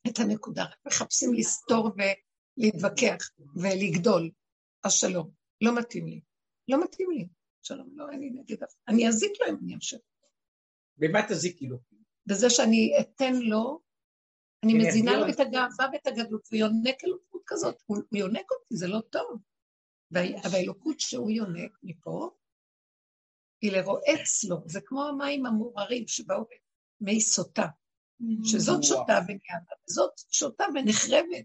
את הנקודה, רק מחפשים לסתור ולהתווכח ולגדול. אז שלום, לא מתאים לי. לא מתאים לי. שלום, לא, אין לי נגד אף אני אזיק לו אם אני אמשיך. במה תזיקי לו? בזה שאני אתן לו, אני מזינה לו את הגאווה ואת הגדלות, הוא יונק אלוקות כזאת, הוא יונק אותי, זה לא טוב. וה- והאלוקות שהוא יונק מפה, היא לרועץ לו, זה כמו המים המעוררים שבאו מי סוטה, שזאת וואו. שותה ונהייתה, וזאת שותה ונחרבת,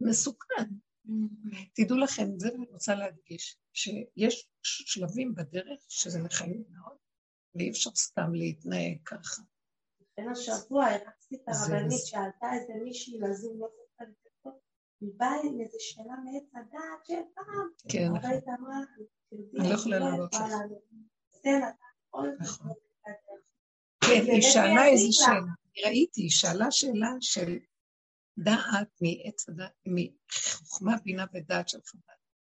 מסוכן. תדעו לכם, זה אני רוצה להדגיש, שיש שלבים בדרך שזה מחייב מאוד, ואי אפשר סתם להתנהג ככה. בין השבוע הרצתי את הרבנית שעלתה איזה מישהי לזום, לא זוכרת איפה, היא באה עם איזה שאלה מעץ הדעת של פעם, כן, הרבנית אמרה, תרדי, אני לא יכולה לענות לך. זה נתן נכון. כן, היא באמת שאלה איזה לה. שאלה, ראיתי, היא שאלה שאלה של דעת מעץ הדעת, מחוכמה, בינה ודעת של חב"ד,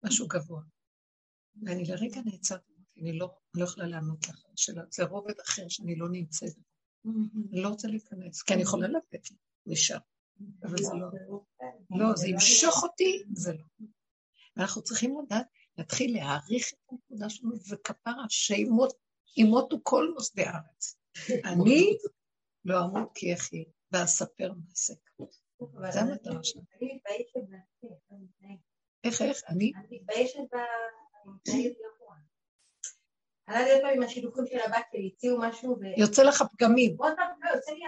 משהו גבוה. ואני לרגע נעצרתי, אני לא, אני לא יכולה לענות לך על השאלה, זה רובד אחר שאני לא נמצאת בו. אני לא רוצה להיכנס, כי אני יכולה לתת לי, נשאר, אבל זה לא. לא, זה ימשוך אותי, זה לא. ואנחנו צריכים לדעת, להתחיל להעריך את הנקודה שלנו, וכפרה, שימותו כל מוסדי הארץ. אני לא אמות כי אחי, ואספר מעשה. זה המטרה שלנו. אני מתביישת בעצמי, איך. איך, אני? אני מתביישת ב... אני מתנהגת גרוע. עלה לי פעם עם השידוכים של הבת שלי, הציעו משהו, ו... יוצא לך פגמים. עוד פעם, לא, יוצא לי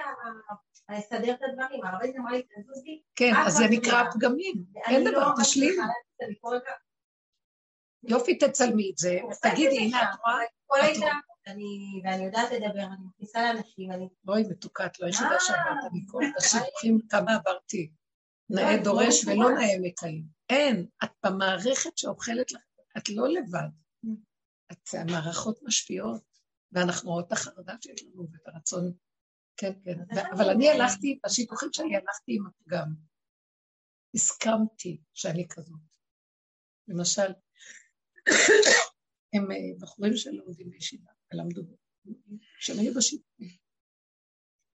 לסדר את הדברים, הרבנית אמרה לי, תזוזי, כן, אז זה נקרא. פגמים. אין לא דבר, לה, יופי, תצלמי את זה, תגידי, הנה, את רואה? אני- ואני יודעת לדבר, אני מכניסה לאנשים, אני... אוי, מתוקה, את לא אה, שעברת מכל אה, השידוכים, כמה עברתי. לא, נאה את דורש לא ולא. נאה מקיים. אין, את במערכת שאוכלת לך, את לא לבד. את, המערכות משפיעות, ואנחנו רואות את החרדה שיש לנו ואת הרצון. כן, כן. אבל אני הלכתי, בשידוכים שלי הלכתי עם הפגם. הסכמתי שאני כזאת. למשל, הם אה, בחורים שלומדים בישיבה, ולמדו, כשהם היו בשידוכים.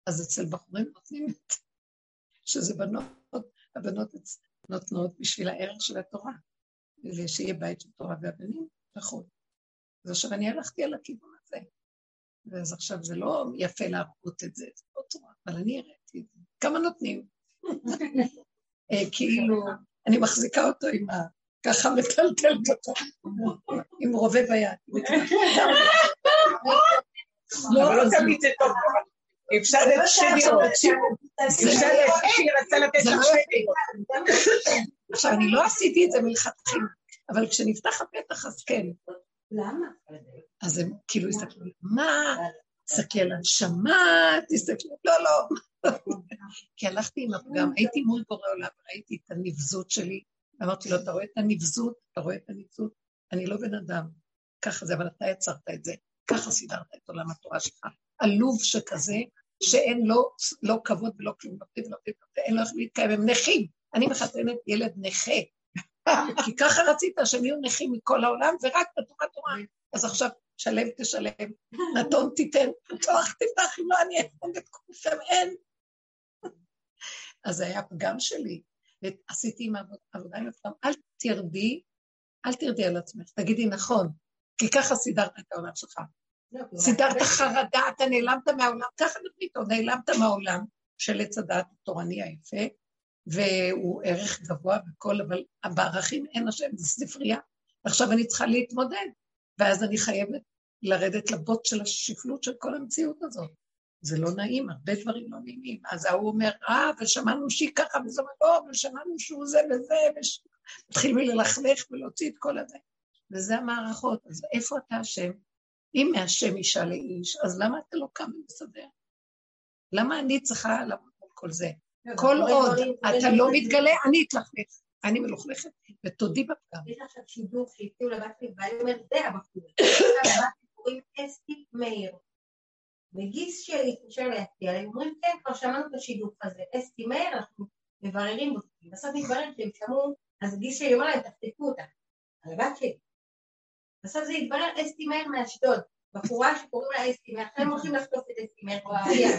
אז אצל בחורים נותנים את, שזה בנות, הבנות נותנות בשביל הערך של התורה, ושיהיה בית של תורה והבנים לחוד. אז עכשיו אני הלכתי על הכיוון הזה. ואז עכשיו זה לא יפה להראות את זה, זה לא תורה, אבל אני הראיתי את זה. כמה נותנים? אה, כאילו, אני מחזיקה אותו עם ה... ככה מטלטלת אותו, עם רובה ביד. לא, אבל לא תמיד זה טוב, אפשר לתת שתי דירות. אפשר לתת שהיא רצה לתת לך לא שתי. דירות. עכשיו, אני לא עשיתי את זה מלכתחילה, אבל כשנפתח הפתח אז כן. למה? אז הם כאילו הסתכלו, מה? תסתכל על הנשמה, תסתכל, לא, לא. כי הלכתי עם הפגם, הייתי מול בורא עולם, ראיתי את הנבזות שלי, אמרתי לו, אתה רואה את הנבזות? אתה רואה את הנבזות? אני לא בן אדם, ככה זה, אבל אתה יצרת את זה, ככה סידרת את עולם התורה שלך. עלוב שכזה, שאין לו לא כבוד ולא כלום, נותנים, נותנים, נותנים, אין לו איך להתקיים, הם נכים. אני מחתנת ילד נכה, כי ככה רצית שהם יהיו נכים מכל העולם, ורק בתורה תורה. אז עכשיו, שלם תשלם, נתון תיתן, פתוח תפתח, אם לא אני אתן את כולכם, אין. אז זה היה פגם שלי, ועשיתי עם העבודה עבודה עם עצמם, אל תרדי, אל תרדי על עצמך, תגידי נכון, כי ככה סידרת את העולם שלך. סידרת חרדה, אתה נעלמת מהעולם, ככה נבנית, נעלמת מהעולם של עץ הדעת התורני היפה, והוא ערך גבוה וכל, אבל בערכים אין השם, זה ספרייה. ועכשיו אני צריכה להתמודד, ואז אני חייבת לרדת לבוט של השפלות של כל המציאות הזאת. זה לא נעים, הרבה דברים לא נעימים. אז ההוא אומר, אה, ושמענו שהיא ככה, וזה אומר, לא, ושמענו שהוא זה וזה, וש... מתחיל מללכלך ולהוציא את כל הזה. וזה המערכות. אז איפה אתה השם? אם מהשם אישה לאיש, אז למה אתה לא קם ומסדר? למה אני צריכה לעמוד על כל זה? כל עוד אתה לא מתגלה, אני אתלכלך. אני מלוכלכת, ותודי בפגם. יש עכשיו שידור שהציעו לבת שלי, ואני אומרת, זה הבחור. קוראים אסתי מאיר. וגיס שלי התקשר להציע, הם אומרים, כן, כבר שמענו את השידור הזה, אסתי מאיר, אנחנו מבררים בודקים. בסוף מתברר שהם שמעו, אז גיס שלי אומר להם, תחתקו אותה, על הבת שלי. בסוף זה התברר אסתי מאיר מאשדוד. בחורה שקוראים לה אסתי, ועכשיו הם הולכים לחטוף את אסתי היא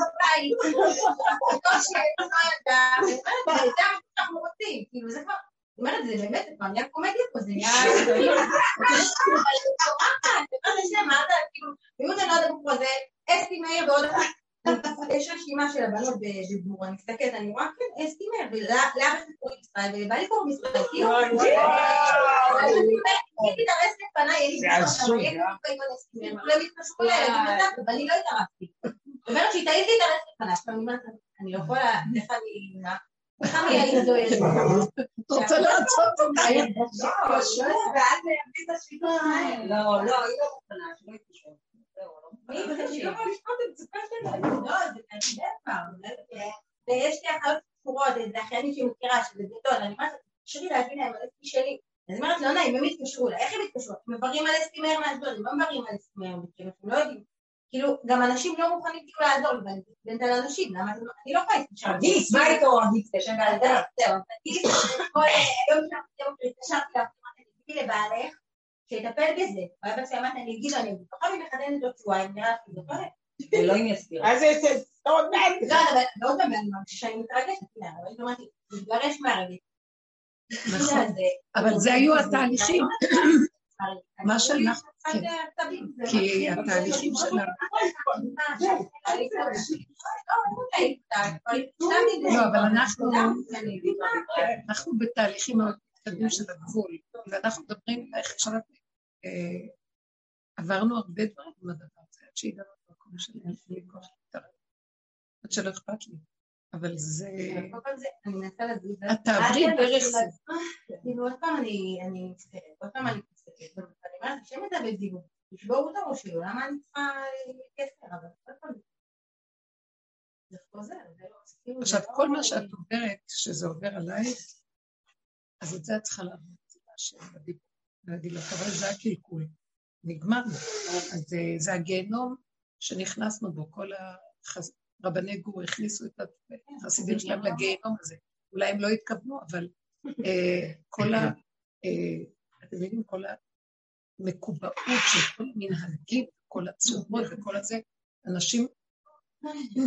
בבית, לא אומרת, זה מה שאנחנו רוצים, כאילו זה כבר, אני אומרת, זה באמת, זה כבר נהיה קומדיה פה, זה נהיה... מה אתה, כאילו, אם אתה לא יודע בחור הזה, אסתי מאיר ועוד אחת, יש רשימה של הבנות בדיבור, אני מסתכלת, אני רואה, כן, אסתי מאיר, ולאבא שלי קוראים ישראל, ובא לי קוראים ישראל, כאילו, היא תתארס לפניי, זה הזוי, אין לי אה? קשר עם אסתי מאיר, כולם התקשרו אליי, אני יודעת, אבל אני לא התערבתי. אומרת שהיא תעיז להתארס לפניי, עכשיו אני אומרת, אני לא יכולה, איך אני... איך אני הייתי זוהרת? את רוצה לעשות אותה? ואז להביא את האלה. לא, לא, היא לא מוכנה, שלא יתקשרו. לא מי לא? לא. ויש לי אחיות ספורות, זה אחיינים שהיא מכירה, שזה גדול, אני אומרת, תקשרי להביא להם על אסתי שלי. אז היא אומרת, לא נעים, הם יתקשרו לה, איך הם יתקשרו? הם מבררים על אסתי מאיר מאשדוד, הם לא מבררים על אסתי מאיר מאשדוד, הם לא יודעים. כאילו, גם אנשים לא מוכנים כאילו לעזור לי, ואני מתכוונת על אנשים, למה לא- אני לא יכולה להתקשר. גיס, מה איתו? גיס, תשן אז בעדה. זהו, תגידי, כל היום שאנחנו התקשרתי לה, תגידי לבעלך, שיטפל בזה. הוא היה אמרתי, אני אגיד לו, אני בטוחה אני מחדדת לו שבועיים, נראה לי שזה קורה. אלוהים יסביר. אז זה עוד מעט. לא, אבל ועוד פעם, אני מרגישה שאני מתרגשת, כאילו, אבל אני אמרתי, להתגרש. נכון. אבל זה היו התהליכים. מה שאנחנו- כן. כי התהליכים שלנו, לא, אבל אנחנו, אנחנו בתהליכים מאוד מתקדמים של הגבול, ואנחנו מדברים איך אפשר, אה, עברנו הרבה דברים עם הדבר הזה, עד שהגענו למקום של אין לי כוח להתערב, עד שלא אכפת לי, אבל זה, אני מנסה להסביר. את תעברי דרך זה. כאילו עוד פעם אני אני מסתכלת, עוד פעם אני מסתכלת, ואני אומרת, השם זה בזיווג, תשברו את הראש שלו, למה אני צריכה להתייסר, אבל עוד פעם, לא, כאילו, עכשיו, לא- כל מה שאת עוברת, שזה עובר עלייך, אז את זה את צריכה בדיבור, ולהגיד לו, אתה רואה, זה הקלקול, נגמרנו. אז אה, זה הגיהנום שנכנסנו בו, כל הרבני גור הכניסו את החסידים שלהם לגיהנום הזה. אולי הם לא התכוונו, אבל אה, כל ה... אה, אתם מבינים, כל המקובעות של כל המנהגים, כל הצורות וכל הזה, אנשים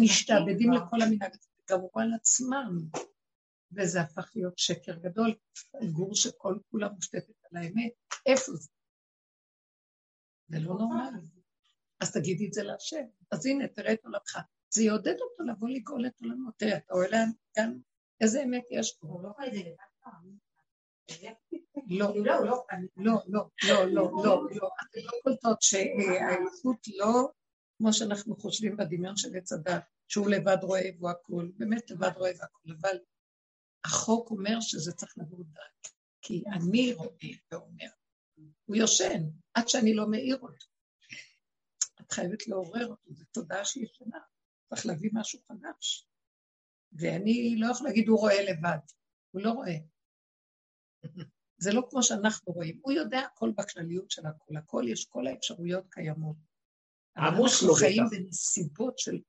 משתעבדים לכל המנהג גמרו על עצמם, וזה הפך להיות שקר גדול, גור שכל כולה מושתתת על האמת, איפה זה? זה לא נורמלי. אז תגידי את זה להשם. אז הנה, תראה את עולמך. זה יעודד אותו לבוא לגאול את עולמו. תראה, אתה רואה לאן, גם איזה אמת יש פה. לא. לא, לא, לא, אני- לא, לא, לא, לא, לא, לא. אתן לא קולטות שהאלוקות לא כמו שאנחנו חושבים בדמיון של עץ הדת, שהוא לבד רואה והוא הכול, באמת לבד רואה והכול, אבל החוק אומר שזה צריך לבוא דק, כי אני רואה ואומר. הוא יושן, עד שאני לא מעיר אותו. את חייבת לעורר אותו, זו תודעה שהיא ישנה, צריך להביא משהו חדש. ואני לא יכולה להגיד, הוא רואה לבד, הוא לא רואה. זה לא כמו שאנחנו רואים, הוא יודע הכל בכלליות של הכל, הכל יש, כל האפשרויות קיימות. אנחנו לו חיים. בנסיבות של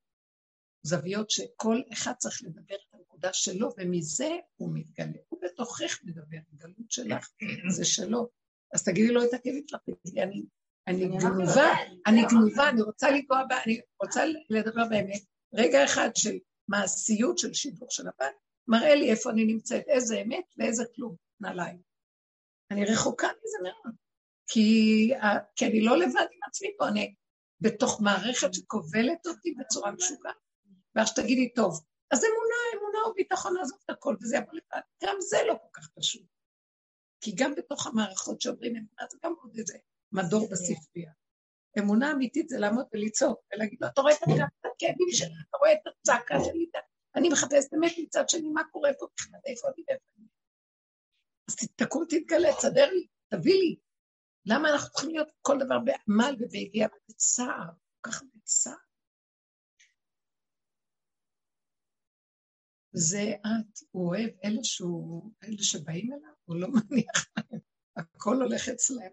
זוויות שכל אחד צריך לדבר הנקודה שלו, ומזה הוא מתגלה. הוא בתוכך מדבר, הגלות שלך זה שלו. אז תגידי לו את הכאבים שלך, תגידי, אני, אני גנובה, יודעת, אני. גנובה, אני רוצה לנגוע בה, אני רוצה לדבר באמת. רגע אחד של מעשיות של שידור של הבת, מראה לי איפה אני נמצאת, איזה אמת ואיזה כלום, נעליים. אני רחוקה מזה מאוד, כי, כי אני לא לבד עם עצמי פה, אני בתוך מערכת שכובלת אותי בצורה משוגעת. ואז שתגידי, טוב, אז אמונה, אמונה וביטחון לעזוב את הכל, וזה יבוא לבד. גם זה לא כל כך פשוט. כי גם בתוך המערכות שאומרים אמונה, זה גם עוד איזה מדור בספרייה. אמונה אמיתית זה לעמוד ולצעוק, ולהגיד לו, אתה רואה את הכאבים שלי, אתה רואה את הצעקה שלי, אתה- אני מחפשת אמת מצד שני, מה קורה פה בכלל, איפה אני ואיפה אני. אז תקום, תתגלה, תסדר לי, תביא לי. למה אנחנו צריכים להיות כל דבר בעמל וביגיעה ובצער, כל כך בצער? זה את, הוא אוהב אלה שהוא, אלה שבאים אליו, הוא לא מניח להם, הכל הולך אצלם.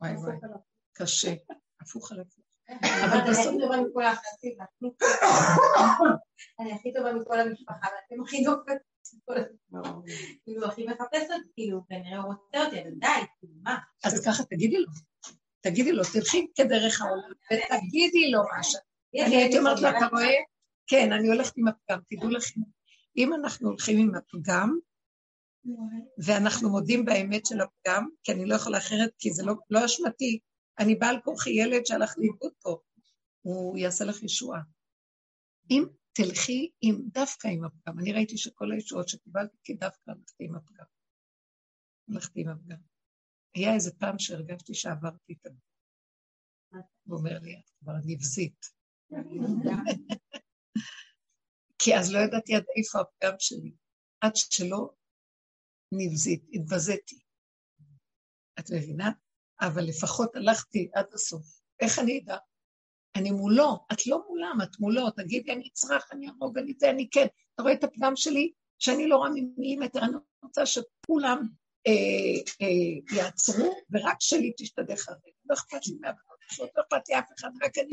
וואי וואי, קשה, הפוך על הפוך. אבל אני בסוף, אני הכי טובה מכל המשפחה, ואתם הכי דופק. כאילו, הכי מחפש אותי, כאילו, כנראה הוא רוצה אותי, אבל די, כאילו, מה? אז ככה תגידי לו, תגידי לו, תלכי כדרך העולם, ותגידי לו משהו. יש אני הייתי אומרת לו, אתה רואה? כן, אני הולכת עם הפגם, תדעו לכם. אם אנחנו הולכים עם הפגם, ואנחנו מודים באמת של הפגם, כי אני לא יכולה אחרת, כי זה לא, לא אשמתי. אני בעל כוחי ילד שהלך לאיבוד פה, הוא יעשה לך ישועה. אם תלכי עם, דווקא עם הפגם, אני ראיתי שכל הישועות שקיבלתי, כי דווקא הלכתי עם הפגם. הלכתי עם הפגם. היה איזה פעם שהרגשתי שעברתי את הפגם. הוא אומר לי, את כבר נבזית. כי אז לא ידעתי עד איפה הפגם שלי. עד שלא נבזית, התבזיתי. את מבינה? אבל לפחות הלכתי עד הסוף. איך אני אדע? אני מולו, את לא מולם, את מולו, תגידי, אני אצרח, אני ארוג, אני זה, אני כן. אתה רואה את הפגם שלי? שאני לא רואה ממילימטר, אני רוצה שכולם אה, אה, יעצרו, ורק שלי תשתדך הרגע. לא אכפת לי מהבנות, לא אכפת לי אף אחד, רק אני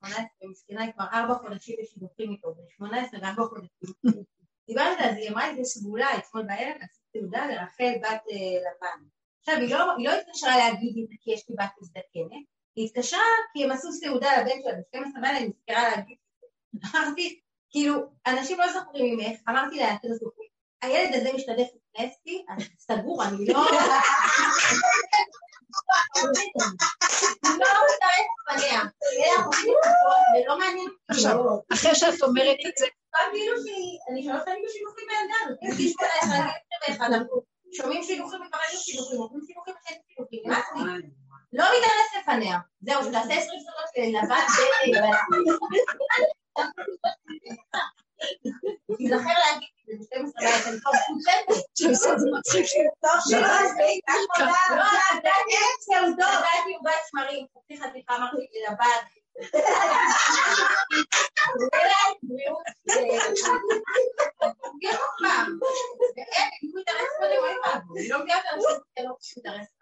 18, מסכנה, היא כבר ארבע חודשים בשידוכים איתו, בן 18 וארבע חודשים. דיברתי על זה, היא אמרה לי, זה סגולה, אתמול בערב עשיתי תעודה לרחל בת אה, לבן. עכשיו, היא לא, היא לא התקשרה להגיד לי, כי יש לי בת מזדקנת, היא התקשרה כי הם עשו סעודה לבן שלה ב-12 בלילה, היא נזכרה להגיד. אמרתי, כאילו, אנשים לא זוכרים ממך, אמרתי לה, אתם זוכרים, הילד הזה משתדף לפני אסתי, אז סגור, אני לא... לא מתארת בפניה, אלא חושבים ולא מעניין. עכשיו, אחרי שאת אומרת את זה, כאילו שהיא, אני שלוש שנים בשידוכים בילדה יש לי שמונה ואחד, אנחנו שומעים שידוכים וקראנו שידוכים, אומרים שידוכים ושאין שידוכים. לא מתארס לפניה, זהו, שתעשה עשרים סודות לבד תיזכר להגיד את זה ב-12 בלילה, אני כבר חושבת. זה מצחיק שהיא טוב שלא, לא, עדיין סעודות, עדיין עוגת שמרים, חצי חתיכה אמרתי לבת.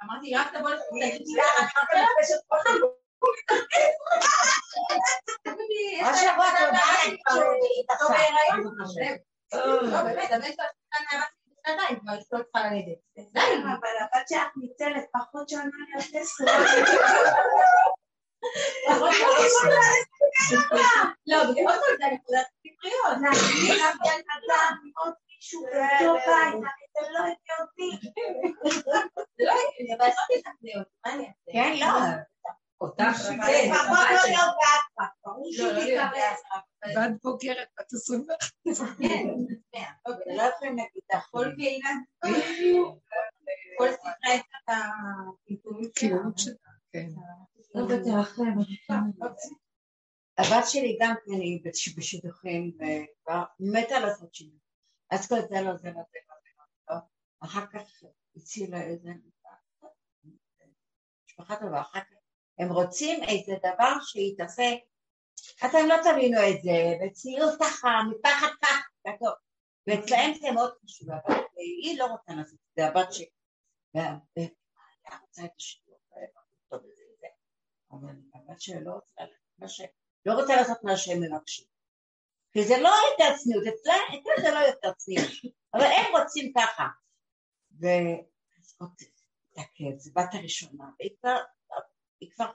אמרתי, רק תבוא תגיד לי, עוד שבוע תודה. לא, באמת, הבן שלה שנתיים, כבר אשתו צריכה ללדת. די, אבל הבת שלך ניצלת פחות שנה להיות עשר. לא, אבל עוד פעם זה נקודת ספריות. אני רק ילדה עוד מישהו באותו בית, אתם לא יודעים. זה לא הגיוני, אבל עשיתי את הקניות, מה אני אעשה? כן, לא. אותך זה פחות לא להיות באטרף, ברור לא, לא שהיא להיות תתארס. בת בוגרת, בת 21. כן, לא יכולים להגיד לך. כל קהילה, כל ספרה יש את העיתונים קירות שלה, כן. הבת שלי גם כן היא בש- בשידוכים וכבר מתה לעשות שינוי. אז כל זה לא, זה לא, זה לא, זה לא, לא. אחר כך הצילה איזה משפחה טובה, אחר כך הם רוצים איזה דבר שיתעשה, אתם לא תבינו את זה, בצניעות ככה, מפחד ככה. ואצלהם זה מאוד חשוב, אבל היא לא רוצה לעשות את זה, הבת. וה- והיא רוצה את השידור, לא ש... לא רוצה לעשות מה שהם מבקשים. כי זה לא יותר צניעות, אצלם זה לא יותר צניעות, אבל הם רוצים ככה. ואז עוד תקף, זו בת הראשונה, והיא כבר, היא כבר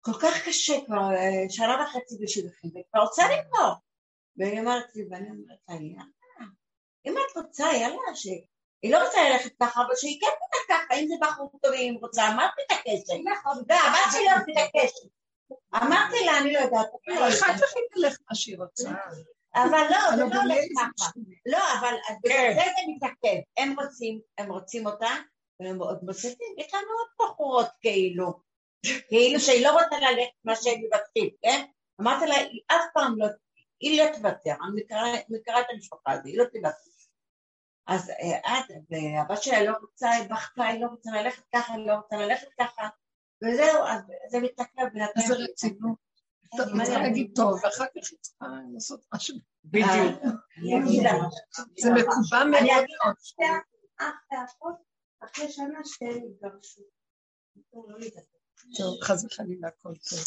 כל כך קשה, כבר אה, שנה וחצי בשידוכים, והיא כבר רוצה לגמור. והיא אומרת לי, ואני אומרת לה, יאללה, אם את רוצה, יאללה, ש... היא לא רוצה ללכת ככה, אבל שהיא כן תלך ככה, אם זה בחור טוב, אם היא רוצה, מה מתעקשת? והבת שלי לא מתעקשת. אמרתי לה, אני לא יודעת, אחר כך היא תלך מה שהיא רוצה. אבל לא, זה אבל לא הולך ככה. לא, אבל אז בגלל זה זה מתעכב. הם רוצים, הם רוצים אותה, והם עוד מוצאים, יש לנו עוד בחורות כאילו, כאילו שהיא לא רוצה ללכת מה שהם מבקשים, כן? אמרתי לה, היא אף פעם לא, היא לא תוותר, אני מכירה- את המשפחה הזאת, היא לא תוותר. אז אה, את, והבת שלה לא רוצה, היא בכתה, היא לא רוצה ללכת ככה, היא לא רוצה ללכת ככה, וזהו, אז זה מתעכב בינתיים. איזה רצינות. טוב, היא צריכה להגיד טוב, ואחר כך היא צריכה לעשות משהו. בדיוק. זה מקובע מאוד אני אגיד מאוד. אח ואחות, אחרי שנה שתיהן התגרשו. טוב, חס וחלילה, הכל טוב.